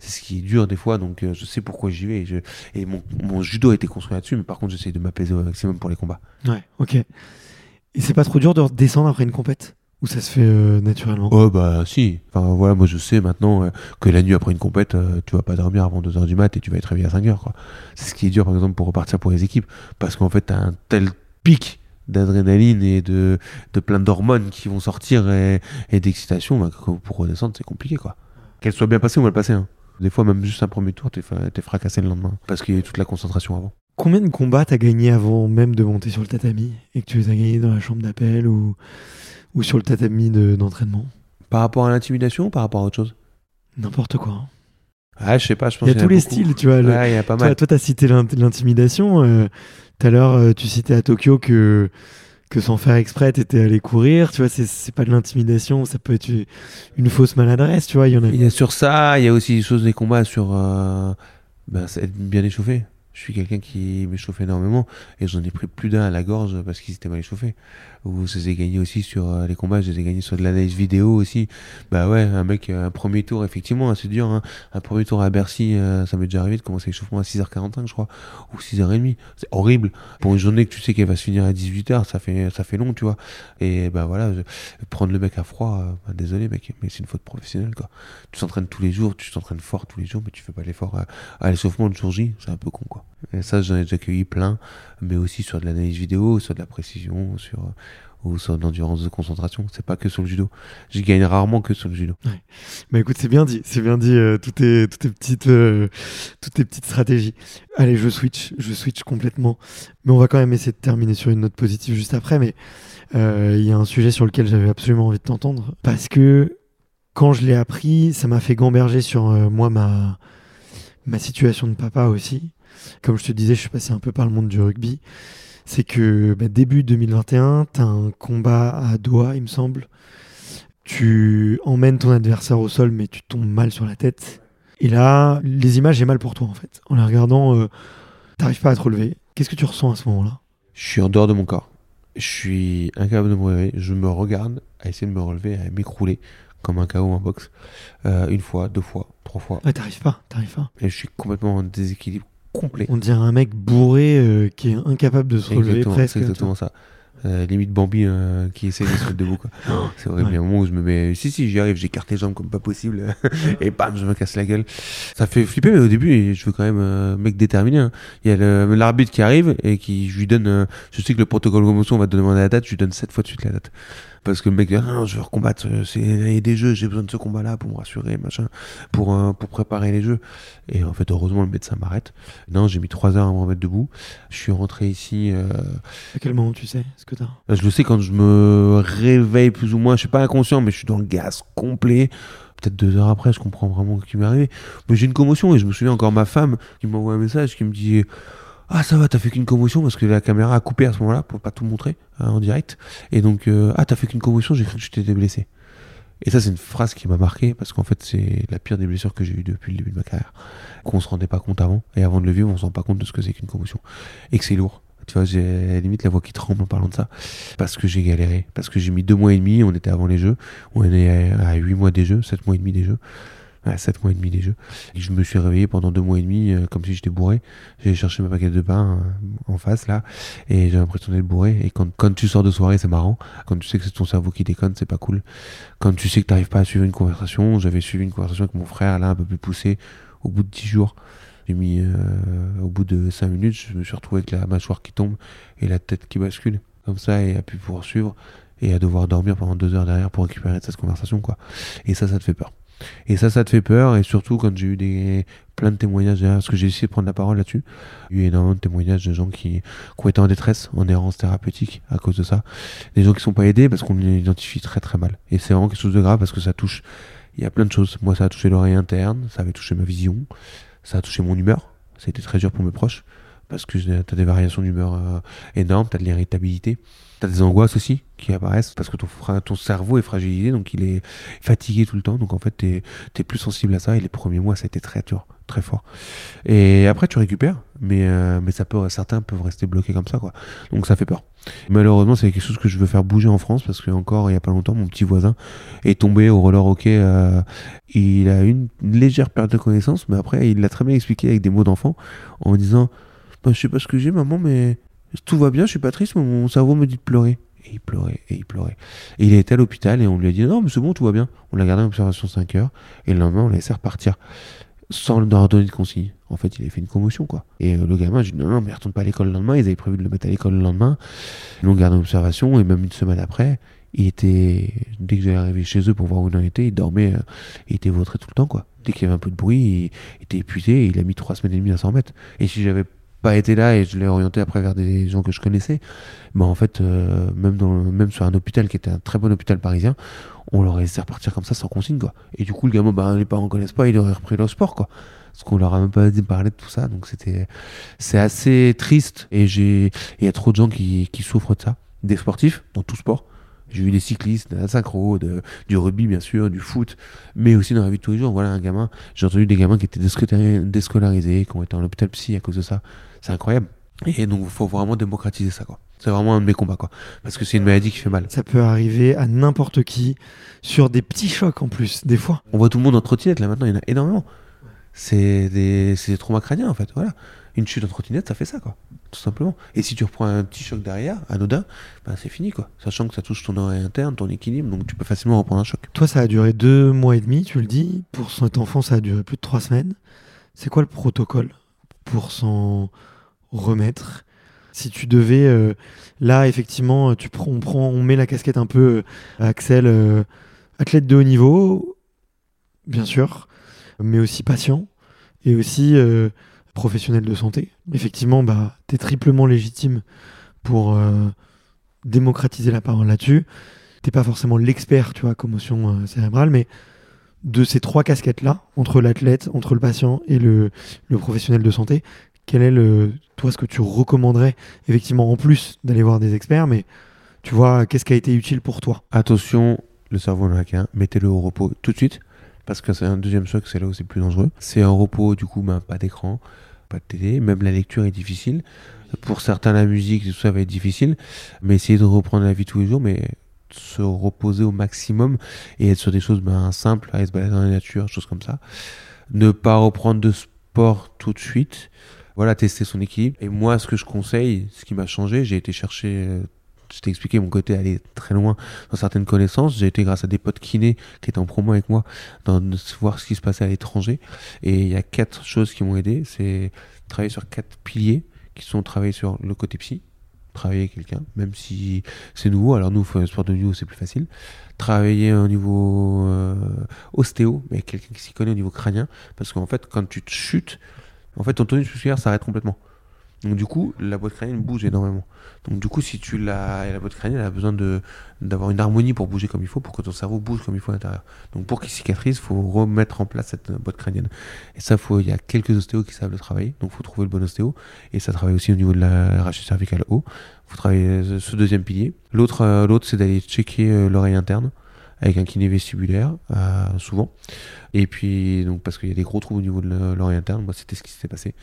c'est ce qui est dur des fois. Donc euh, je sais pourquoi j'y vais. Et, je- et mon, mon judo a été construit là-dessus. Mais par contre, j'essaie de m'apaiser au maximum pour les combats.
Ouais, ok. Et c'est pas trop dur de redescendre après une compète? Ou ça se fait euh, naturellement?
Oh bah si. Enfin voilà, moi je sais maintenant euh, que la nuit après une compète, euh, tu vas pas dormir avant 2h du mat et tu vas être réveillé à 5h quoi. C'est ce qui est dur par exemple pour repartir pour les équipes parce qu'en fait t'as un tel pic d'adrénaline et de, de plein d'hormones qui vont sortir et, et d'excitation bah, que pour redescendre c'est compliqué quoi. Qu'elle soit bien passée ou mal passée. hein. Des fois même juste un premier tour t'es fracassé le lendemain parce qu'il y a eu toute la concentration avant.
Combien de combats t'as gagné avant même de monter sur le tatami? Et que tu les as gagnés dans la chambre d'appel ou, ou sur le tatami de- d'entraînement
Par rapport à l'intimidation ou par rapport à autre chose?
N'importe quoi.
Ah, je sais pas, je pense
Il y a tous les
beaucoup.
styles, tu vois. le-
Ouais, il y a pas
Toi,
mal.
toi, t'as cité l'int- l'intimidation. euh, Tout à l'heure, euh, tu citais à Tokyo que, que sans faire exprès, t'étais allé courir. Tu vois, c'est- pas de l'intimidation, ça peut être une fausse maladresse, tu vois. Il y en a.
Il y a sur ça, il y a aussi des choses, des combats sur euh, ben, être bien échauffé. Je suis quelqu'un qui m'échauffe énormément et j'en ai pris plus d'un à la gorge parce qu'ils étaient mal échauffés. Ou je les ai gagnés aussi sur euh, les combats, je les ai gagnés sur de l'analyse vidéo aussi. Bah ouais, un mec, euh, un premier tour, effectivement, hein, c'est dur. Hein. Un premier tour à Bercy, euh, ça m'est déjà arrivé de commencer l'échauffement à 6h45, je crois, ou 6h30. C'est horrible. Pour une journée que tu sais qu'elle va se finir à 18h, ça fait, ça fait long, tu vois. Et bah voilà, je- prendre le mec à froid, euh, bah, désolé mec, mais c'est une faute professionnelle, quoi tu t'entraînes tous les jours, tu t'entraînes fort tous les jours, mais tu fais pas l'effort à, à l'échauffement de jour J, c'est un peu con quoi. Et ça, j'en ai déjà accueilli plein, mais aussi sur de l'analyse vidéo, sur de la précision, sur ou sur l'endurance de concentration. C'est pas que sur le judo. J'y gagne rarement que sur le judo.
Bah écoute, c'est bien dit, c'est bien dit, euh, toutes, tes, toutes, tes petites, euh, toutes tes petites stratégies. Allez, je switch, je switch complètement. Mais on va quand même essayer de terminer sur une note positive juste après. Mais euh, il y a un sujet sur lequel j'avais absolument envie de t'entendre. Parce que quand je l'ai appris, ça m'a fait gamberger sur euh, moi, ma, ma situation de papa aussi. Comme je te disais, je suis passé un peu par le monde du rugby. C'est que bah, début 2021, tu as un combat à Doha, il me semble. Tu emmènes ton adversaire au sol, mais tu tombes mal sur la tête. Et là, les images, j'ai mal pour toi en fait. En les regardant, euh, t'arrives pas à te relever. Qu'est-ce que tu ressens à ce moment-là?
Je suis en dehors de mon corps. Je suis incapable de me relever. Je me regarde à essayer de me relever, à m'écrouler comme un KO en boxe. Euh, une fois, deux fois, trois fois.
Ouais, t'arrives pas, t'arrives pas.
Et je suis complètement en déséquilibre complet.
On dirait un mec bourré euh, qui est incapable de se relever presque.
c'est exactement ça. Euh, limite Bambi euh, qui essaie de se mettre debout. C'est horrible. Il y a un moment où je me mets. Si, si, j'y arrive, j'écarte les jambes comme pas possible. et bam, je me casse la gueule. Ça fait flipper, mais au début, je veux quand même euh, mec déterminé. hein. Il y a l'arbitre qui arrive et qui, je lui donne. je sais que le protocole de commotion va te demander la date, je lui donne sept fois de suite la date. Parce que le mec dit, ah non, je veux recombattre, euh, c'est il y a des jeux, j'ai besoin de ce combat-là pour me rassurer, machin, pour, euh, pour préparer les jeux. Et en fait, heureusement, le médecin m'arrête. Non, j'ai mis trois heures à me remettre debout. Je suis rentré ici. euh,
À quel moment tu sais ce que t'as
Je le sais quand je me réveille plus ou moins. Je suis pas inconscient, mais je suis dans le gaz complet. Peut-être deux heures après, je comprends vraiment ce qui m'est arrivé. Mais j'ai une commotion et je me souviens encore ma femme qui m'envoie un message qui me dit Ah, ça va, t'as fait qu'une commotion parce que la caméra a coupé à ce moment-là pour pas tout montrer hein, en direct. Et donc, euh, Ah, t'as fait qu'une commotion, j'ai cru que je t'étais blessé. Et ça, c'est une phrase qui m'a marqué parce qu'en fait, c'est la pire des blessures que j'ai eues depuis le début de ma carrière. Qu'on se rendait pas compte avant. Et avant de le vivre, on se rend pas compte de ce que c'est qu'une commotion. Et que c'est lourd. Tu vois, j'ai à limite la voix qui tremble en parlant de ça. Parce que j'ai galéré. Parce que j'ai mis deux mois et demi. On était avant les jeux. On est à huit mois des jeux, sept mois et demi des jeux. Ouais, sept mois et demi des jeux. Et je me suis réveillé pendant deux mois et demi euh, comme si j'étais bourré. J'ai cherché ma paquet de pain euh, en face là. Et j'ai l'impression d'être bourré. Et quand, quand tu sors de soirée, c'est marrant. Quand tu sais que c'est ton cerveau qui déconne, c'est pas cool. Quand tu sais que t'arrives pas à suivre une conversation. J'avais suivi une conversation avec mon frère là, un peu plus poussé, au bout de dix jours. J'ai mis, euh, au bout de 5 minutes, je me suis retrouvé avec la mâchoire qui tombe et la tête qui bascule. Comme ça, et à pu poursuivre et à devoir dormir pendant deux heures derrière pour récupérer de cette conversation, quoi. Et ça, ça te fait peur. Et ça, ça te fait peur, et surtout quand j'ai eu des, plein de témoignages parce que j'ai essayé de prendre la parole là-dessus. Il y a eu énormément de témoignages de gens qui, qui été en détresse, en errance thérapeutique à cause de ça. Des gens qui sont pas aidés parce qu'on les identifie très très mal. Et c'est vraiment quelque chose de grave parce que ça touche, il y a plein de choses. Moi, ça a touché l'oreille interne, ça avait touché ma vision, ça a touché mon humeur. Ça a été très dur pour mes proches parce que tu as des variations d'humeur euh, énormes, tu as de l'irritabilité, tu as des angoisses aussi qui apparaissent parce que ton, cerveau est fragilisé, donc il est fatigué tout le temps. Donc en fait, tu es, plus sensible à ça. Et les premiers mois, ça a été très dur, très fort. Et après, tu récupères, mais, euh, mais ça peut, certains peuvent rester bloqués comme ça. quoi. Donc ça fait peur. Malheureusement, c'est quelque chose que je veux faire bouger en France parce que encore il y a pas longtemps, mon petit voisin est tombé au roller hockey. euh, il a eu une, une légère perte de connaissance, mais après, il l'a très bien expliqué avec des mots d'enfant en disant bah, Je sais pas ce que j'ai, maman, mais tout va bien, je suis pas triste, mais mon cerveau me dit de pleurer. Et il pleurait, et il pleurait. Et il était à l'hôpital et on lui a dit Non, mais c'est bon, tout va bien. On l'a gardé en observation 5 heures et le lendemain, on l'a laissé repartir sans leur donner de consigne. En fait, il avait fait une commotion, quoi. Et euh, le gamin, j'ai dit non, non, mais retourne pas à l'école le lendemain. Ils avaient prévu de le mettre à l'école le lendemain. Ils l'ont gardé en observation et même une semaine après, il était, dès que j'allais arriver chez eux pour voir où il en était, il dormait, euh, il était vautré tout le temps, quoi. Dès qu'il y avait un peu de bruit, il était épuisé il a mis trois semaines et demie à s'en remettre. Et si j'avais pas été là et je l'ai orienté après vers des gens que je connaissais, bah en fait, euh, même, dans, même sur un hôpital qui était un très bon hôpital parisien, on leur laissé repartir comme ça sans consigne, quoi. Et du coup, le gamin, bah, les parents connaissent pas, il aurait repris le sport, quoi. Parce qu'on leur a même pas parler de tout ça, donc c'était, c'est assez triste. Et il y a trop de gens qui, qui souffrent de ça, des sportifs, dans tout sport. J'ai vu des cyclistes, de la synchro, de, du rugby bien sûr, du foot, mais aussi dans la vie de tous les jours. Voilà un gamin, j'ai entendu des gamins qui étaient déscolarisés, qui ont été en hôpital psy à cause de ça. C'est incroyable. Et donc il faut vraiment démocratiser ça, quoi. C'est vraiment un de mes combats, quoi. Parce que c'est une maladie qui fait mal.
Ça peut arriver à n'importe qui, sur des petits chocs en plus, des fois.
On voit tout le monde en trottinette, là maintenant, il y en a énormément. C'est des, c'est des traumas crâniens, en fait. Voilà. Une chute en trottinette, ça fait ça, quoi. Tout simplement. Et si tu reprends un petit choc derrière, anodin, ben c'est fini, quoi. Sachant que ça touche ton oreille interne, ton équilibre, donc tu peux facilement reprendre un choc.
Toi, ça a duré deux mois et demi, tu le dis. Pour cet enfant, ça a duré plus de trois semaines. C'est quoi le protocole pour s'en remettre? Si tu devais euh, là effectivement tu on prend on met la casquette un peu euh, Axel euh, athlète de haut niveau bien sûr mais aussi patient et aussi euh, professionnel de santé. Effectivement bah tu es triplement légitime pour euh, démocratiser la parole là-dessus. T'es pas forcément l'expert tu vois commotion euh, cérébrale mais de ces trois casquettes là entre l'athlète entre le patient et le, le professionnel de santé quel est le toi ce que tu recommanderais effectivement en plus d'aller voir des experts mais tu vois qu'est-ce qui a été utile pour toi?
Attention, le cerveau américain, mettez-le au repos tout de suite, parce que c'est un deuxième choc, c'est là où c'est plus dangereux. C'est un repos, du coup, ben, pas d'écran, pas de télé, même la lecture est difficile. Pour certains, la musique, tout ça va être difficile, mais essayez de reprendre la vie tous les jours, mais se reposer au maximum et être sur des choses ben, simples, aller se balader dans la nature, choses comme ça. Ne pas reprendre de sport tout de suite. Voilà, tester son équilibre. Et moi, ce que je conseille, ce qui m'a changé, j'ai été chercher euh, je t'ai expliqué mon côté aller très loin dans certaines connaissances. J'ai été grâce à des potes kinés qui étaient en promo avec moi dans de voir ce qui se passait à l'étranger. Et il y a quatre choses qui m'ont aidé. C'est travailler sur quatre piliers qui sont travailler sur le côté psy, travailler avec quelqu'un, même si c'est nouveau. Alors nous, sport de niveau, c'est plus facile. Travailler au niveau euh, ostéo, mais quelqu'un qui s'y connaît au niveau crânien, parce qu'en fait, quand tu te chutes, en fait, ton tonus musculaire s'arrête complètement. Donc du coup, la boîte crânienne bouge énormément. Donc du coup, si tu l'as, la boîte crânienne elle a besoin d'avoir une harmonie pour bouger comme il faut, pour que ton cerveau bouge comme il faut à l'intérieur. Donc pour qu'il cicatrise, faut remettre en place cette boîte crânienne. Et ça, il y a quelques ostéos qui savent le travailler. Donc faut trouver le bon ostéo. Et ça travaille aussi au niveau de la rachis cervicale haut. Faut travailler ce deuxième pilier. L'autre, euh, c'est d'aller checker euh, l'oreille interne avec un kiné vestibulaire, euh, souvent. Et puis, donc, parce qu'il y a des gros trous au niveau de l'oreille interne, moi, c'était ce qui s'était passé.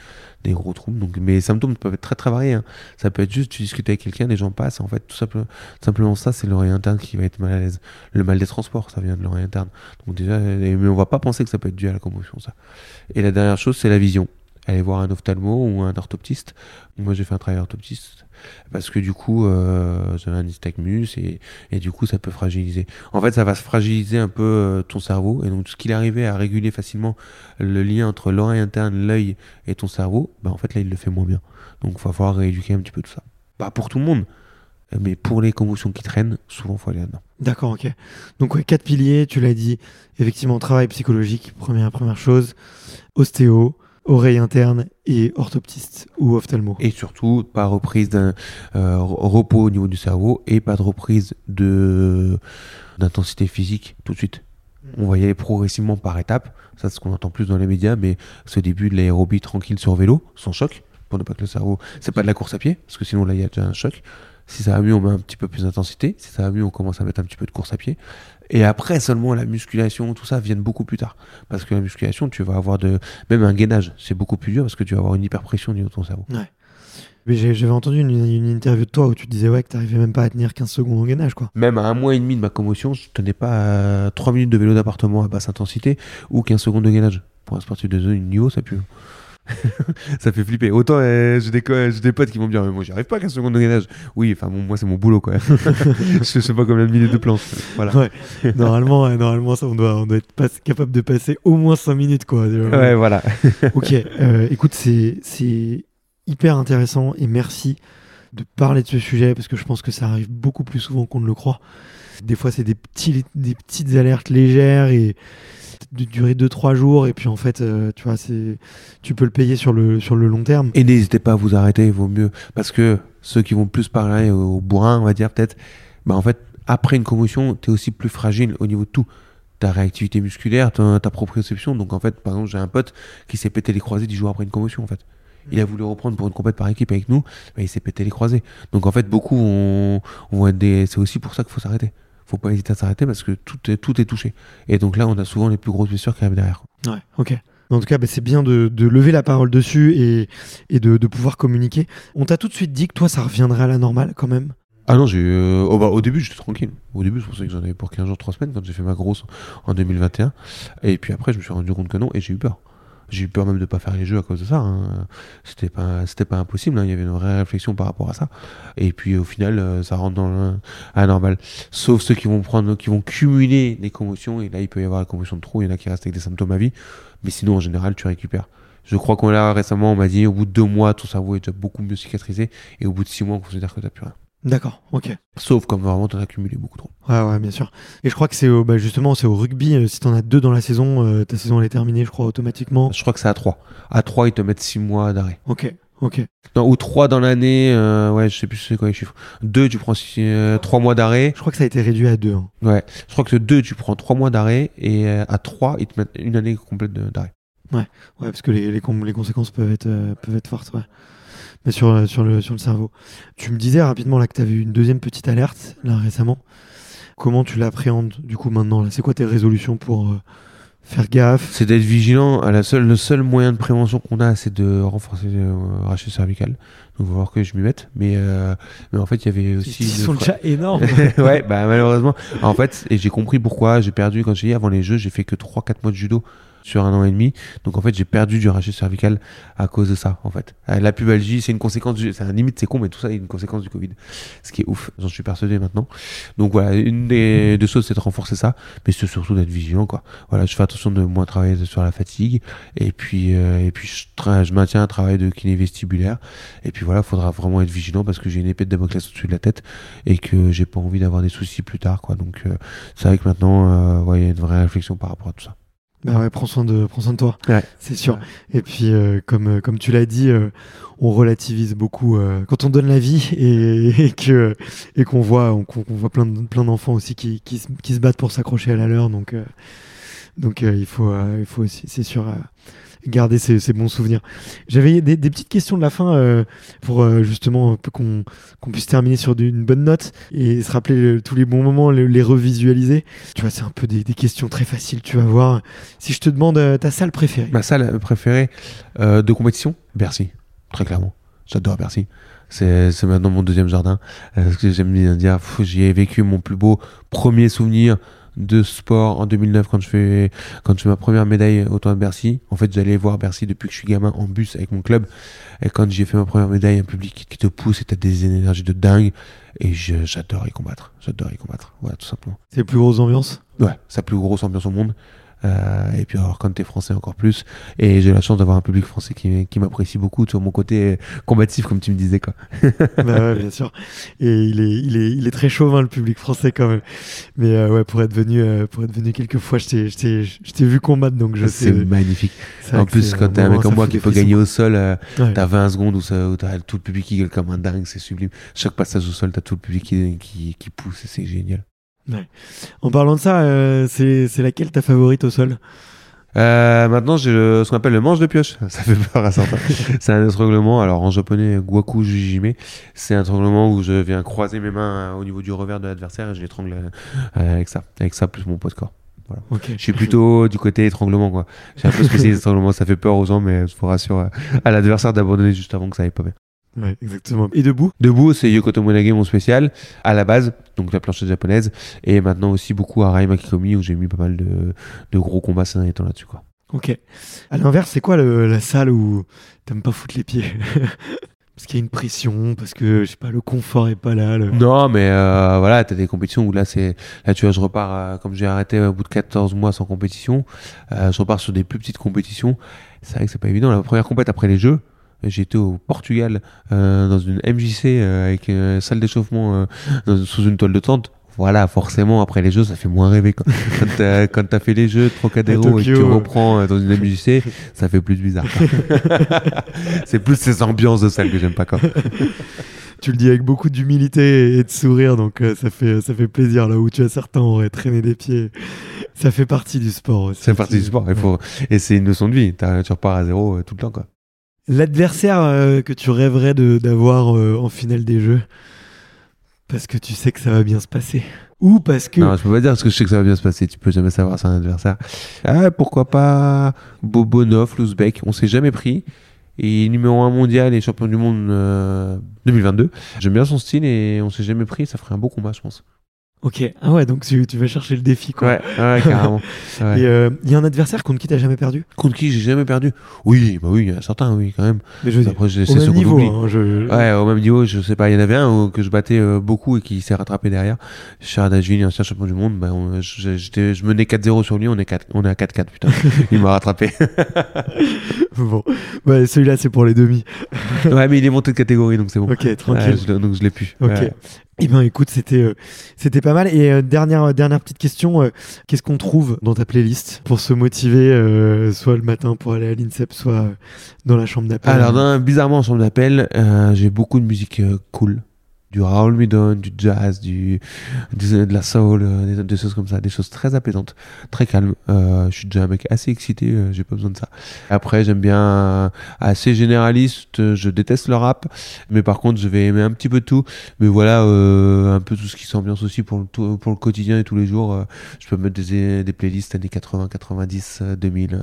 Des gros trous. Donc, mes symptômes peuvent être très, très variés. hein. Ça peut être juste, tu discutes avec quelqu'un, les gens passent. En fait, tout simplement, ça, c'est l'oreille interne qui va être mal à l'aise. Le mal des transports, ça vient de l'oreille interne. Donc, déjà, mais on va pas penser que ça peut être dû à la commotion, ça. Et la dernière chose, c'est la vision. Aller voir un ophtalmo ou un orthoptiste. Moi, j'ai fait un travail orthoptiste parce que du coup, euh, j'avais un nystagmus et, du coup, ça peut fragiliser. En fait, ça va se fragiliser un peu euh, ton cerveau et donc, ce qu'il arrivait à réguler facilement le lien entre l'oreille interne, l'œil et ton cerveau, bah, en fait, là, il le fait moins bien. Donc, il va falloir rééduquer un petit peu tout ça. Pas pour tout le monde, mais pour les commotions qui traînent, souvent, il faut aller là-dedans.
D'accord, ok. Donc ouais, quatre piliers, tu l'as dit. Effectivement, travail psychologique, première chose. Ostéo, oreille interne et orthoptiste ou ophtalmo.
Et surtout, pas reprise d'un euh, repos au niveau du cerveau et pas de reprise de d'intensité physique tout de suite. On va y aller progressivement par étapes. Ça, c'est ce qu'on entend plus dans les médias, mais ce début de l'aérobie tranquille sur vélo, sans choc, pour ne pas que le cerveau. C'est pas de la course à pied, parce que sinon là, il y a déjà un choc. Si ça va mieux, on met un petit peu plus d'intensité. Si ça va mieux, on commence à mettre un petit peu de course à pied. Et après, seulement la musculation, tout ça viennent beaucoup plus tard. Parce que la musculation, tu vas avoir de, même un gainage, c'est beaucoup plus dur parce que tu vas avoir une hyperpression au niveau de ton cerveau.
Mais j'ai- j'avais entendu une, une interview de toi où tu disais ouais que t'arrivais même pas à tenir 15 secondes en gainage quoi.
Même à un mois et demi de ma commotion, je tenais pas à 3 minutes de vélo d'appartement à basse intensité ou 15 secondes de gainage. Pour un sportif de zone niveau, ça pue. ça fait flipper. Autant euh, j'ai des, des potes qui vont me dire, mais moi j'y arrive pas à 15 secondes de gainage. Oui, enfin bon, moi c'est mon boulot quoi. je sais pas combien de minutes de planche. Voilà.
Ouais. normalement, euh, normalement ça, on doit, on doit être pas- capable de passer au moins 5 minutes quoi.
Ouais, voilà.
ok, euh, écoute, c'est c'est hyper intéressant et merci de parler de ce sujet parce que je pense que ça arrive beaucoup plus souvent qu'on ne le croit. Des fois, c'est des, petits, des petites alertes légères et, de durer 2-3 jours et puis en fait, euh, tu vois, c'est, tu peux le payer sur le, sur le long terme.
Et n'hésitez pas à vous arrêter, il vaut mieux. Parce que ceux qui vont plus parler au bourrin, on va dire peut-être, bah en fait, après une commotion, tu es aussi plus fragile au niveau de tout. Ta réactivité musculaire, ta, ta proprioception. Donc en fait, par exemple, j'ai un pote qui s'est pété les croisés 10 jours après une commotion en fait. Il a voulu reprendre pour une compète par équipe avec nous, mais il s'est pété les croisés. Donc en fait, beaucoup vont, vont être des. C'est aussi pour ça qu'il faut s'arrêter. Faut pas hésiter à s'arrêter parce que tout est, tout est touché. Et donc là, on a souvent les plus grosses blessures qui arrivent derrière.
Ouais, ok. En tout cas, bah, c'est bien de, de lever la parole dessus et, et de, de pouvoir communiquer. On t'a tout de suite dit que toi, ça reviendrait à la normale quand même.
Ah non, j'ai eu, euh, oh bah, au début, j'étais tranquille. Au début, je pensais que j'en avais pour 15 jours, 3 semaines quand j'ai fait ma grosse en 2021. Et puis après, je me suis rendu compte que non et j'ai eu peur. J'ai eu peur même de pas faire les jeux à cause de ça. hein. C'était pas, pas impossible. hein. Il y avait une vraie réflexion par rapport à ça. Et puis au final, euh, ça rentre dans à normal. Sauf ceux qui vont prendre, qui vont cumuler des commotions. Et là, il peut y avoir la commotion de trop. Il y en a qui restent avec des symptômes à vie. Mais sinon, en général, tu récupères. Je crois qu'on l'a récemment, on m'a dit, au bout de deux mois, ton cerveau est déjà beaucoup mieux cicatrisé. Et au bout de six mois, on considère que t'as plus rien.
D'accord, ok.
Sauf comme vraiment t'en as cumulé beaucoup trop.
Ouais, ouais, bien sûr. Et je crois que c'est au- bah, justement, c'est au rugby. euh, si t'en as deux dans la saison, euh, ta saison elle est terminée, je crois, automatiquement.
Je crois que c'est à 3. À 3, ils te mettent 6 mois d'arrêt.
Ok, ok.
Non, ou 3 dans l'année, euh, ouais, je sais plus c'est quoi les chiffres. 2, tu prends 3 mois d'arrêt.
Je crois que ça a été réduit à deux. hein.
Ouais, je crois que 2, tu prends 3 mois d'arrêt. Et à 3, ils te mettent une année complète d'arrêt.
Ouais, parce que les, les, les conséquences peuvent être, peuvent être fortes, ouais. Mais sur, euh, sur, le, sur le cerveau. Tu me disais rapidement là que tu avais eu une deuxième petite alerte là récemment. Comment tu l'appréhendes du coup maintenant là? C'est quoi tes résolutions pour euh, faire gaffe?
C'est d'être vigilant. À la seule, le seul moyen de prévention qu'on a, c'est de renforcer le euh, rachis cervical. Donc, il va falloir que je m'y mette. Mais, euh, mais en fait, il y avait aussi.
Ils
une
sont déjà énormes.
ouais, bah malheureusement. En fait, et j'ai compris pourquoi j'ai perdu quand j'ai dit avant les jeux, j'ai fait que 3-4 mois de judo sur un an et demi. Donc en fait, j'ai perdu du rachis cervical à cause de ça, en fait. Euh, La pubalgie, c'est une conséquence du, c'est un limite, c'est con, mais tout ça est une conséquence du Covid. Ce qui est ouf. J'en suis persuadé maintenant. Donc voilà, une des deux choses, c'est de renforcer ça, mais c'est surtout d'être vigilant, quoi. Voilà, je fais attention de moins travailler sur la fatigue, et puis, euh, et puis je, je maintiens un travail de kiné vestibulaire, et puis voilà, faudra vraiment être vigilant parce que j'ai une épée de Damoclès au-dessus de la tête, et que j'ai pas envie d'avoir des soucis plus tard, quoi. Donc, euh, c'est vrai que maintenant, euh, il y a une vraie réflexion par rapport à tout ça.
Bah ouais, prends soin de, prends soin de toi.
Ouais.
C'est sûr. Et puis, euh, comme, euh, comme tu l'as dit, euh, on relativise beaucoup euh, quand on donne la vie et, et que et qu'on voit, on- qu'on qu'on voit plein de- plein d'enfants aussi qui, qui, se, qui se battent pour s'accrocher à la leur. Donc, euh, donc euh, il faut, euh, il faut aussi, c'est sûr, garder ces, bons souvenirs. J'avais des, petites questions de la fin euh, pour euh, justement qu'on puisse terminer sur une bonne note et se rappeler le- tous les bons moments, le- les revisualiser. Tu vois, c'est un peu des, questions très faciles. Tu vas voir. Si je te demande euh, ta salle préférée.
Ma salle préférée de compétition Bercy, très clairement. J'adore Bercy. C'est maintenant mon deuxième jardin. Ce que j'aime bien dire, j'y ai vécu mon plus beau premier souvenir de sport en 2009 quand je fais quand je fais ma première médaille au tournoi de Bercy. En fait, j'allais voir Bercy depuis que je suis gamin en bus avec mon club. Et quand j'ai fait ma première médaille, un public qui, te pousse et t'as des énergies de dingue. Et j'adore y combattre. J'adore y combattre. Voilà, tout simplement.
C'est les plus grosses ambiances?
Ouais, c'est la plus grosse ambiance au monde. Euh, et puis alors quand t'es français encore plus. Et j'ai la chance d'avoir un public français qui, qui m'apprécie beaucoup sur mon côté combatif comme tu me disais quoi.
bah ouais, bien sûr. Et il est, il est, il est très chauvin le public français quand même. Mais euh, ouais, pour être venu, euh, pour être venu quelques fois, je t'ai, je t'ai, je t'ai vu combattre, donc je sais.
C'est magnifique. En plus quand t'es un mec comme moi qui peut gagner au sol, euh,
Ouais.
t'as 20 secondes où, ça, où t'as tout le public qui gueule comme un dingue, c'est sublime. Chaque passage au sol, t'as tout le public qui, qui, qui pousse et c'est génial.
En parlant de ça, euh, c'est, laquelle ta favorite au sol?
Euh, maintenant, j'ai ce qu'on appelle le manche de pioche. Ça fait peur à certains. c'est un étranglement. Alors, en japonais, guaku jujime. C'est un étranglement où je viens croiser mes mains euh, au niveau du revers de l'adversaire et je l'étrangle euh, avec ça. Avec ça, plus mon poids de corps.
Ok.
Je suis plutôt du côté étranglement, quoi. J'ai un peu spécialisé étranglement. Ça fait peur aux gens, mais je vous rassure euh, à l'adversaire d'abandonner juste avant que ça aille pas bien.
Ouais, exactement. Et debout
Debout, c'est Yokoto Monage, mon spécial, à la base, donc la planche japonaise, et maintenant aussi beaucoup à Rai Makikomi, où j'ai mis pas mal de, de gros combats ces derniers temps là-dessus, quoi.
Ok. À l'inverse, c'est quoi le- la salle où t'aimes pas foutre les pieds? Parce qu'il y a une pression, parce que je sais pas, le confort est pas là. le-
Non, mais euh, voilà, t'as des compétitions où là, c'est là, tu vois, je repars, euh, comme j'ai arrêté au bout de 14 mois sans compétition, euh, je repars sur des plus petites compétitions. C'est vrai que c'est pas évident. La première compète après les Jeux, j'étais au Portugal, euh, dans une MJC, euh, avec une salle d'échauffement euh, dans- sous une toile de tente. voilà, forcément, après les jeux, ça fait moins rêver. Quand, quand t'as, quand fait les jeux de Trocadéro et que tu reprends euh, dans une MJC, ça fait plus bizarre. c'est plus ces ambiances de salle que j'aime pas. Quoi.
Tu le dis avec beaucoup d'humilité et de sourire, donc euh, ça fait ça fait plaisir là où tu as certains auraient traîné des pieds. Ça fait partie du sport aussi.
C'est partie du sport. Il faut... Et c'est une leçon de vie. T'as- tu repars à zéro euh, tout le temps. Quoi.
L'adversaire euh, que tu rêverais d'avoir euh, en finale des jeux, parce que tu sais que ça va bien se passer, ou parce que
Non, je peux pas dire parce que je sais que ça va bien se passer. Tu peux jamais savoir c'est un adversaire. Ah, pourquoi pas Bobonov, l'Ouzbek? On s'est jamais pris. Et numéro 1 mondial et champion du monde euh, 2022. J'aime bien son style et on s'est jamais pris. Ça ferait un beau combat, je pense.
Ok, ah ouais, donc tu, tu vas chercher le défi quoi.
Ouais, ouais carrément. Ouais.
Et euh, il y a un adversaire contre qui t'as jamais perdu?
Contre qui j'ai jamais perdu? Oui, bah oui, il y en a certains, oui, quand même.
Mais je
Après, c'est
même
ceux qu'on oublie.
hein, je-
Ouais, au même niveau, je sais pas, il y en avait un euh, que je battais euh, beaucoup et qui s'est rattrapé derrière. Chardashvili, ancien champion du monde, bah, on- je, j'étais- je menais 4-0 sur lui, on est, 4, on est à 4-4, putain. il m'a rattrapé.
Bon, ouais, celui-là c'est pour les demi.
ouais, mais il est monté de catégorie, donc c'est bon.
Ok, tranquille.
Je donc je l'ai pu.
Ok. Eh ben écoute, c'était euh, c'était pas mal. Et euh, dernière dernière petite question, euh, qu'est-ce qu'on trouve dans ta playlist pour se motiver, euh, soit le matin pour aller à l'INSEP, soit euh, dans la chambre d'appel?
Alors, bizarrement, en chambre d'appel, euh, j'ai beaucoup de musique euh, cool. Du Raoul Midon, du jazz, du, de la soul, euh, des, des choses comme ça, des choses très apaisantes, très calmes. Euh, je suis déjà un mec assez excité, euh, j'ai pas besoin de ça. Après, j'aime bien assez généraliste, je déteste le rap, mais par contre, je vais aimer un petit peu tout. Mais voilà, euh, un peu tout ce qui s'ambiance aussi pour le, pour le quotidien et tous les jours. je peux mettre des, des playlists années 80, 90, euh, 2000. euh,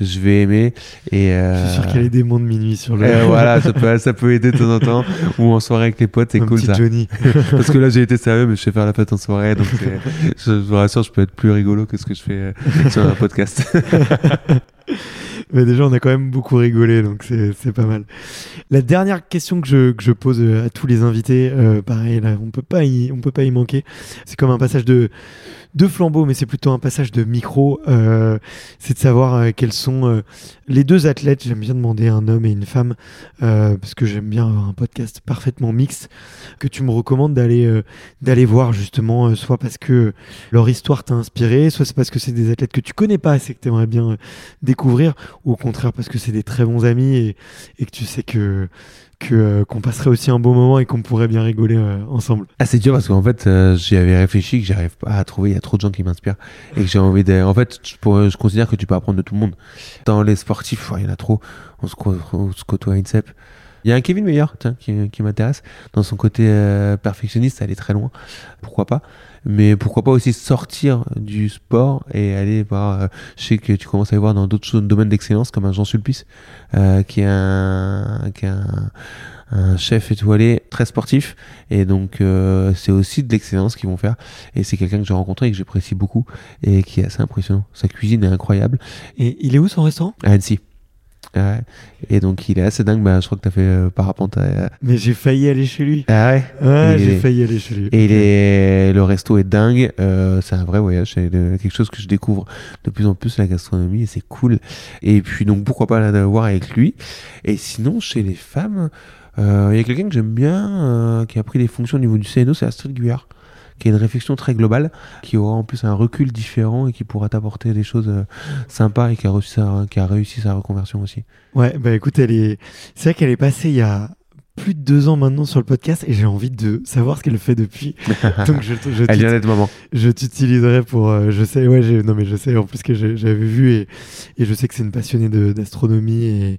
je vais aimer. Et,
Je suis sûr qu'il y a les démons de minuit sur le.
voilà, ça peut, ça peut aider de temps en temps. Ou en soirée avec les potes, c'est cool ça.
Johnny.
Parce que là, j'ai été sérieux, mais je sais faire la fête en soirée. Donc, je vous rassure, je peux être plus rigolo que ce que je fais euh, sur un podcast.
Mais déjà, on a quand même beaucoup rigolé, donc c'est pas mal. La dernière question que je, que je pose euh, à tous les invités, euh, pareil, là, on peut pas y, on peut pas y manquer. C'est comme un passage de, de flambeau, mais c'est plutôt un passage de micro. euh, c'est de savoir euh, quels sont euh, les deux athlètes. J'aime bien demander un homme et une femme, parce que j'aime bien avoir un podcast parfaitement mixte, que tu me recommandes d'aller d'aller voir justement, soit parce que leur histoire t'a inspiré, soit c'est parce que c'est des athlètes que tu connais pas assez que tu aimerais bien découvrir, ou au contraire parce que c'est des très bons amis et, et que tu sais que que, euh, qu'on passerait aussi un bon moment et qu'on pourrait bien rigoler euh, ensemble.
Ah, c'est dur parce qu'en fait, euh, j'y avais réfléchi, que j'arrive pas à trouver. Il y a trop de gens qui m'inspirent et que j'ai envie de. En fait, je, pourrais- je considère que tu peux apprendre de tout le monde. Dans les sportifs, il y en a trop. On se, on se côtoie à INSEP. Il y a un Kevin Meyer tiens, qui, qui m'intéresse. Dans son côté euh, perfectionniste, aller très loin. Pourquoi pas Mais pourquoi pas aussi sortir du sport et aller voir. euh, je sais que tu commences à y voir dans d'autres domaines d'excellence, comme un Jean Sulpice, euh, qui est un, qui est un, un chef étoilé très sportif. Et donc, euh, c'est aussi de l'excellence qu'ils vont faire. Et c'est quelqu'un que j'ai rencontré et que j'apprécie beaucoup et qui est assez impressionnant. Sa cuisine est incroyable.
Et il est où son restaurant?
À Annecy. Ouais. Et donc, il est assez dingue. Bah, je crois que tu as fait euh, parapente. à-
Mais j'ai failli aller chez lui.
Ah ouais
Ouais, j'ai
est-
failli aller chez lui.
Et il est- le resto est dingue. Euh, c'est un vrai voyage. C'est quelque chose que je découvre de plus en plus la gastronomie et c'est cool. Et puis donc pourquoi pas la voir avec lui. Et sinon chez les femmes, euh, il y a quelqu'un que j'aime bien euh, qui a pris des fonctions au niveau du CNO, c'est Astrid Guyard qui a une réflexion très globale, qui aura en plus un recul différent et qui pourra t'apporter des choses euh, sympas et qui a, réussi sa, qui a réussi sa reconversion aussi.
Ouais, bah écoute, elle est. C'est vrai qu'elle est passée il y a plus de deux ans maintenant sur le podcast et j'ai envie de savoir ce qu'elle fait depuis. Donc je, je,
Elle
t'ut-
vient d'être maman.
je t'utiliserai pour. euh, je sais, ouais, j'ai- non mais je sais en plus que j'avais vu et, et je sais que c'est une passionnée d'astronomie et,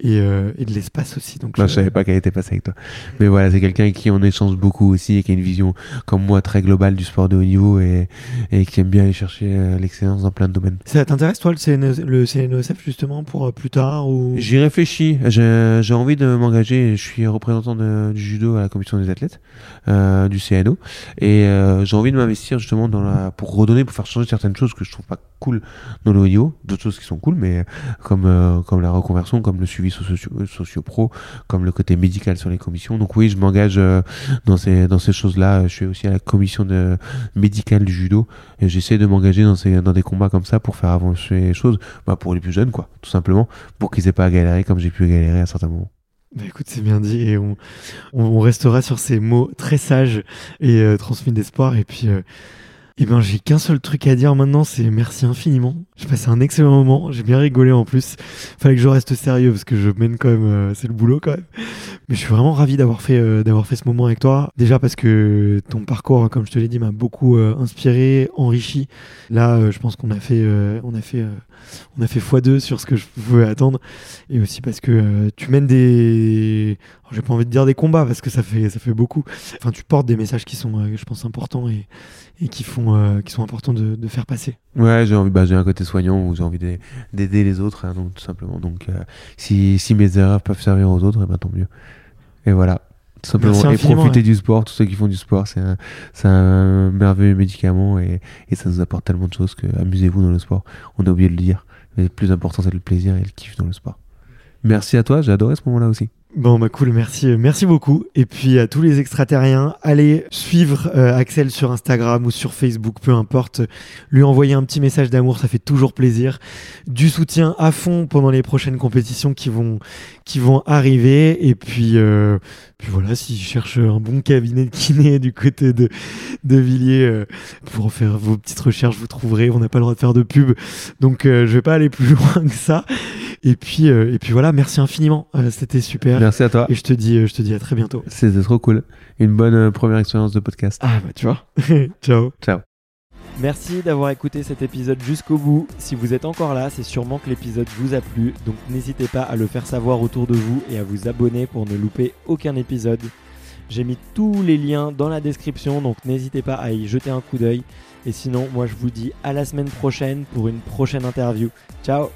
et, euh, et de l'espace aussi. Donc
Non, je savais pas qu'elle était passée avec toi. Mais voilà, c'est quelqu'un avec qui on échange beaucoup aussi et qui a une vision, comme moi, très globale du sport de haut niveau et, et qui aime bien aller chercher euh, l'excellence dans plein de domaines.
Ça t'intéresse toi le, CNE le CNESF justement pour plus tard ou...
J'y réfléchis. J'ai j'ai envie de m'engager. Je suis représentant du judo à la commission des athlètes euh, du CNO et euh, j'ai envie de m'investir justement pour redonner, pour faire changer certaines choses que je trouve pas cool dans le. D'autres choses qui sont cool, mais comme euh, comme la reconversion, comme le suivi socio, socio pro, comme le côté médical sur les commissions. Donc oui, je m'engage euh, dans ces dans ces choses-là. Je suis aussi à la commission de médicale du judo et j'essaie de m'engager dans ces dans des combats comme ça pour faire avancer les choses, bah, pour les plus jeunes quoi, tout simplement, pour qu'ils aient pas à galérer comme j'ai pu galérer à certains moments.
Bah écoute, c'est bien dit et on, on, restera sur ces mots très sages et euh, transmis d'espoir. Et puis, euh, eh ben, j'ai qu'un seul truc à dire maintenant, c'est merci infiniment. J'ai passé un excellent moment, j'ai bien rigolé en plus. Fallait que je reste sérieux parce que je mène quand même, euh, c'est le boulot quand même. Mais je suis vraiment ravi d'avoir fait, euh, d'avoir fait ce moment avec toi. Déjà parce que ton parcours, comme je te l'ai dit, m'a beaucoup euh, inspiré, enrichi. Là, euh, je pense qu'on a fait, euh, on a fait, on a fait x2 sur ce que je pouvais attendre. Et aussi parce que tu mènes des, j'ai pas envie de dire des combats parce que ça fait, ça fait beaucoup. Enfin, tu portes des messages qui sont, je pense, importants et, et qui font, euh, qui sont importants de, de faire passer.
Ouais, j'ai envie, bah, j'ai un côté soignant où j'ai envie d'aider les autres, hein, donc tout simplement. Donc, euh, si, si mes erreurs peuvent servir aux autres, et ben tant mieux. Et voilà, tout simplement. Et profiter
ouais.
du sport, tous ceux qui font du sport, c'est un, un merveilleux médicament et, et ça nous apporte tellement de choses que amusez-vous dans le sport. On a oublié de le dire, mais le plus important c'est le plaisir et le kiff dans le sport. Merci à toi, j'ai adoré ce moment-là aussi.
Bon bah cool, merci, euh, merci beaucoup. Et puis à tous les extraterriens, allez suivre euh, Axel sur Instagram ou sur Facebook, peu importe. Lui envoyer un petit message d'amour, ça fait toujours plaisir. Du soutien à fond pendant les prochaines compétitions qui vont, qui vont arriver. Et puis, euh, puis voilà, s'il cherche un bon cabinet de kiné du côté de, de Villiers, pour faire vos petites recherches, vous trouverez. On n'a pas le droit de faire de pub, donc je vais pas aller plus loin que ça. Et puis, euh, et puis voilà, merci infiniment. Euh, C'était super.
Merci à toi.
Et je te dis, euh, je te dis à très bientôt.
C'était trop cool. Une bonne euh, première expérience de podcast.
Ah bah tu vois. Ciao.
Ciao.
Merci d'avoir écouté cet épisode jusqu'au bout. Si vous êtes encore là, c'est sûrement que l'épisode vous a plu, donc n'hésitez pas à le faire savoir autour de vous et à vous abonner pour ne louper aucun épisode. J'ai mis tous les liens dans la description, donc n'hésitez pas à y jeter un coup d'œil. Et sinon, moi je vous dis à la semaine prochaine pour une prochaine interview. Ciao